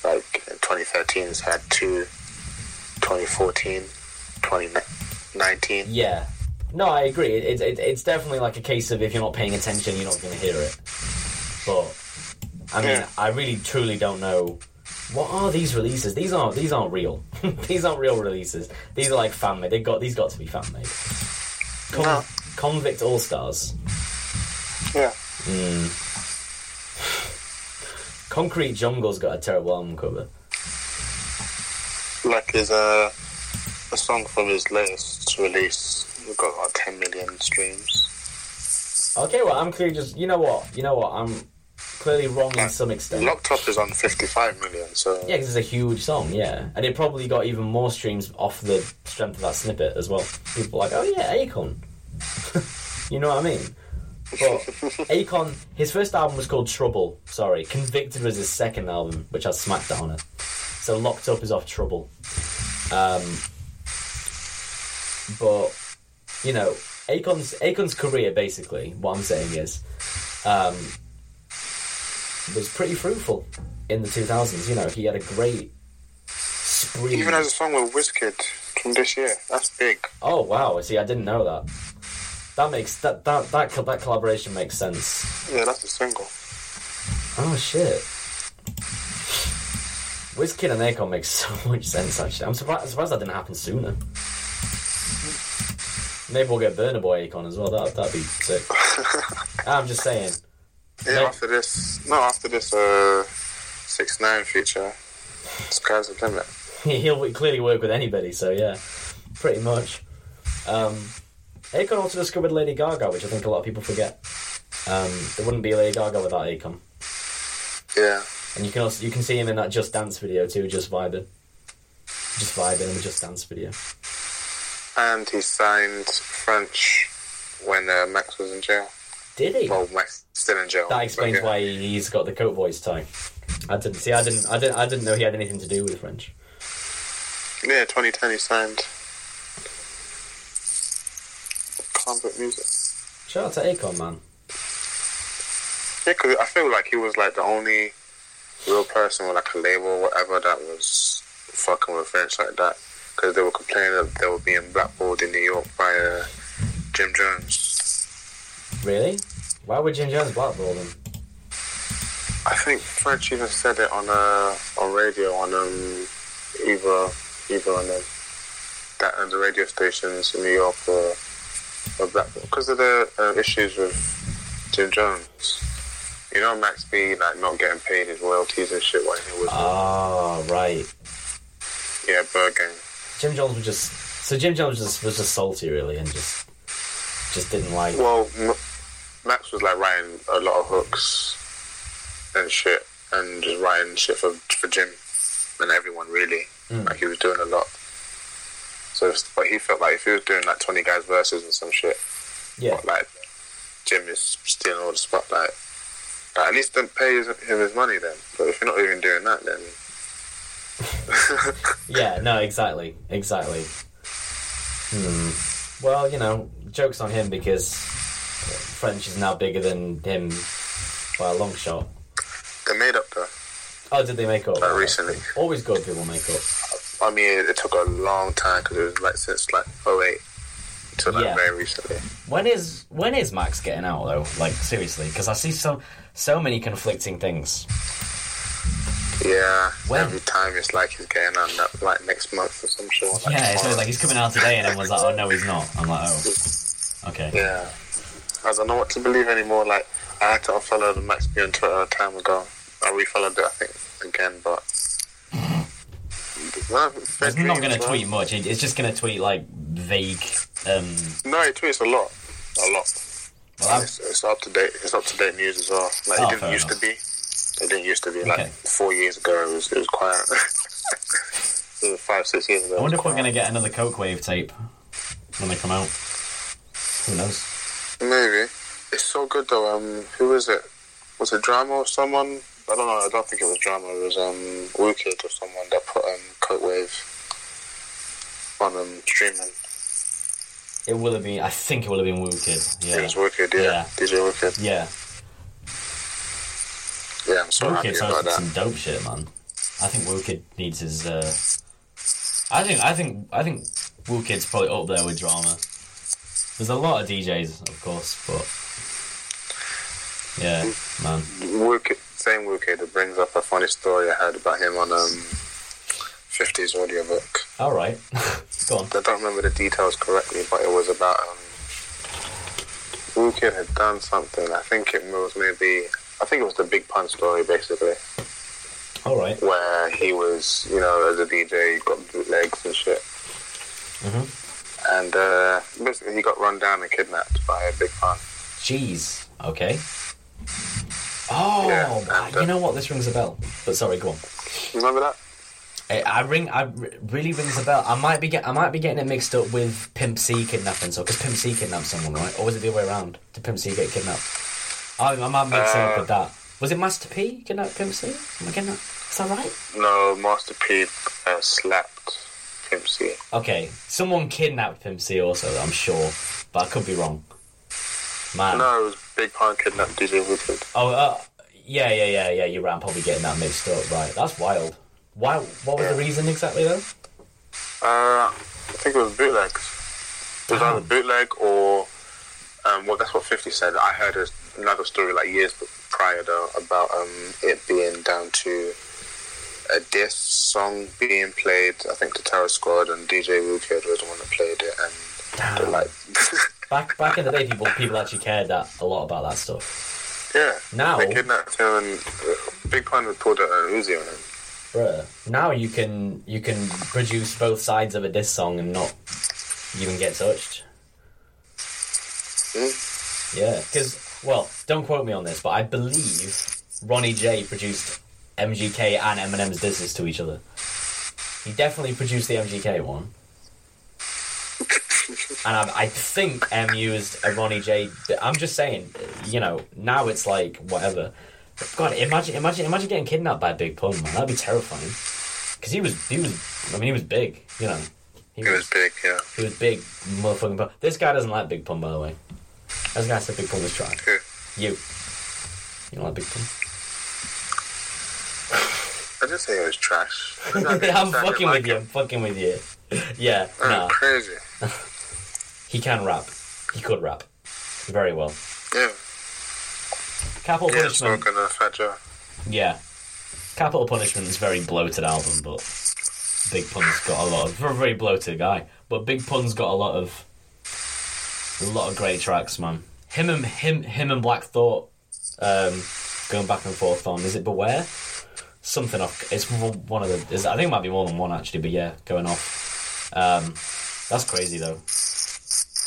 Like in 2013, it's had two. 2014, 2019. Yeah. No, I agree. It, it, it's definitely like a case of if you're not paying attention, you're not going to hear it. But I mean, Yeah. I really truly don't know what are these releases. These aren't these aren't real. these aren't real releases. These are like fan made. They got these got to be fan made. Con- No. Convict All Stars. Yeah. Concrete Jungle's got a terrible album cover. Like his uh, a song from his latest release. We got like 10 million streams. Okay, well, I'm clearly just. You know what? You know what? I'm clearly wrong in some extent. Locked Up is on 55 million, so Yeah, because it's a huge song, yeah. And it probably got even more streams off the strength of that snippet as well. People like, oh yeah, Akon. you know what I mean? But Akon, his first album was called Trouble. Sorry, Konvicted was his second album, which has Smackdown on it. So Locked Up is off Trouble. Um, but you know, Akon's Akon's career basically, what I'm saying is, um, was pretty fruitful in the 2000s. You know, he had a great spree. even has a song with Wizkid from this year. That's big. Oh wow! See, I didn't know that. That makes that that that that collaboration makes sense. Yeah, that's a single. Oh shit! Wizkid and Akon makes so much sense. Actually, I'm surprised, surprised that didn't happen sooner. Maybe we'll get Burna Boy Akon as well. That that'd be sick. I'm just saying. Yeah, after this, no, after this, uh, six nine feature, sky's the limit. He'll clearly work with anybody, so yeah, pretty much. Um, Akon also discovered Lady Gaga, which I think a lot of people forget. Um, there wouldn't be Lady Gaga without Akon, Yeah, and you can also you can see him in that Just Dance video too, just vibing, just vibing in the Just Dance video. and he signed French when uh, Max was in jail. Did he? Well, still in jail. that explains why he's got the coat voice tie. I didn't see. I didn't. I didn't. I didn't know he had anything to do with French. Yeah, 2010 he signed. Convict music. Shout out to Akon, man. Yeah, 'cause I feel like he was like the only real person with like a label or whatever that was fucking with French like that. Because they were complaining that they were being blackballed in New York by uh, Jim Jones. Really? Why would Jim Jones blackball them? I think French even said it on uh, on radio on um either either on um, that on the radio stations in New York or or Blackpool because of the uh, issues with Jim Jones. You know, Max B like not getting paid his royalties and shit while he was Ah, right. yeah Byrd Gang. Jim Jones was just so Jim Jones was just was just salty really and just just didn't like Well, M- Max was like writing a lot of hooks and shit, and just writing shit for for Jim and everyone really. Mm. Like he was doing a lot. So, but he felt like if he was doing like twenty guys verses and some shit, yeah but like Jim is stealing all the spotlight. Like, at least don't pay his, him his money then. But if you're not even doing that, then yeah no exactly exactly. Hmm. Well, you know, jokes on him because French is now bigger than him by a long shot. they made up though. Oh, did they make up? Like recently, Always good people make up. I mean, it, took a long time because it was like since like 08 to like Yeah. very recently. When is when is Max getting out though? Like seriously, because I see so so many conflicting things. Yeah, When? every time it's like he's getting on that like next month or some shit. Like Yeah, it's always like he's coming out today, and everyone's like, "Oh no, he's not." I'm like, "Oh, okay." yeah. I don't know what to believe anymore. Like I had to unfollow the Max B on Twitter a time ago. I refollowed it, I think, again, but. No, He's not going to tweet much. It's just going to tweet like vague. Um, No, he tweets a lot, a lot. well, It's, it's up to date. It's up to date news as well. Like Oh, it didn't used enough. to be. It didn't used to be. Okay. Like four years ago, it was it was quiet. it was five six years ago. I wonder if we're going to get another Coke Wave tape when they come out. Who knows? Maybe. It's so good though. Um, who is it? Was it Drama or someone? I don't know. I don't think it was Drama. It was um, Wookid or someone that put um, Coke Wave on um, streaming. It will have been. I think it will have been Woo Kid. It Yeah. was Wicked, yeah. Yeah. DJ Wicked. Yeah. Yeah, I'm so happy about that. some dope shit, man. I think Woo needs his. Uh... I think. I think. I think Woo probably up there with drama. There's a lot of DJs, of course, but yeah, man. Wicked, same Wicked, that brings up a funny story I heard about him on um, 50s audiobook. All right, go on. I don't remember the details correctly, but it was about um, Wu Kid had done something. I think it was maybe, I think it was the Big Pun story, basically, All right. where he was, you know, as a DJ, he got bootlegs and shit. Mhm. And uh, basically, he got run down and kidnapped by a Big Pun. Jeez. Okay. Oh, Yeah, and, uh, you know what? This rings a bell. But sorry, go on. Remember that? I, I ring. I really rings a bell. I might be get. I might be getting it mixed up with Pimp C kidnapping. So, because Pimp C kidnapped someone, right? Or was it the other way around? Did Pimp C get kidnapped? I, I might mix it up Uh, with that. Was it Master P kidnapped Pimp C? Am I getting that? Is that right? No, Master P uh, slapped Pimp C. Okay, someone kidnapped Pimp C also. I'm sure, but I could be wrong. Man. No, it was Big Pun kidnapped DJ Wicked. Oh, uh, yeah, yeah, yeah, yeah. You're right. I'm probably getting that mixed up. Right. That's wild. Why? What was the reason exactly though? Uh, I think it was bootlegs. It was either bootleg or um, well, that's what Fifty said. I heard a, another story like years prior though about um it being down to a diss song being played. I think the Terror Squad and DJ Wicked was the one that played it, and Damn. like, Back back in the day, people people actually cared that a lot about that stuff. yeah. Now, They kidnapped him and uh, Big Pun pulled an Uzi on him. bruh, now you can you can produce both sides of a diss song and not even get touched. Hmm? Yeah, because well, don't quote me on this, but I believe Ronnie J produced MGK and Eminem's disses to each other. He definitely produced the MGK one. and I, I think M used a Ronnie J. I'm just saying, you know, now it's like whatever. God, imagine, imagine, imagine getting kidnapped by Big Pun, man. That'd be terrifying. Because he was, he was, I mean, he was big, you know. He He was big, yeah. he was big, motherfucking pun. This guy doesn't like Big Pun, by the way. This guy said Big Pun was trash. Who? You. You don't like Big Pun? I didn't say it was trash. I'm fucking with you. I'm fucking with you. Yeah, nah. crazy. He can rap. He could rap. Very well. Yeah. Capital Yeah, Punishment. smoking a Fat Joe. Yeah. Capital Punishment is a very bloated album, but Big Pun's got a lot of very bloated guy. But Big Pun's got a lot of a lot of great tracks, man. Him and him him and Black Thought um, going back and forth on is it Beware? Something off. It's one of the. Is, I think it might be more than one actually, but yeah, going off. Um, that's crazy though.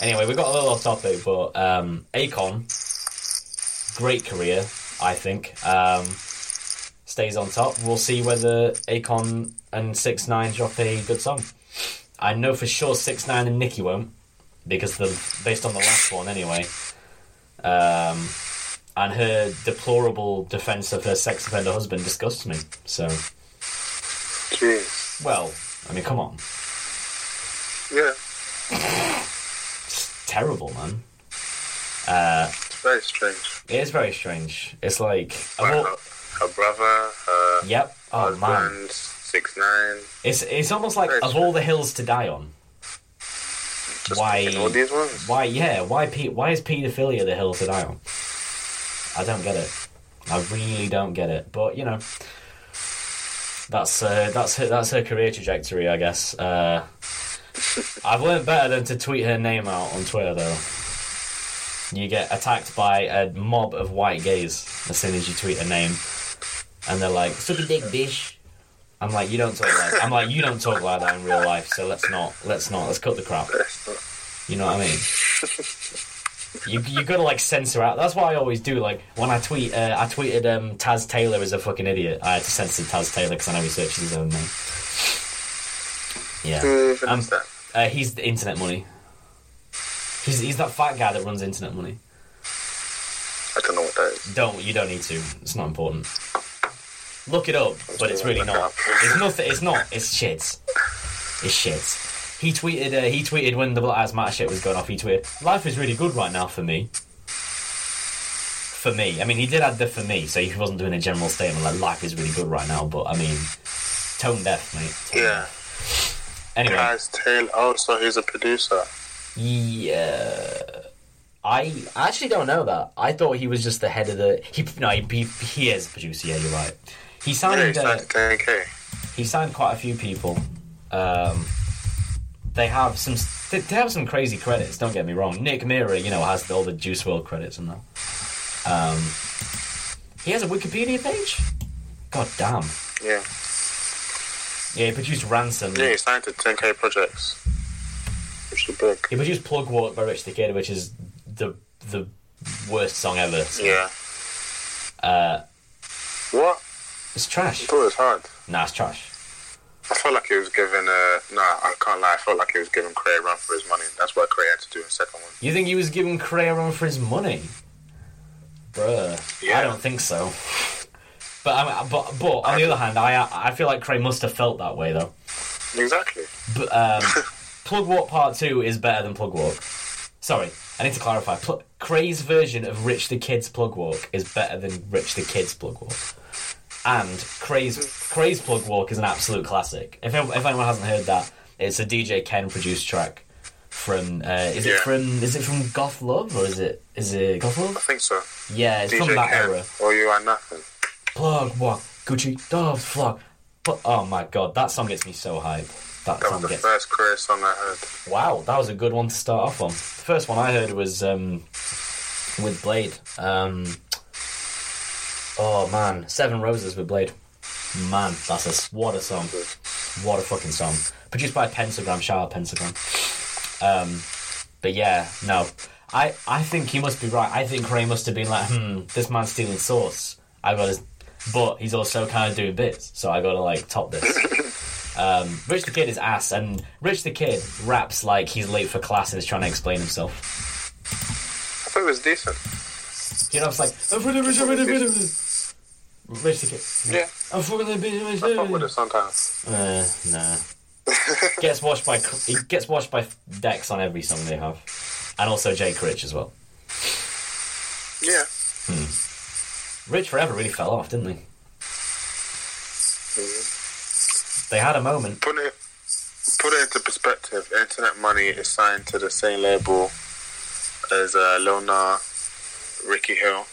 Anyway, we got a little off topic, but um, Akon, great career, I think. Um, stays on top. We'll see whether Akon and Six Nine drop a good song. I know for sure Six Nine and Nicki won't because the based on the last one anyway. Um, and her deplorable defense of her sex offender husband disgusts me. So, Jeez. well, I mean, come on, Yeah. it's terrible, man. Uh, It's very strange. it is very strange. It's like, Like all- her, her brother, her yep. Oh man, six nine. it's it's almost like Very of all the hills to die on. Why- all these ones. Why, yeah, why, pe- why is paedophilia the hill to die on? I don't get it. I really don't get it. But you know, that's uh, that's her that's her career trajectory, I guess. Uh, I've learned better than to tweet her name out on Twitter, though. You get attacked by a mob of white gays as soon as you tweet a name, and they're like, "Suck a dick, bitch." I'm like, you don't talk like. I'm like, you don't talk like that in real life. So let's not, let's not, let's cut the crap. You know what I mean? you you gotta like censor out. That's what I always do. Like when I tweet, uh, I tweeted um, Taz Taylor is a fucking idiot. I had to censor Taz Taylor because I know he searches his own name. Yeah, even Um, uh, he's the Internet Money. He's he's that fat guy that runs Internet Money. I don't know what that is. Don't you don't need to. It's not important. Look it up, but it's really not. It's nothing. It's not. It's shit. It's shit. He tweeted. Uh, he tweeted when the Black Lives Matter shit was going off. He tweeted, "Life is really good right now for me." For me, I mean, he did add the "for me," so he wasn't doing a general statement like "life is really good right now." But I mean, tone deaf, mate. Tone Yeah. deaf. Anyway, Taz Taylor. Oh, so he's a producer. yeah. I actually don't know that. I thought he was just the head of the. He no, he he, he is a producer. Yeah, you're right. He signed. he's uh, signed 10k. he signed quite a few people. Um, they have some. They they have some crazy credits. Don't get me wrong. Nick Mira, you know, has all the Juice WRLD credits and that. Um, he has a Wikipedia page. God damn. Yeah. Yeah, he produced Ransom. Yeah, he signed to 10k projects. Which is big. He produced Plug Walk by Rich the Kid, which is the the worst song ever. So, Yeah. Uh, What? It's trash. I thought it was hard. Nah, it's trash. I felt like he was giving. Uh, no, I can't lie. I felt like he was giving Cray a run for his money. That's why Cray had to do a second one. You think he was giving Cray a run for his money? Bruh. Yeah. I don't think so. But I mean, but but on the other hand, I I feel like Cray must have felt that way though. Exactly. But um, Plug Walk Part Two is better than Plug Walk. Sorry, I need to clarify. Pl- Cray's version of Rich the Kid's Plug Walk is better than Rich the Kid's Plug Walk. And Cray's Cray's Plug Walk is an absolute classic. If if anyone hasn't heard that, it's a DJ Ken produced track from. Uh, is it from? Is it from Goth Love or is it is it Goth Love? I think so. Yeah, it's from that Ken, era. or you are nothing. Plug Walk Gucci Doves Flock. But oh my god, that song gets me so hyped. That, That was song the gets first Cray song I heard. Wow, that was a good one to start off on. The first one I heard was um, with Blade. Um, oh man, Seven Roses with Blade. Man, that's a what a song. What a fucking song. Produced by Pentagram, shout out Pentagram. Um, but yeah, no. I, I think he must be right. I think Ray must have been like, hmm, this man's stealing sauce. I got his, but he's also kind of doing bits, so I gotta like top this. Um, Rich the Kid is ass, and Rich the Kid raps like he's late for class and is trying to explain himself. I thought it was decent. You know, it's like Rich the Kid. Yeah. I'm fucking the I fuck with it sometimes. Uh, nah. gets watched by he gets watched by Dex on every song they have, and also Jay Critch as well. Yeah. Hmm. Rich Forever really fell off, didn't they? Mhm. They had a moment. Put it put it into perspective. Internet Money is signed to the same label as uh, Lil Nas, Ricky Hil.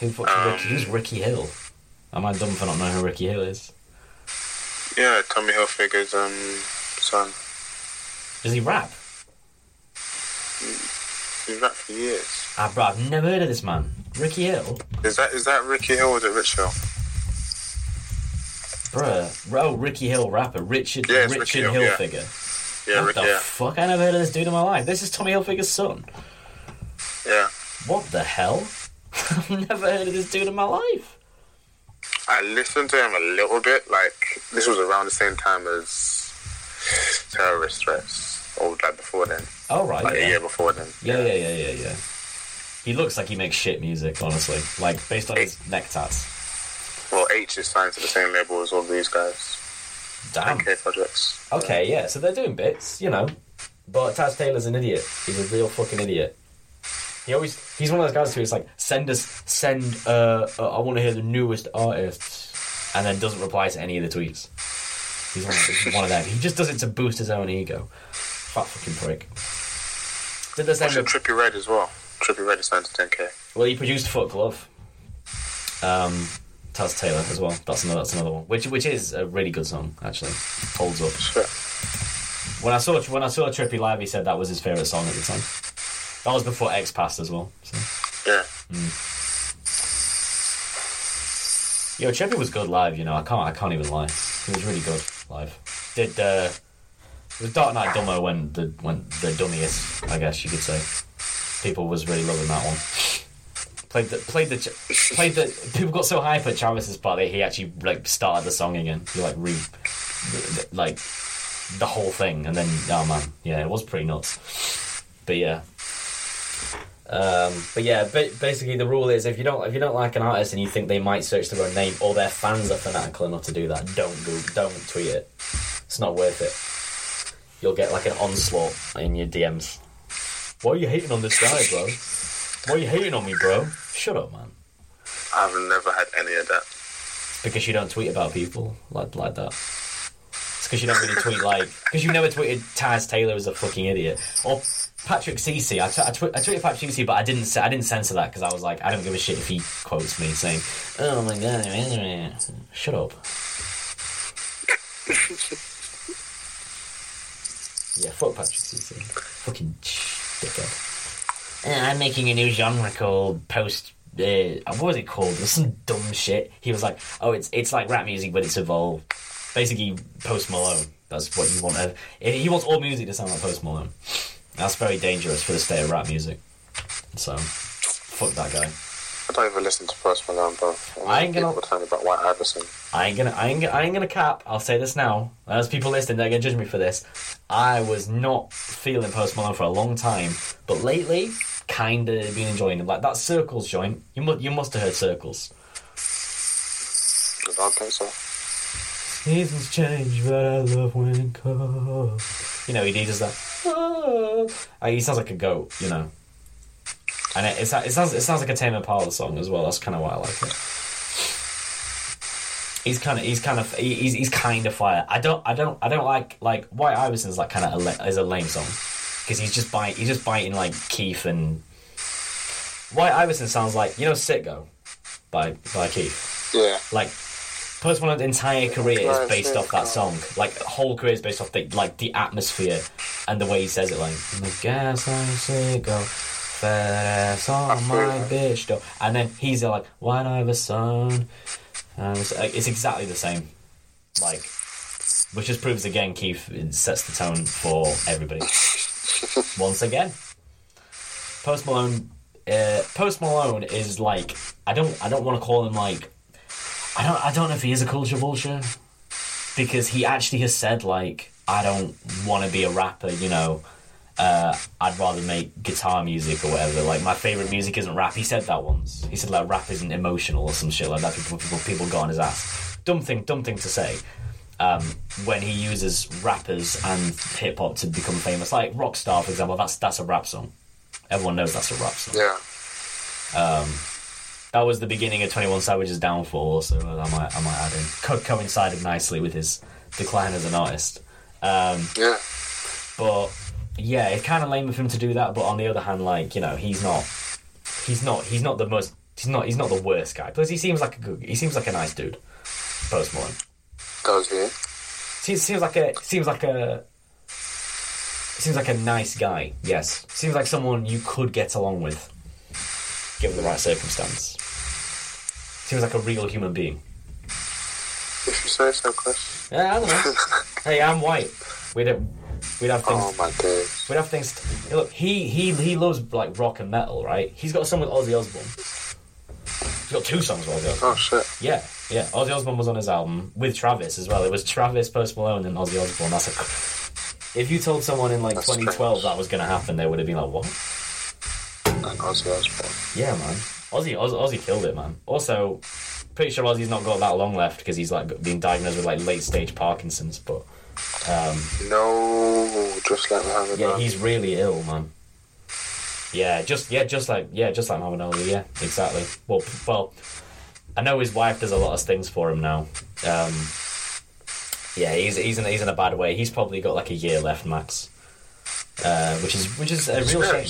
Who fucks Um, Ricky? Who's Ricky Hil? Am I dumb for not knowing who Ricky Hil is? Yeah, Tommy Hilfiger's um son. Does he rap? He's rapped for years. Ah, bro, I've never heard of this man. Ricky Hil? Is that is that Ricky Hil or is it Rich Hill? Bruh. Oh, Ricky Hil rapper. Richard, Yeah, Richard Ricky Hil, yeah. Hilfiger. Yeah, what Ricky. the Yeah, fuck? I never heard of this dude in my life. This is Tommy Hilfiger's son. yeah. What the hell? I've never heard of this dude in my life. I listened to him a little bit. Like this was around the same time as terrorist threats, or like before then, Oh, right. like a year before then. Yeah, yeah, yeah, yeah, yeah. He looks like he makes shit music, honestly. Like, based on his neck tats. Well, H is signed to the same label as all these guys. Damn. Projects. Okay, yeah, so they're doing bits, you know. But Taz Taylor's an idiot. He's a real fucking idiot. He always he's one of those guys who's like, send us send uh, uh I wanna hear the newest artists and then doesn't reply to any of the tweets. He's one of, he's one of them. He just does it to boost his own ego. Fat fucking prick. Did the same with, Trippie Redd as well. Trippie Redd is signed to 10k. well he produced Foot Glove. Um Taz Taylor as well. That's another that's another one. Which which is a really good song, actually. Holds up. Shit. When I saw when I saw Trippie live, he said that was his favorite song at the time. That was before X passed as well. So. Yeah. Yo, Trippie was good live. You know, I can't I can't even lie. He was really good live. Did uh, it was Dark Knight Dummo when the when the dummiest, I guess you could say. People was really loving that one. Played the played the played the people got so hype at Travis's part that he actually like started the song again. He like re like the whole thing, and then oh man, yeah, it was pretty nuts. But yeah, Um, but yeah, ba- basically the rule is if you don't if you don't like an artist and you think they might search their own name or their fans are fanatical enough to do that, don't go, don't tweet it. It's not worth it. You'll get like an onslaught in your DMs. Why are you hating on this guy, bro? Why are you hating on me, bro? Shut up, man. I've never had any of that. It's because you don't tweet about people like like that. It's because you don't really tweet like because you never tweeted Taz Taylor as a fucking idiot or Patrick Cece. I, t- I, tw- I tweeted Patrick Cece, but I didn't I didn't censor that because I was like I don't give a shit if he quotes me saying, "Oh my god, shut up." yeah, fuck Patrick Cece. Fucking dickhead. Uh, I'm making a new genre called post uh, what was it called? It was some dumb shit. He was like, "Oh, it's it's like rap music, but it's evolved." Basically, Post Malone. That's what you want. He wants all music to sound like Post Malone. That's very dangerous for the state of rap music. So, fuck that guy. I don't even listen to Post Malone, bro. I ain't gonna- me about White Iverson. I ain't gonna, I ain't, I ain't gonna cap. I'll say this now. There's people listening, they're gonna judge me for this. I was not feeling Post Malone for a long time, but lately, kinda been enjoying him. Like that Circles joint. You must, you must have heard Circles. I don't think so. Seasons change, but I love when cold. You know, he does that. Oh. He sounds like a goat, you know. And it, it, it sounds it sounds like a Tame Impala song as well. That's kind of why I like it. He's kind of he's kind of he's he's kind of fire. I don't I don't I don't like like White Iverson's like kind of a, is a lame song because he's just bite he's just biting like Keef and White Iverson sounds like you know Citgo by by Keef Yeah. like Post Malone's entire career is based off that song. Like whole career is based off the like the atmosphere and the way he says it. Like I say go fat ass on my bitch door. And then he's like White Iverson. And it's, like, it's exactly the same. Like, which just proves again Keef sets the tone for everybody. Once again, Post Malone. Uh, Post Malone is like I don't I don't want to call him like I don't I don't know if he is a culture vulture because he actually has said like I don't want to be a rapper, you know. Uh, I'd rather make guitar music or whatever. Like my favorite music isn't rap. He said that once. He said like rap isn't emotional or some shit like that. People people people got on his ass. Dumb thing, dumb thing to say. Um, when he uses rappers and hip hop to become famous, like Rockstar, for example, that's that's a rap song. Everyone knows that's a rap song Yeah. That was the beginning of Twenty One Savage's downfall. So I might I might add in co- coincided nicely with his decline as an artist. Um, Yeah. but yeah, it's kind of lame of him to do that. But on the other hand, like you know, he's not he's not he's not the most he's not he's not the worst guy. Plus, he seems like a good, he seems like a nice dude. Post Malone Does he? seems seems like a seems like a seems like a nice guy. Yes, seems like someone you could get along with, given the right circumstance. Seems like a real human being. If you say so, Chris. Yeah, I don't know. hey, I'm white. We'd have, we'd have things. Oh my days. We'd have things. To, look, he he he loves like rock and metal, right? He's got a song with Ozzy Osbourne. He's got two songs with Ozzy Osbourne. Oh shit. Yeah, yeah. Ozzy Osbourne was on his album with Travis as well. It was Travis, Post Malone, and Ozzy Osbourne. That's a. If you told someone in like That's 2012 strange. that was going to happen, they would have been like, "What?" And Ozzy Osbourne. Yeah, man. Ozzy, Ozzy, killed it, man. Also, pretty sure Ozzy's not got that long left because he's like being diagnosed with like late stage Parkinson's. But um, No, just like Muhammad yeah, Ali. he's really ill, man. Yeah, just yeah, just like yeah, just like Muhammad Ali. Yeah, exactly. Well, well, I know his wife does a lot of things for him now. Um, yeah, he's he's in he's in a bad way. He's probably got like a year left max, uh, which is which is a real shame.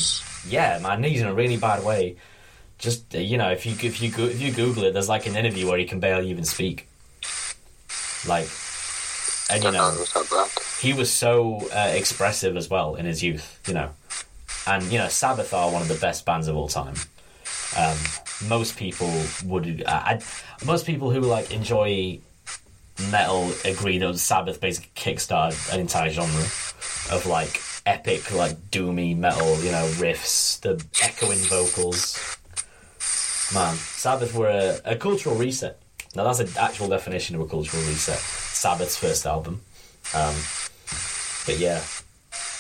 Yeah, man, he's in a really bad way. Just uh, you know, if you if you if you Google it, there's like an interview where he can barely even speak. Like, and you know know, it was that bad. he was so uh, expressive as well in his youth, you know. And you know, Sabbath are one of the best bands of all time. Um, most people would, I, I, most people who like enjoy metal agree that Sabbath basically kickstarted an entire genre of like epic, like doomy metal, you know, riffs, the echoing vocals. Man, Sabbath were a, a cultural reset. Now that's an actual definition of a cultural reset. Sabbath's first album. Um, but yeah,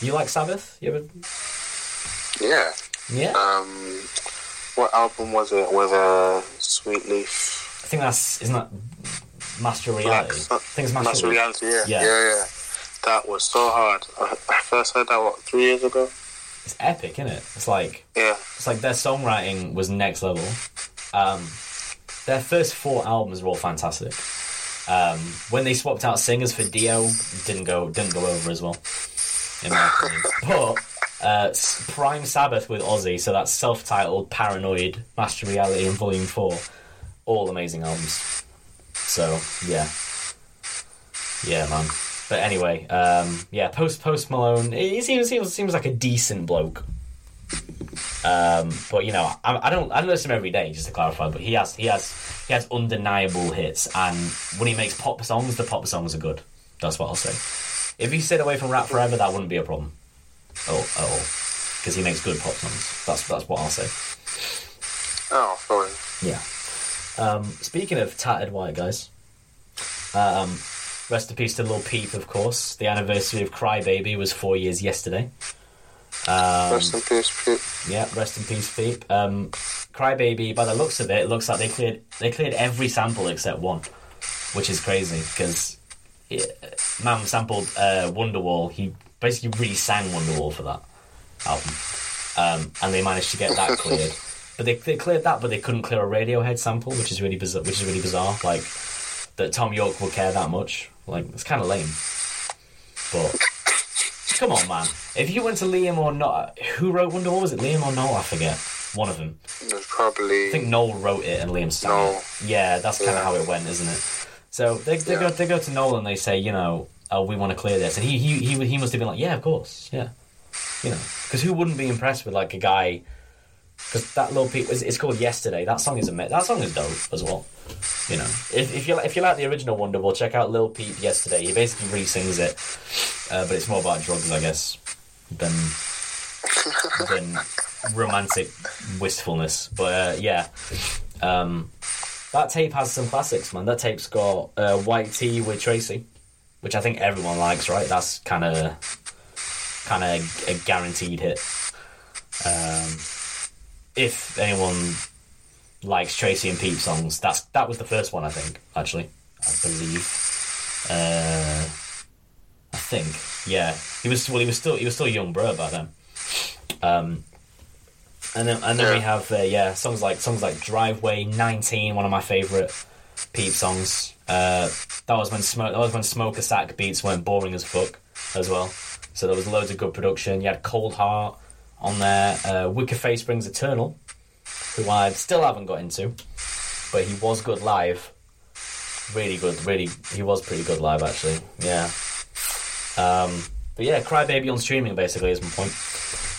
you like Sabbath? You ever? Yeah. Yeah, Um, what album was it? With uh, Sweet Leaf. I think that's isn't that Master Black Reality. Sun- I think it's Master, Master Reality. Reality. Yeah. Yeah. yeah, yeah, That was so hard. I, I first heard that what three years ago. It's epic, isn't it? It's like Yeah. it's like their songwriting was next level. Um, their first four albums were all fantastic. Um, when they swapped out singers for Dio, didn't go didn't go over as well, in my opinion. But uh, Prime Sabbath with Ozzy, so that's self-titled, Paranoid, Master Reality, and Volume Four, all amazing albums. So yeah, yeah, man. But anyway, um, yeah, Post Post Malone, he seems, seems seems like a decent bloke. Um, but you know, I, I don't I don't listen to him every day, just to clarify. But he has he has he has undeniable hits, and when he makes pop songs, the pop songs are good. That's what I'll say. If he stayed away from rap forever, that wouldn't be a problem. Oh, at all, because he makes good pop songs. That's that's what I'll say. Oh, sorry. Yeah. Um, speaking of tattered white guys, um, rest in peace to Lil Peep, of course. The anniversary of Crybaby was four years yesterday. Um, Rest in peace, Peep. yeah, rest in peace, Peep. Um, Crybaby, by the looks of it, it looks like they cleared they cleared every sample except one, which is crazy because Mam sampled uh, Wonderwall. He basically re-sang Wonderwall for that album, um, and they managed to get that cleared. But they, they cleared that, but they couldn't clear a Radiohead sample, which is really bizarre. Which is really bizarre. Like that Thom Yorke would care that much. Like it's kind of lame. But come on, man. If you went to Liam or not, who wrote Wonder Wonderwall? Was it Liam or Noel? I forget. One of them. It was probably. I think Noel wrote it and Liam sang Noel. it. Yeah, that's kind of Yeah. how it went, isn't it? So they, they go they go to Noel and they say, you know, oh, we want to clear this, and he he he, he must have been like, yeah, of course, yeah, you know, because who wouldn't be impressed with like a guy? Because that Lil Peep was it's called Yesterday. That song is ama- that song is dope as well. You know, if, if you if you like the original Wonderwall, check out Lil Peep Yesterday. He basically re-sings it, uh, but it's more about drugs, I guess, than than romantic wistfulness. But uh, yeah, um, that tape has some classics, man. That tape's got uh, White Tee with Tracy, which I think everyone likes, right? That's kind of kind of a guaranteed hit. Um, if anyone likes Tracy and Peep songs, that's that was the first one, I think. Actually, I believe. Uh, I think, yeah. He was well. He was still he was still a young bro by then. Um, and then and then we have uh, yeah songs like songs like Driveway 19, one of my favorite Peep songs. Uh, that was when smoke that was when Smokeasac beats went boring as fuck as well. So there was loads of good production. You had Cold Hart on there. Uh, Wicca Phase Springs Eternal, who I still haven't got into, but he was good live. Really good, really. He was pretty good live actually. Yeah. Um, but yeah, Crybaby on streaming basically is my point.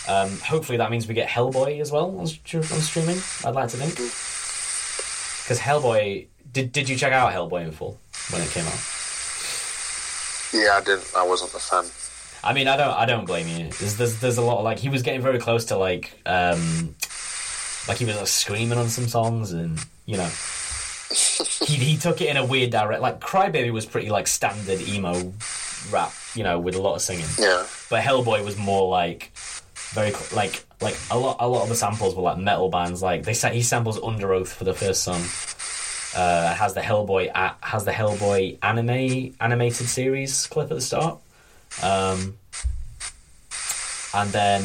Um, hopefully that means we get Hellboy as well on, on streaming. I'd like to think because Hellboy. Did Did you check out Hellboy in full when it came out? Yeah, I didn't. I wasn't a fan. I mean, I don't, I don't blame you. There's, there's, there's a lot of like he was getting very close to like, um, like he was like, screaming on some songs, and you know, he he took it in a weird direct. Like Crybaby was pretty like standard emo rap, you know, with a lot of singing. Yeah. But Hellboy was more like very like like a lot a lot of the samples were like metal bands. Like they he samples Underoath for the first song. Uh, has the Hellboy has the Hellboy anime animated series clip at the start, um, and then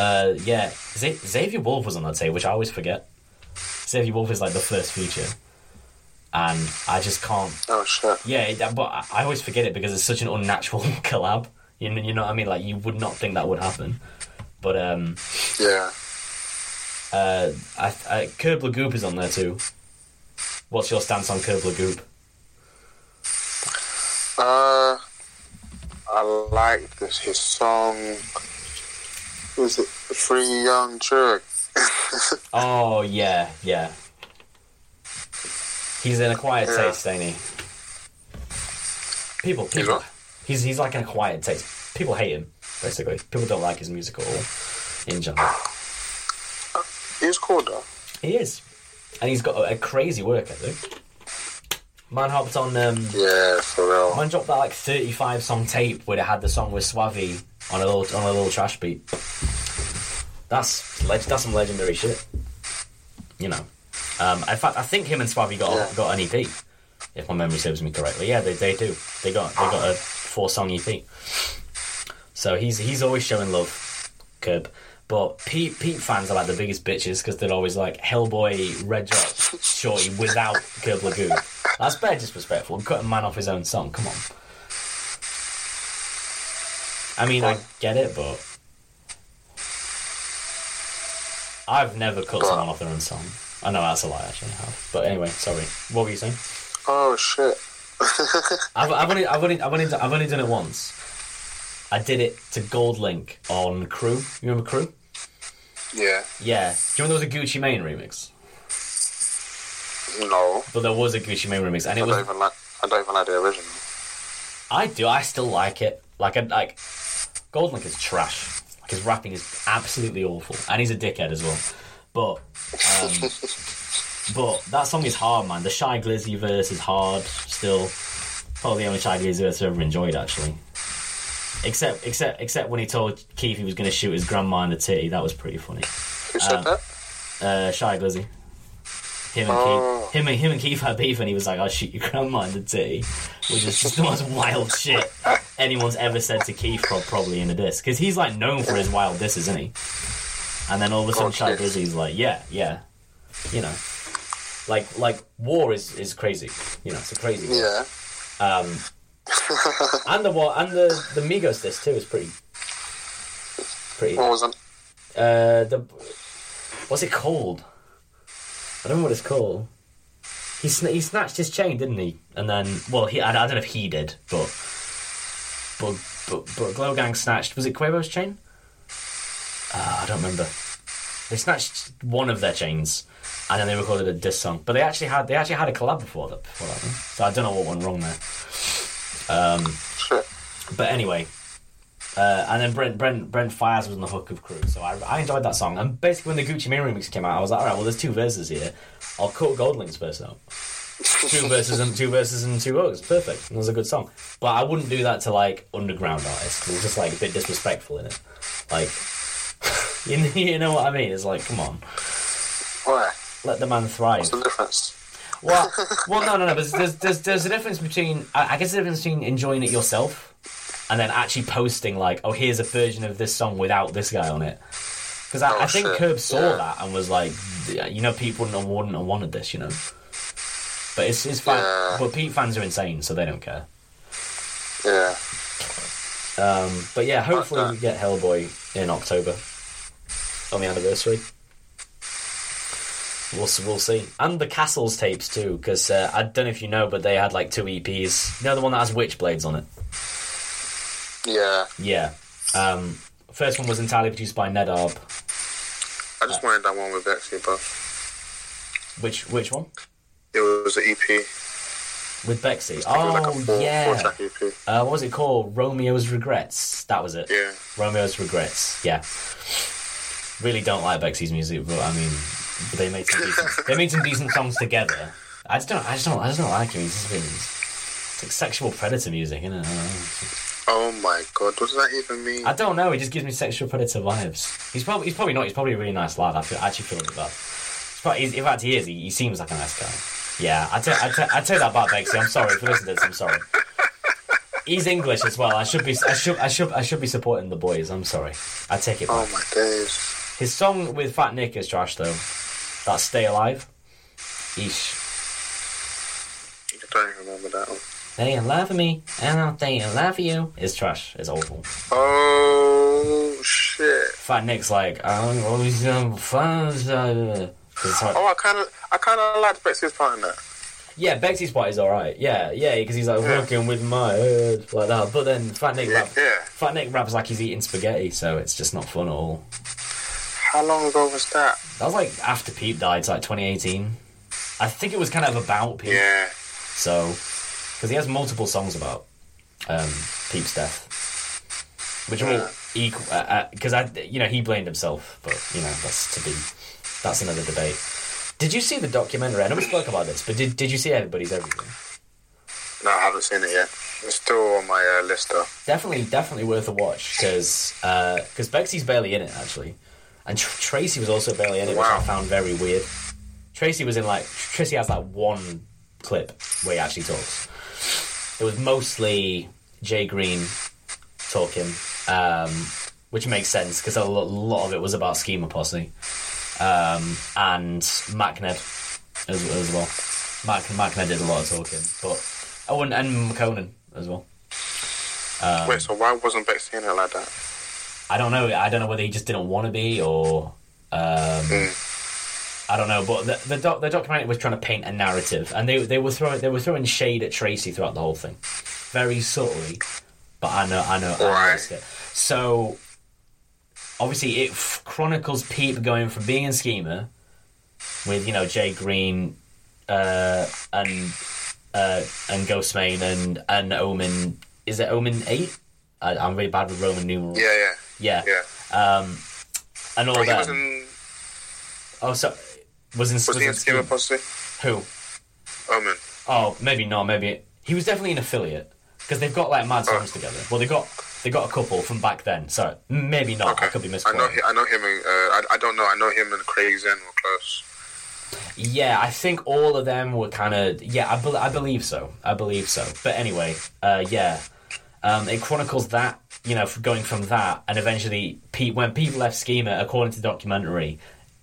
uh, yeah, Z- Xavier Wulf was on that tape, which I always forget. Xavier Wulf is like the first feature, and I just can't Oh shit. yeah, but I- always forget it because it's such an unnatural collab. You know, you know what I mean? Like you would not think that would happen, but um, Yeah. uh, I, I, Kirblagoop is on there too. What's your stance on Kirblagoop? Uh, I like this his song. Was Free Young Jerk? Oh yeah, yeah. He's an acquired Yeah. taste, ain't he? People, He's people. what? He's he's like an acquired taste. People hate him, basically. People don't like his music at all, in general. He's was cool though. He is, and he's got a, a crazy work ethic. Man hopped on um, Yeah, for real. Man dropped that like 35 song tape where it had the song with Swavi on a little on a little trash beat. That's leg- that's some legendary shit. You know. Um, in fact, I think him and Spivey got Yeah. got an EP, if my memory serves me correctly. Yeah, they, they do. They got they got a four song EP. So he's he's always showing love, Curb. But Peep Peep fans are like the biggest bitches because they're always like Hellboy, Red Drop, Shorty without Kirblagoop. That's bare disrespectful. I'm cutting man off his own song. Come on. I mean, I get it, but I've never cut someone off their own song. I know that's a lie, actually. I have. But anyway, sorry. What were you saying? Oh shit. I've, I've only, I've only, I've only, I've only done it once. I did it to GoldLink on Crew. You remember Crew? Yeah. Yeah. Do you remember there was a Gucci Mane remix? No. But there was a Gucci Mane remix, and it I it don't even like. I don't even like the original. I do. I still like it. Like, I like. GoldLink is trash. Like his rapping is absolutely awful, and he's a dickhead as well. But, um, but that song is hard, man. The Shy Glizzy verse is hard. Still, probably the only Shy Glizzy verse I've ever enjoyed, actually. Except, except, except when he told Keef he was going to shoot his grandma in the titty. That was pretty funny. Who said Um, that? Uh, Shy Glizzy. Him and Oh. Keef, him and him and Keef had beef, and he was like, "I'll shoot your grandma in the titty," which is just the most wild shit anyone's ever said to Keef, probably in a diss, because he's like known for his wild diss, isn't he? And then all of a sudden, Oh, shit. Glizzy's like, "Yeah, yeah," you know, like like war is is crazy, you know, it's a crazy. war. Yeah. Um, and the what and the the Migos diss too is pretty pretty. What was it? Uh, the what's it called? I don't know what it's called. He sn- he snatched his chain, didn't he? And then, well, he I, I don't know if he did, but but but, but Glo Gang snatched. Was it Quavo's chain? Uh, I don't remember. They snatched one of their chains, and then they recorded a diss song. But they actually had they actually had a collab before that. Before that, so I don't know what went wrong there. Um, but anyway, uh, and then Brent Brent Brent Faiyaz was on the hook of Crew, so I, I enjoyed that song. And basically, when the Gucci Mane remix came out, I was like, all right, well, there's two verses here. I'll cut Goldlink's verse out. two verses and two verses and two hooks, perfect. It was a good song. But I wouldn't do that to like underground artists. It was just like a bit disrespectful in it. Like, you know, you know what I mean? It's like, come on, Why? let the man thrive. What's the difference? Well, well, no, no, no. But there's, there's, there's a difference between. I I guess the difference between enjoying it yourself and then actually posting like, oh, here's a version of this song without this guy on it. Because I, Oh, I think shit. Curb saw Yeah. that and was like, you know, people wouldn't have, wouldn't have wanted this, you know. But it's it's fine. Yeah. But Peep fans are insane, so they don't care. Yeah. Um, but yeah, hopefully we get Hellboy in October on the anniversary. We'll we'll see, and the Castles tapes too, because uh, I don't know if you know, but they had like two EPs. You know the one that has Witchblades on it. Yeah. Yeah. Um, first one was entirely produced by Nedarb. I just wanted that one with Bexey, but Which which one? it was an EP. With Bexey. Oh, like four, yeah. four. Uh, what was it called? Romeo's Regrets. That was it. Yeah. Romeo's Regrets. Yeah. Really don't like Bexey's music, but I mean, they made some decent, they made some decent songs together. I just don't. I just don't. I just don't like him. He's just been, it's like sexual predator music, isn't it? I don't know. Oh my god, what does that even mean? I don't know. He just gives me sexual predator vibes. He's probably. He's probably not. He's probably a really nice lad. I, feel, I actually feel a bit bad. He's probably, he's, in fact, he is. He, he seems like a nice guy. Yeah, I tell. I tell, I tell that about Bexey. I'm sorry if you listen to this. I'm sorry. He's English as well. I should be. I should. I should. I should be supporting the boys. I'm sorry. I take it back. Oh my days. His song with Fat Nick is trash though. That's Stay Alive. Eesh. I don't even remember that one. Stay alive for me, and I'll stay alive for you. It's trash. It's awful. Oh shit. Fat Nick's like, I'm always um, fun. uh," 'cause it's like- Oh, I kind of, I kind of liked Bexey's part in that. Yeah, Bexey's part is alright. Yeah, yeah, because he's like Yeah. working with my head like that. But then Fat Nick, Yeah, rap, yeah. Fat Nick raps like he's eating spaghetti, so it's just not fun at all. How long ago was that? That was like after Peep died, so like 2018. I think it was kind of about Peep. Yeah. So, because he has multiple songs about um, Peep's death, which are all equal. Because I, you know, he blamed himself, but you know, that's to be. That's another debate. Did you see the documentary? I know we spoke about this, but did did you see Everybody's Everything? No, I haven't seen it yet. It's still on my uh, list though. Definitely, definitely worth a watch because because Bexey's barely in it actually, and Tr- Tracy was also barely in it, which I found very weird. Tracy was in like Tracy has like one clip where he actually talks. It was mostly Jay Green talking, um, which makes sense because a lo- lot of it was about Schema Posse um, and Mackned as, as well. Mac Mackned did a lot of talking, but oh, and, and McConan as well. Um, Wait, so why wasn't Bex in it like that? I don't know. I don't know whether he just didn't want to be or. Um, I don't know, but the the, doc, the documentary was trying to paint a narrative, and they they were throwing they were throwing shade at Tracy throughout the whole thing, very subtly. But I know I know I noticed it. So obviously, it f- chronicles Peep going from being in Schema with you know Jay Green uh, and uh, and Ghostemane and and Omen. Is it Omen eight? I, I'm really bad with Roman numerals. Yeah, Yeah. yeah, yeah. Um, and all that. Oh, so was in Was he in Schema- Posse? Who? Omen. Oh, maybe not. Maybe he was definitely an affiliate because they've got like mad songs together. Well, they got they got a couple from back then. So maybe not. Okay. I could be I misquoting. know. He, I know him. In, uh, I, I don't know. I know him and Craig Xen were close. Yeah, I think all of them were kind of yeah. I, bel I believe so. I believe so. But anyway, uh, yeah, um, it chronicles that you know going from that and eventually Peep when Peep left Schema, according to the documentary,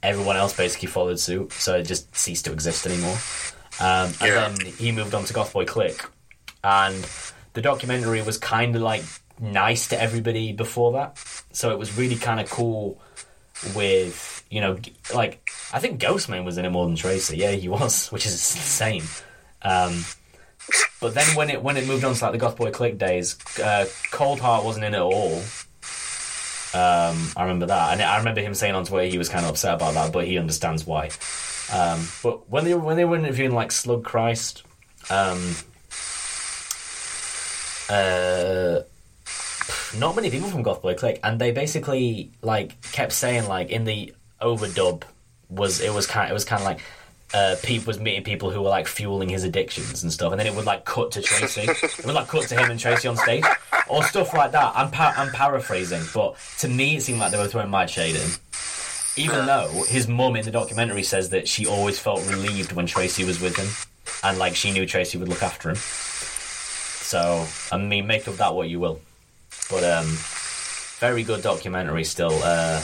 everyone else basically followed suit, so it just ceased to exist anymore. Um, and Yeah. then he moved on to GothBoiClique, and the documentary was kind of like nice to everybody before that, so it was really kind of cool with you know like I think Ghostemane was in it more than Tracy. Yeah, he was, which is insane. Um, but then when it when it moved on to like the GothBoiClique days, uh, Cold Hart wasn't in it at all. Um, I remember that, and I remember him saying on Twitter he was kind of upset about that, but he understands why. Um, but when they were when they were interviewing like Slug Christ, um, uh, not many people from GothBoiClique, and they basically like kept saying like in the overdub was it was kind it was kind of like uh, Peep was meeting people who were like fueling his addictions and stuff, and then it would like cut to Tracy. it would like cut to him and Tracy on stage, or stuff like that. I'm pa- I'm paraphrasing, but to me it seemed like they were throwing mad shade in. Even though his mum in the documentary says that she always felt relieved when Tracy was with him, and like she knew Tracy would look after him. So I mean, make of that what you will. But um, very good documentary still. Uh,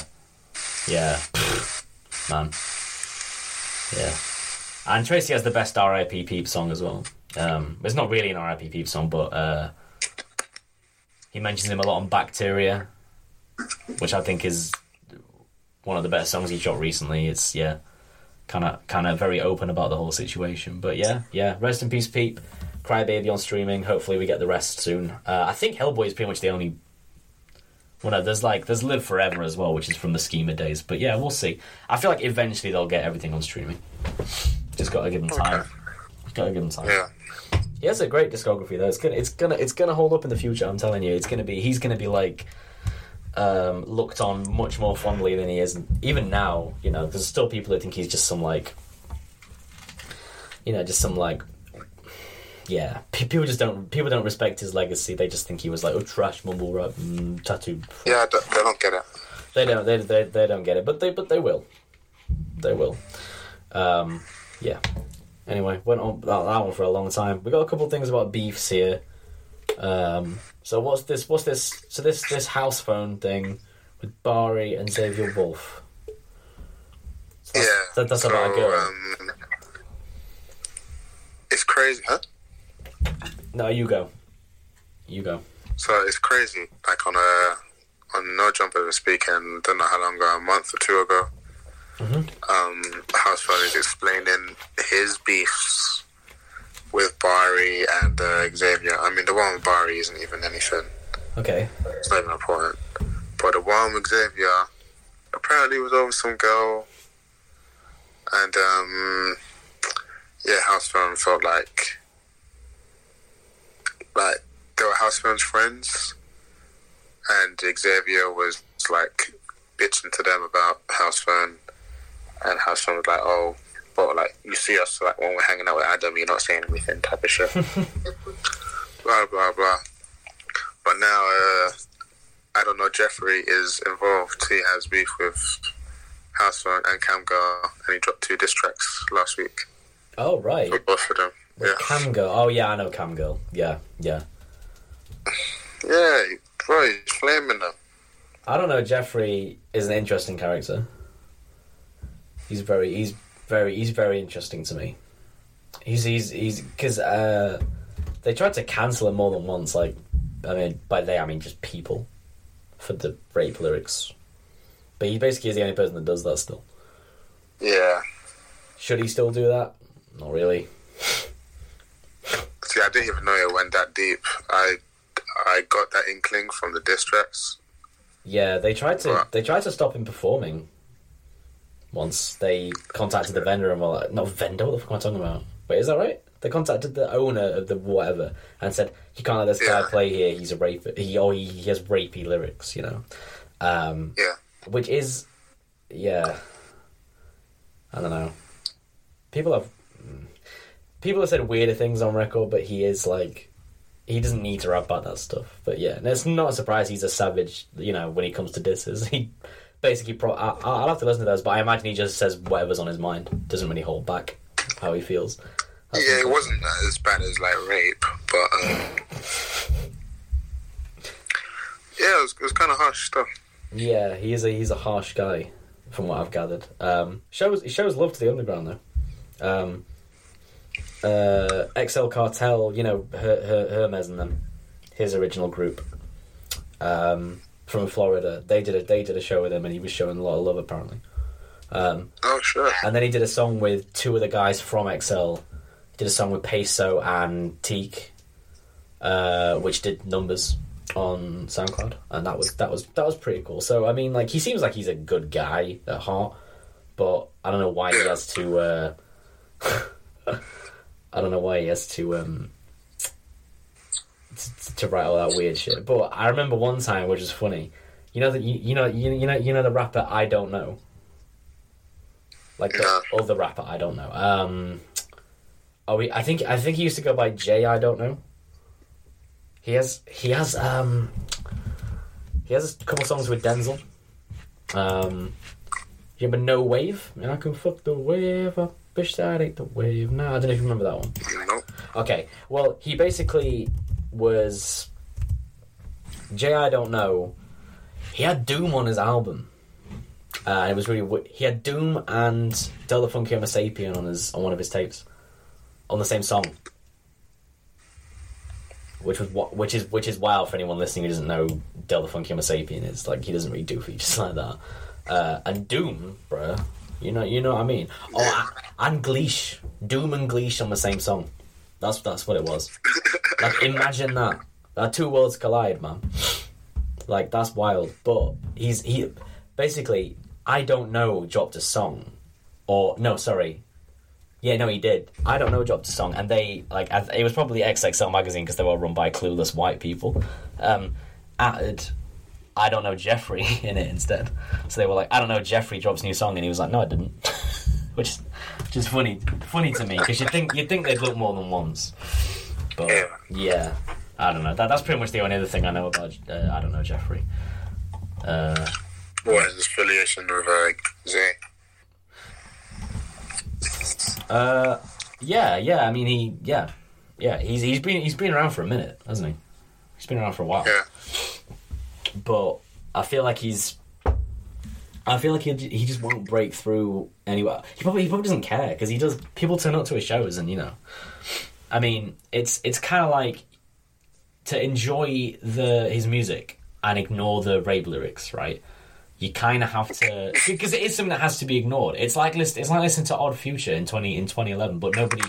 yeah, man. Yeah, and Tracy has the best R.I.P. Peep song as well. Um, it's not really an R.I.P. Peep song, but uh, he mentions him a lot on Bacteria, which I think is one of the best songs he shot recently. It's yeah, kind of kind of very open about the whole situation. But yeah, yeah. Rest in peace, Peep. Crybaby on streaming. Hopefully, we get the rest soon. Uh, I think Hellboy is pretty much the only. Well, no, there's like there's Live Forever as well, which is from the Schema days. But yeah, we'll see. I feel like eventually they'll get everything on streaming. Just gotta give them time. Okay. Gotta give them time. Yeah. He has a great discography though. It's gonna it's gonna it's gonna hold up in the future. I'm telling you, it's gonna be he's gonna be like um, looked on much more fondly than he is even now. You know, there's still people that think he's just some like you know just some like yeah. People just don't people don't respect his legacy. They just think he was like oh trash mumble rap mm, tattoo. Yeah, I don't, I don't get it. They don't they, they they don't get it, but they but they will. They will. Um, yeah. Anyway, went on that, that one for a long time. We got a couple of things about beefs here. Um, so what's this? What's this? So this this house phone thing with Bari and Xavier Wulf. So that's, Yeah. that- that's so, about a girl. Um, it's crazy, huh? no, you go. You go. So it's crazy. Like on a on No Jumper speaking, don't know how long ago, a month or two ago. Um, House explaining his beefs with Bari and uh, Xavier. I mean, the one with Bari isn't even anything. Okay. It's not even important. But the one with Xavier apparently was over some girl, and um, yeah, House Phone felt like like they were House friends, and Xavier was like bitching to them about House and House Phone was like, "Oh, but like you see us like when we're hanging out with Adam, you're not saying anything," type of shit. blah blah blah. But now, uh, I don't know. Jeffrey is involved. He has beef with House Phone and Cam Girl, and he dropped two diss tracks last week Oh right. for both of them. Yeah, Cam. Oh yeah, I know Camgirl. Yeah, yeah. yeah, bro, he's flaming them. I don't know. Jeffrey is an interesting character. He's very, he's very, he's very interesting to me. He's, he's, he's, because uh, they tried to cancel him more than once. Like, I mean, by they I mean just people for the rape lyrics. But he basically is the only person that does that still. Yeah. Should he still do that? Not really. See, I didn't even know it went that deep. I I got that inkling from the diss tracks. Yeah, they tried to Right. they tried to stop him performing. Once they contacted the vendor and were like, not vendor, what the fuck am I talking about? Wait, is that right? They contacted the owner of the whatever and said, "You can't let this guy play here. He's a rape. He or he, he has rapey lyrics, you know." Um, Yeah. which is, yeah, I don't know. People have people have said weirder things on record, but he is like he doesn't need to rap about that stuff. But yeah, and it's not a surprise he's a savage. You know, when he comes to disses, he basically. Pro- I, I'll have to listen to those, but I imagine he just says whatever's on his mind. Doesn't really hold back how he feels. That's yeah, it wasn't as bad as like rape, but um, yeah, it was, was kind of harsh stuff. Yeah, he is a he's a harsh guy, from what I've gathered. Um, shows he shows love to the underground though. Um, uh, XL Cartel, you know, Her, Her, Hermes and them, his original group, um, from Florida. They did a they did a show with him, and he was showing a lot of love apparently. Um, Oh sure. and then he did a song with two of the guys from XL. He did a song with Peso and Teak, uh, which did numbers on SoundCloud, and that was that was that was pretty cool. So I mean, like he seems like he's a good guy at heart, but I don't know why he has to. Uh, I don't know why he has to um, to, to write all that weird shit. But I remember one time, which is funny. You know that you, you know you, you know you know the rapper I don't know like the other rapper I don't know. Um, oh, we, I think I think he used to go by Jay. I don't know. He has he has um he has a couple songs with Denzel. Um, you remember No Wave? And I can fuck the wave. I wish that ain't the wave. No, I don't know if you remember that one. Okay, well, he basically was. Jay, I don't know. He had Doom on his album. Uh, it was really. He had Doom and Del the Funky Homosapien on his on one of his tapes, on the same song. Which was what, which is which is wild for anyone listening who doesn't know Del the Funky Homosapien is like he doesn't really do features like that. Uh, and Doom, bruh, you know you know what I mean. Oh, and Gleesh, Doom and Gleesh on the same song. That's that's what it was. Like imagine that. That two worlds collide, man. Like that's wild. But he's he basically I don't know dropped a song, or no, sorry. Yeah, no, he did. I don't know dropped a song, and they like it was probably XXL magazine because they were run by clueless white people. Um, added I don't know Jeffrey in it instead. So they were like, I don't know Jeffrey drops a new song, and he was like, No, I didn't. which, is, which is funny, funny to me because you think you think they'd look more than once, but Yeah. I don't know. That, that's pretty much the only other thing I know about. Uh, I don't know Jeffrey. Uh, What is his affiliation with uh, Zay? uh, yeah, yeah. I mean, he, yeah, yeah. He's he's been he's been around for a minute, hasn't he? He's been around for a while. Yeah. but I feel like he's. I feel like he he just won't break through anywhere. He probably he probably doesn't care because he does. People turn up to his shows, and you know, I mean, it's it's kind of like to enjoy the his music and ignore the rape lyrics, right? You kind of have to because it is something that has to be ignored. It's like listen, it's like listening to Odd Future in twenty in twenty eleven, but nobody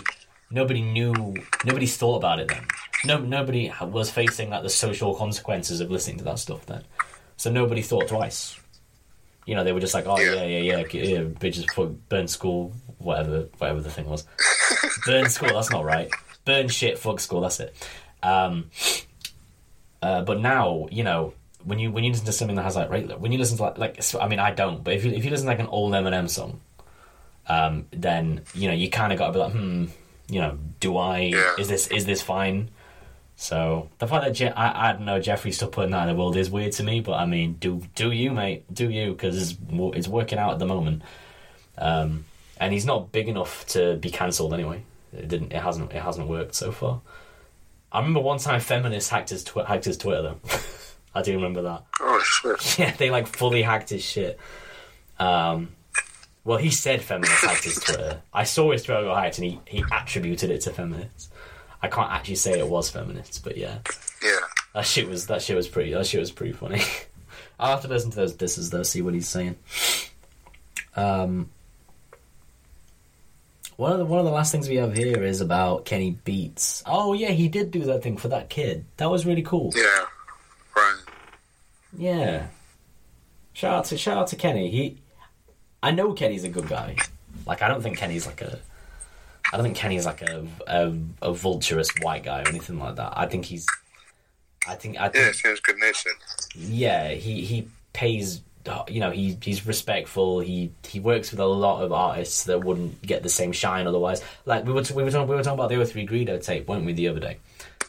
nobody knew nobody thought about it then. No, nobody was facing like the social consequences of listening to that stuff then. So nobody thought twice. You know, they were just like, oh yeah, Yeah. yeah, yeah, yeah, bitches fuck, burn school, whatever, whatever the thing was. burn school, that's not right. Burn shit, fuck school, that's it. Um, uh, but now, you know, when you when you listen to something that has like right, when you listen to like like I mean I don't, but if you if you listen to like an old Eminem song, um, then you know you kind of got to be like, hmm, you know, do I Yeah. is this is this fine? So the fact that Je- I, I don't know Jeffrey's still putting that in the world is weird to me. But I mean, do do you, mate? Do you? Because it's, it's working out at the moment. Um, and he's not big enough to be cancelled anyway. It didn't. It hasn't. It hasn't worked so far. I remember one time feminists hacked his twi- hacked his Twitter though. I do remember that. Oh shit. Yeah, they like fully hacked his shit. Um, well, he said feminists hacked his Twitter. I saw his Twitter got hacked, and he, he attributed it to feminists. I can't actually say it was feminists, but yeah, Yeah. that shit was that shit was pretty that shit was pretty funny. I'll have to listen to those disses though, see what he's saying. Um, one of the one of the last things we have here is about Kenny Beats. Oh yeah, he did do that thing for that kid. That was really cool. Yeah. Right. Yeah. Shout out to shout out to Kenny. He, I know Kenny's a good guy. Like I don't think Kenny's like a, I don't think Kenny's like a a, a vulturous white guy or anything like that. I think he's, I think I Yeah, think it seems good natured. yeah he he pays. You know he he's respectful. He he works with a lot of artists that wouldn't get the same shine otherwise. Like we were we were talking we were talking about the 03 Greedo tape, weren't we, the other day?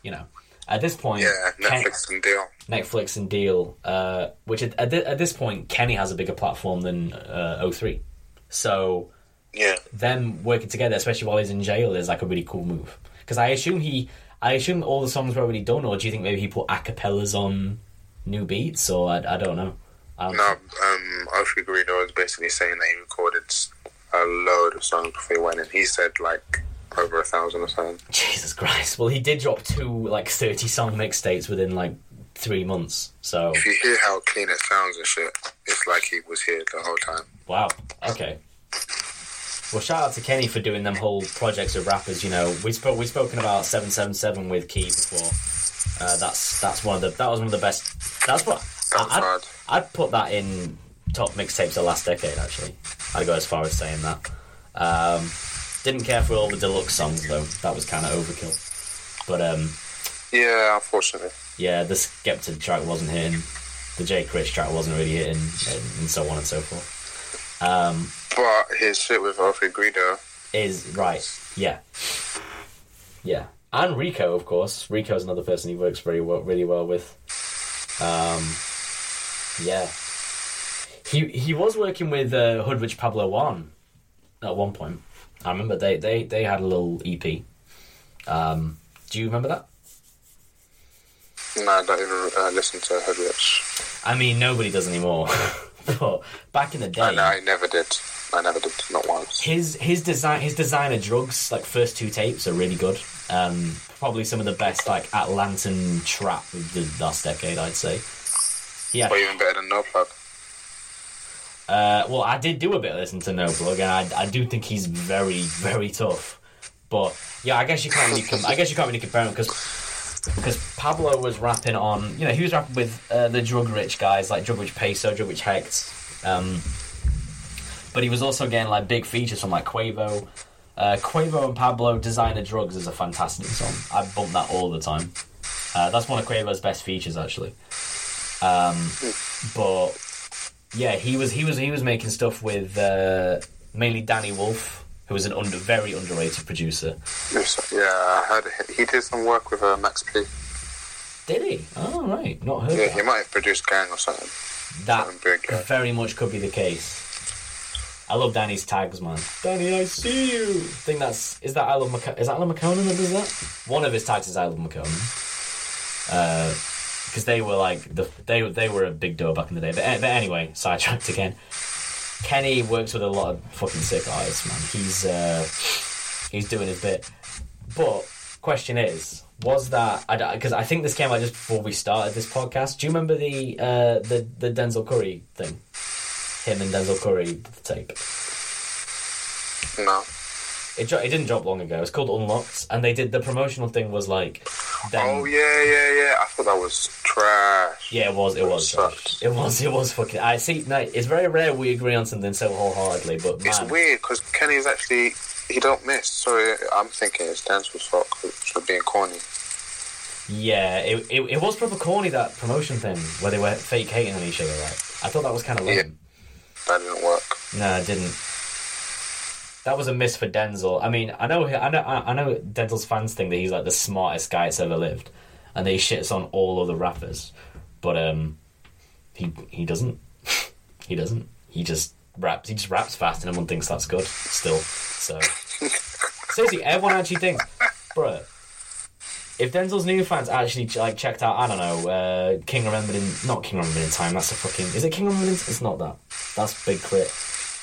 You know, at this point, Yeah, Ken- Netflix and deal. Netflix and Deal, uh, which at, at this point, Kenny has a bigger platform than uh, 03. So Yeah. them working together, especially while he's in jail, is like a really cool move. Because I assume he, I assume all the songs were already done, or do you think maybe he put acapellas on new beats, or I, I don't know. I don't No, um, Alfie Guido was basically saying that he recorded a load of songs before he went in. He said like over a thousand or something. Jesus Christ! Well, he did drop two like thirty song mixtapes within like three months. So If you hear how clean it sounds and shit, it's like he was here the whole time. Wow. Okay. Well, shout out to Kenny for doing them whole projects of rappers. You know, we spoke we spoken about seven seven seven with Key before. Uh, that's that's one of the that was one of the best. That's what was I'd. I'd put that in top mixtapes of the last decade. Actually, I'd go as far as saying that. Um, didn't care for all the deluxe songs though. That was kind of overkill. But um, Yeah, unfortunately. yeah, the Skepta track wasn't hitting. The Jay Critch track wasn't really hitting, and, and so on and so forth. Um, But his shit with Alfie Guido, is right. Yeah, yeah, and Rico, of course. Rico is another person he works very well, really well with. Um, yeah, he he was working with uh, Hoodrich Pablo Juan at one point. I remember they they they had a little EP. Um, do you remember that? no, I don't even uh, listen to Hoodrich. I mean, nobody does anymore. but back in the day, I know, I never did. I never did, not once. his his design his designer drugs like first two tapes are really good um probably some of the best like atlantan trap of the last decade i'd say yeah Or even better than No Plug. uh well i did do a bit of listen to no plug and i, I do think he's very very tough but yeah i guess you can't really com- i guess you can't really compare him because because Pablo was rapping on, you know, he was rapping with uh, the drug rich guys like Drug Rich Peso, Drug Rich Hex, um, but he was also getting like big features from like Quavo. Uh, Quavo and Pablo Designer Drugs is a fantastic song. I bump that all the time. Uh, that's one of Quavo's best features actually. Um, but yeah, he was he was he was making stuff with uh, mainly Danny Wolf, who was an under very underrated producer. Yes, Yeah, I heard he did some work with uh, Max P. Did he? Oh right, not heard Yeah, that. he might have produced Gang or something. That something very much could be the case. I love Danny's tags, man. Danny, I see you. I think that's is that I love McC- is that Alan McConan that does that? One of his tags is I love McConan. Because they were like the they they were a big deal back in the day. But, but anyway, sidetracked again. Kenny works with a lot of fucking sick artists, man. He's uh, he's doing his bit. But question is, was that I because I, think this came out just before we started this podcast? Do you remember the uh, the the Denzel Curry thing? Him and Denzel Curry tape. No. It, dro- it didn't drop long ago. It's called Unlocked, and they did the promotional thing was like, them, Oh yeah, yeah, yeah. I thought that was trash. yeah, it was, it was, it was, it was fucking. I see. No, it's very rare we agree on something so wholeheartedly, but man, It's weird because Kenny's actually he don't miss. So I'm thinking it's Dance's fault for being corny. yeah, it, it it was proper corny that promotion thing where they were fake hating on each other. Right? I thought that was kind of lame. Yeah. That didn't work. No, it didn't. That was a miss for Denzel. I mean, I know, I know, I know Denzel's fans think that he's like the smartest guy that's ever lived, and that he shits on all other rappers, but um, he he doesn't. he doesn't. He just raps. He just raps fast, and everyone thinks that's good still. So seriously, everyone actually thinks, bro. If Denzel's new fans actually like checked out, I don't know, uh, King Remembered in not King Remembered in Time. That's a fucking. Is it King Remembered? In, it's not that. That's Big Crit.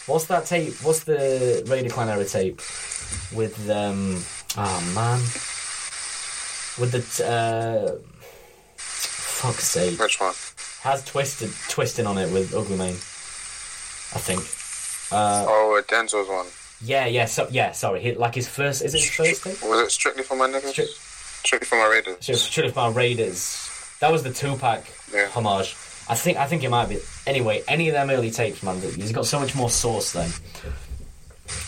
What's that tape? What's the Raider Clan era tape with um? Oh man, with the t- uh, fuck's sake, Which one? has twisted twisting on it with Ugly Mane. I think. Uh, Oh, Denzel's one. yeah, yeah, so yeah. Sorry, he, like his first. Is it his first tape? Was it strictly for my niggas? Stri- strictly for my raiders. Strictly for my Raiders. That was the Tupac Yeah. homage. I think I think it might be. Anyway, any of them early tapes, man. He's got so much more sauce then.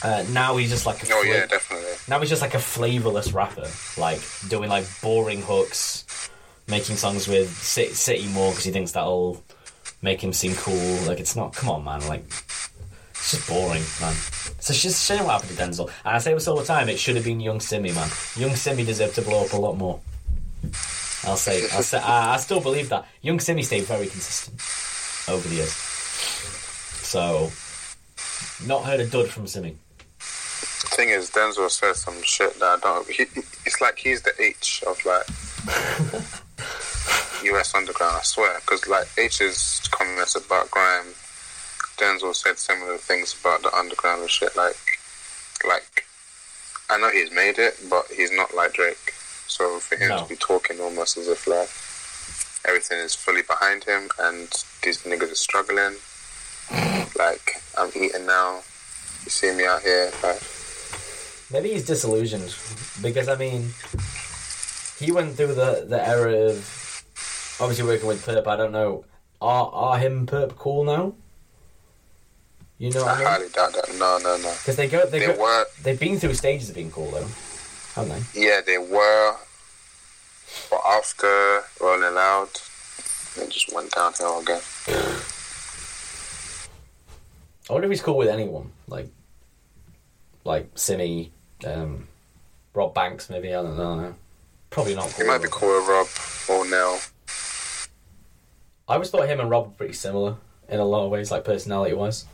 Uh, now he's just like a Oh fla- yeah, definitely. now he's just like a flavorless rapper, like doing like boring hooks, making songs with City, City more because he thinks that'll make him seem cool. Like it's not. Come on, man. Like it's just boring, man. So it's just shame what happened to Denzel. And I say this all the time. It should have been Yung Simmie, man. Yung Simmie deserved to blow up a lot more. I'll say. I'll say. I, I still believe that Yung Simmie stayed very consistent over the years. So, not heard a dud from Simmie. The thing is, Denzel says some shit that I don't. He, it's like he's the H of like U.S. Underground. I swear, because like H's comments about grime, Denzel said similar things about the underground and shit. Like, like I know he's made it, but he's not like Drake. So for him No. to be talking almost as if like everything is fully behind him and these niggas are struggling. like I'm eating now. You see me out here, like. Maybe he's disillusioned because I mean, he went through the the era of obviously working with Perp. I don't know, are are him Perp cool now? You know I I mean? highly doubt that. No, no, no. Because they go they, They go were, they've been through stages of being cool though, they? yeah, they were. But after Rolling Loud, it just went downhill again. I wonder if he's cool with anyone like like Simmie, um, Rob Banks maybe. I don't know. Probably not. He Cool might be cool with Rob or Nell. I always thought him and Rob were pretty similar in a lot of ways, like personality wise.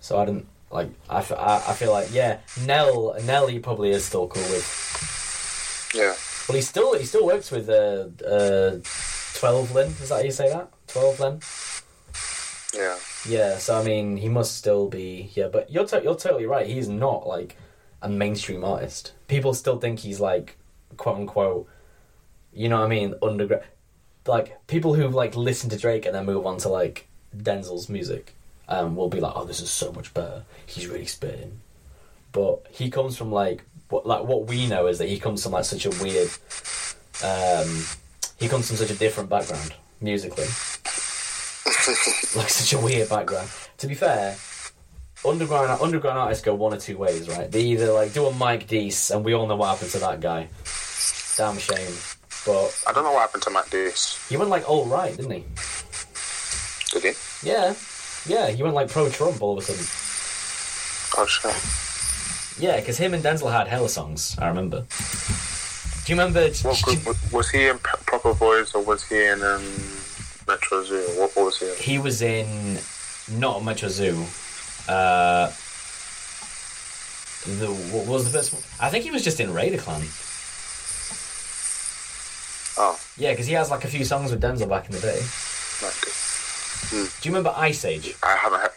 So I didn't like. I, f- I, I feel like yeah, Nell Nell he probably is still cool with. Yeah. Well, he still he still works with uh uh Twelve'Len. Is that how you say that? Twelve'Len. Yeah. Yeah. So I mean, he must still be yeah. But you're to- you're totally right. He's not like a mainstream artist. People still think he's like quote unquote. You know what I mean? Underground. Like people who like listen to Drake and then move on to like Denzel's music, um, will be like, "Oh, this is so much better. He's really spitting." But he comes from like what like what we know is that he comes from like such a weird. Um, he comes from such a different background musically, like such a weird background. To be fair, underground underground artists go one or two ways, right? They either like do a Mike Dece, and we all know what happened to that guy. Damn shame. But I don't know what happened to Matt Dees. he went like all right, didn't he? Did he? Yeah, yeah. He went like pro Trump all of a sudden. Oh shit. Yeah, because him and Denzel had hella songs. I remember. Do you remember? What group was- he in Proper Boys or was he in um, Metro Zu? What, what was he in? He was in not Metro Zu. Uh, the what was the first one? I think he was just in Raider Clan. Oh, Yeah, because he has like a few songs with Denzel back in the day. Matt Dees. Do you remember Ice Age? I haven't heard.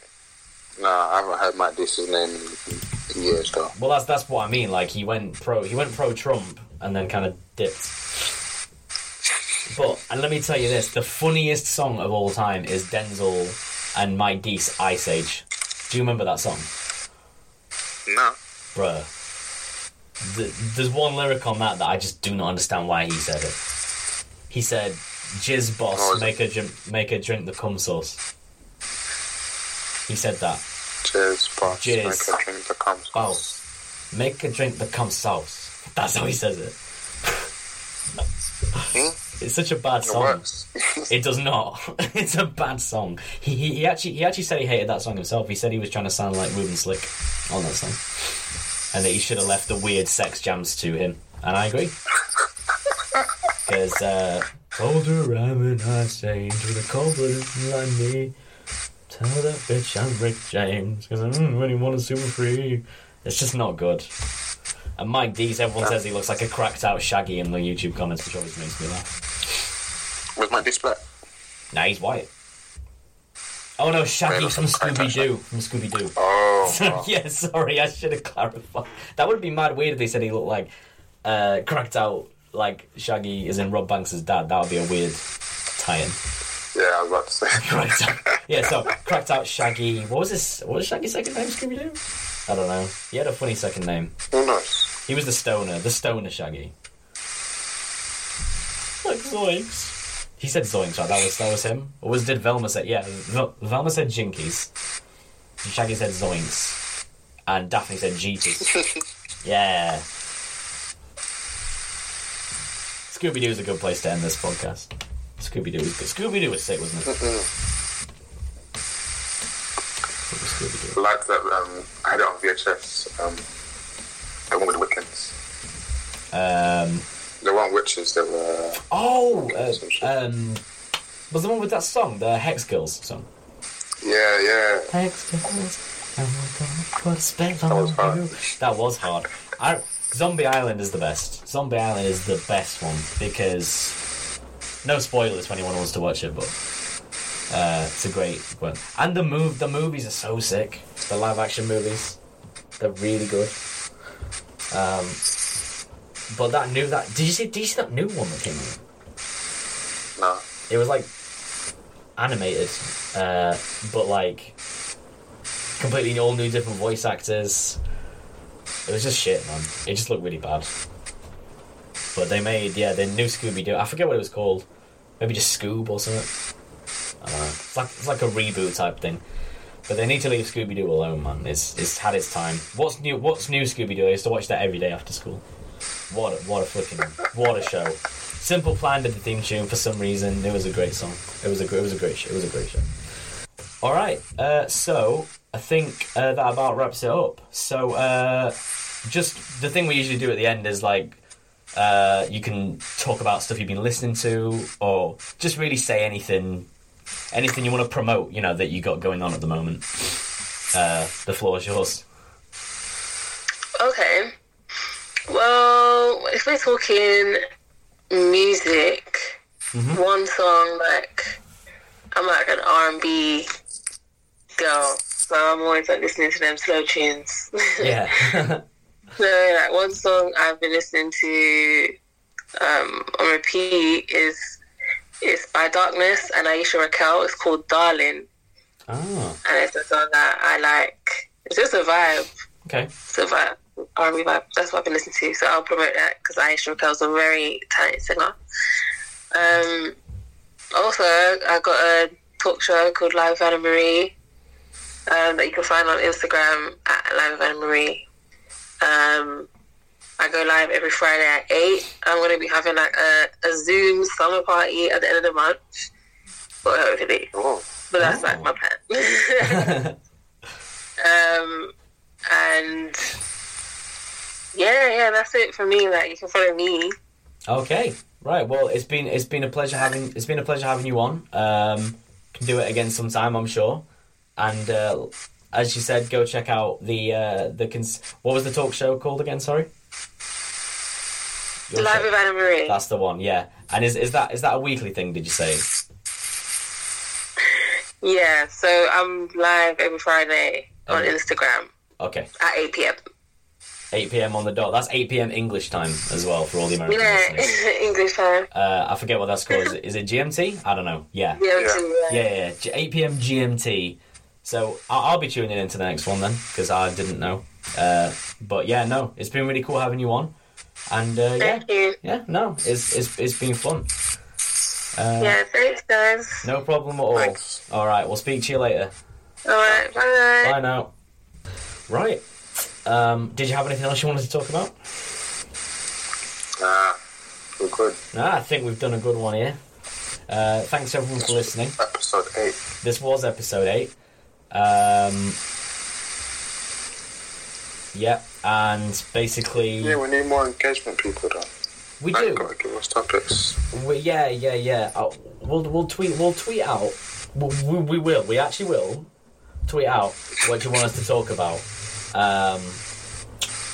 No, I haven't heard Matt Dees' name in, in years though. Well, that's that's what I mean. Like he went pro, he went pro Trump, and then kind of dipped. But and let me tell you this: the funniest song of all time is Denzel and Mike Dece Ice Age. Do you remember that song, No. bruh? The, there's one lyric on that that I just do not understand why he said it. He said, "Jizz boss, is it- make a drink, make a drink the cum sauce." He said that. Cheers, boss. Cheers. Make a drink that comes. Oh, make a drink that comes sauce. That's how he says it. Hmm? It's such a bad It song. works. It does not. it's a bad song. He, he he actually he actually said he hated that song himself. He said he was trying to sound like Ruben Slikk on that song, and that he should have left the weird sex jams to him. And I agree. Because uh, older I'm an age with a cold blooded like me. Tell that bitch I'm Rick James because I don't really want to super free. It's just not good. And Mike Dece, everyone says he looks like a cracked out Shaggy in the YouTube comments, which always makes me laugh. With my display. Nah, he's white. Oh no, Shaggy Wait, from Scooby Doo. From Scooby Doo. Oh. oh. yeah, sorry, I should have clarified. That would be mad weird if they said he looked like uh, cracked out, like Shaggy is in Rob Banks' dad. That would be a weird tie-in. Yeah, I was about to say. Cracked out. Yeah, so cracked out Shaggy. What was this? What was Shaggy's second name? Scooby Doo. I don't know. He had a funny second name. Who knows? He was the stoner, the stoner Shaggy. Like Zoinks. He said Zoinks, right? That was that was him. Or was did Velma say? Yeah, Vel- Velma said Jinkies. Shaggy said Zoinks, and Daphne said Jeepies. yeah. Scooby Doo is a good place to end this podcast. Scooby Doo was good. Scooby Doo was sick, wasn't it? It Scooby Doo. like that. Um, I had it on VHS. Um, the one with the Wiccans. Um, They weren't witches. There were. oh, uh, um, was the one with that song, the Hex Girls song? Yeah, yeah. Hex Girls, I'm gonna put a spell That was on hard. you. That was hard. I, Zombie Island is the best. Zombie Island is the best one because no spoilers for anyone who wants to watch it, but uh, it's a great one. And the move, the movies are so sick. The live action movies, they're really good. Um, but that new that did you see? Did you see that new one that came out? No. It was like animated, uh, but like completely all new, different voice actors. It was just shit, man. It just looked really bad. But they made, yeah, the new Scooby Doo. I forget what it was called. Maybe just Scoob or something. I don't know. It's like it's like a reboot type thing. But they need to leave Scooby Doo alone, man. It's it's had its time. What's new? What's new Scooby Doo? I used to watch that every day after school. What a, what a fucking what a show. Simple Plan did the theme tune for some reason. It was a great song. It was a it was a great show. It was a great show. All right, uh, so I think uh, that about wraps it up. So uh, just the thing we usually do at the end is like uh, you can talk about stuff you've been listening to, or just really say anything, anything you want to promote. You know that you got going on at the moment. Uh, the floor is yours. Okay. Well, if we're talking music, Mhm. one song like I'm like an R and B girl, so I'm always like listening to them slow tunes. Yeah. so like one song I've been listening to um, on repeat is is by Darkness and Aisha Raquel. It's called Darling, oh, and it's a song that I like. It's just a vibe. okay. So vibe, R&B vibe. That's what I've been listening to. So I'll promote that because Aisha Raquel's a very talented singer. Um, also, I got a talk show called Live with Anna Marie um, that you can find on Instagram at Live with Anna Marie. Um, I go live every Friday at eight. I'm going to be having like a, a Zoom summer party at the end of the month. Well, hopefully, Oh. but that's Oh. like my plan. Um, and yeah, yeah, that's it for me. Like you can follow me. Okay, right. Well, it's been it's been a pleasure having it's been a pleasure having you on. Um, can do it again sometime, I'm sure. And uh, as you said, go check out the uh, the cons- what was the talk show called again? Sorry. Your Live show. with Anna Marie. That's the one. Yeah. And is is that is that a weekly thing? Did you say? Yeah, so I'm live every Friday on. Instagram Okay. at 8 p.m. 8 p.m. on the dot. That's 8 p.m. English time as well for all the American Yeah, listeners. English time. Uh, I forget what that's called. Is it, is it GMT? I don't know. Yeah. Yeah, Yeah. Yeah, yeah, yeah. 8 p.m. GMT. So I'll, I'll be tuning into the next one then because I didn't know. Uh, but yeah, no, it's been really cool having you on, and uh, yeah, you. yeah, no, it's it's it's been fun. Uh, Yeah, thanks, guys. No problem at all. Thanks. All right, we'll speak to you later. All right, bye. Bye now. Right. Um, did you have anything else you wanted to talk about? Nah. We're good. Nah, I think we've done a good one here. Uh, thanks everyone for listening. Episode 8. This was episode eight. Um, yeah, and basically, Yeah, we need more engagement people, though. We do. gotta give us topics. We, yeah, yeah, yeah. Uh, we'll we'll tweet we'll tweet out. We, we, we will. We actually will tweet out what you want us to talk about, um,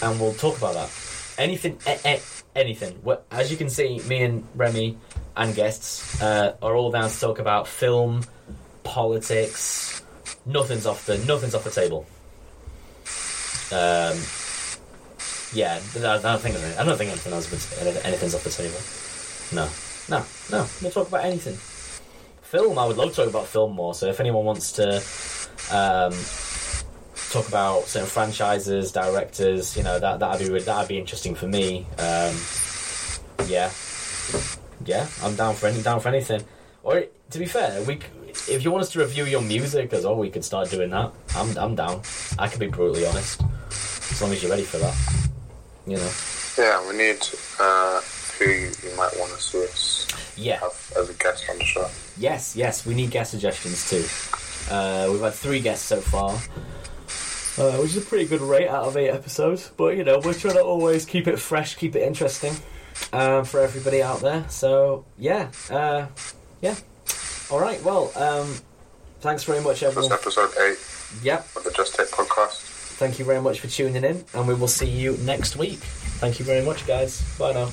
and we'll talk about that. Anything, a, a, anything. As you can see, me and Remy and guests uh, are all down to talk about film, politics. Nothing's off the nothing's off the table. Um, yeah, I don't think I don't think anything anything's off the table. No, no, no. We'll talk about anything. Film, I would love to talk about film more. So if anyone wants to um, talk about certain franchises, directors, you know, that that'd be that'd be interesting for me. Um, yeah, yeah, I'm down for any down for anything. Or to be fair, we if you want us to review your music as well, we could start doing that. I'm I'm down. I can be brutally honest, as long as you're ready for that. You know. Yeah, we need uh, who you might want to see us Yeah. have as a guest on the show. Yes, yes, we need guest suggestions too. Uh, we've had three guests so far, uh, which is a pretty good rate out of eight episodes. But you know, we're trying to always keep it fresh, keep it interesting uh, for everybody out there. So yeah, uh, yeah. All right. Well, um, thanks very much, This is everyone. episode 8 Yep. of the Just Take podcast. Thank you very much for tuning in, and we will see you next week. Thank you very much, guys. Bye now.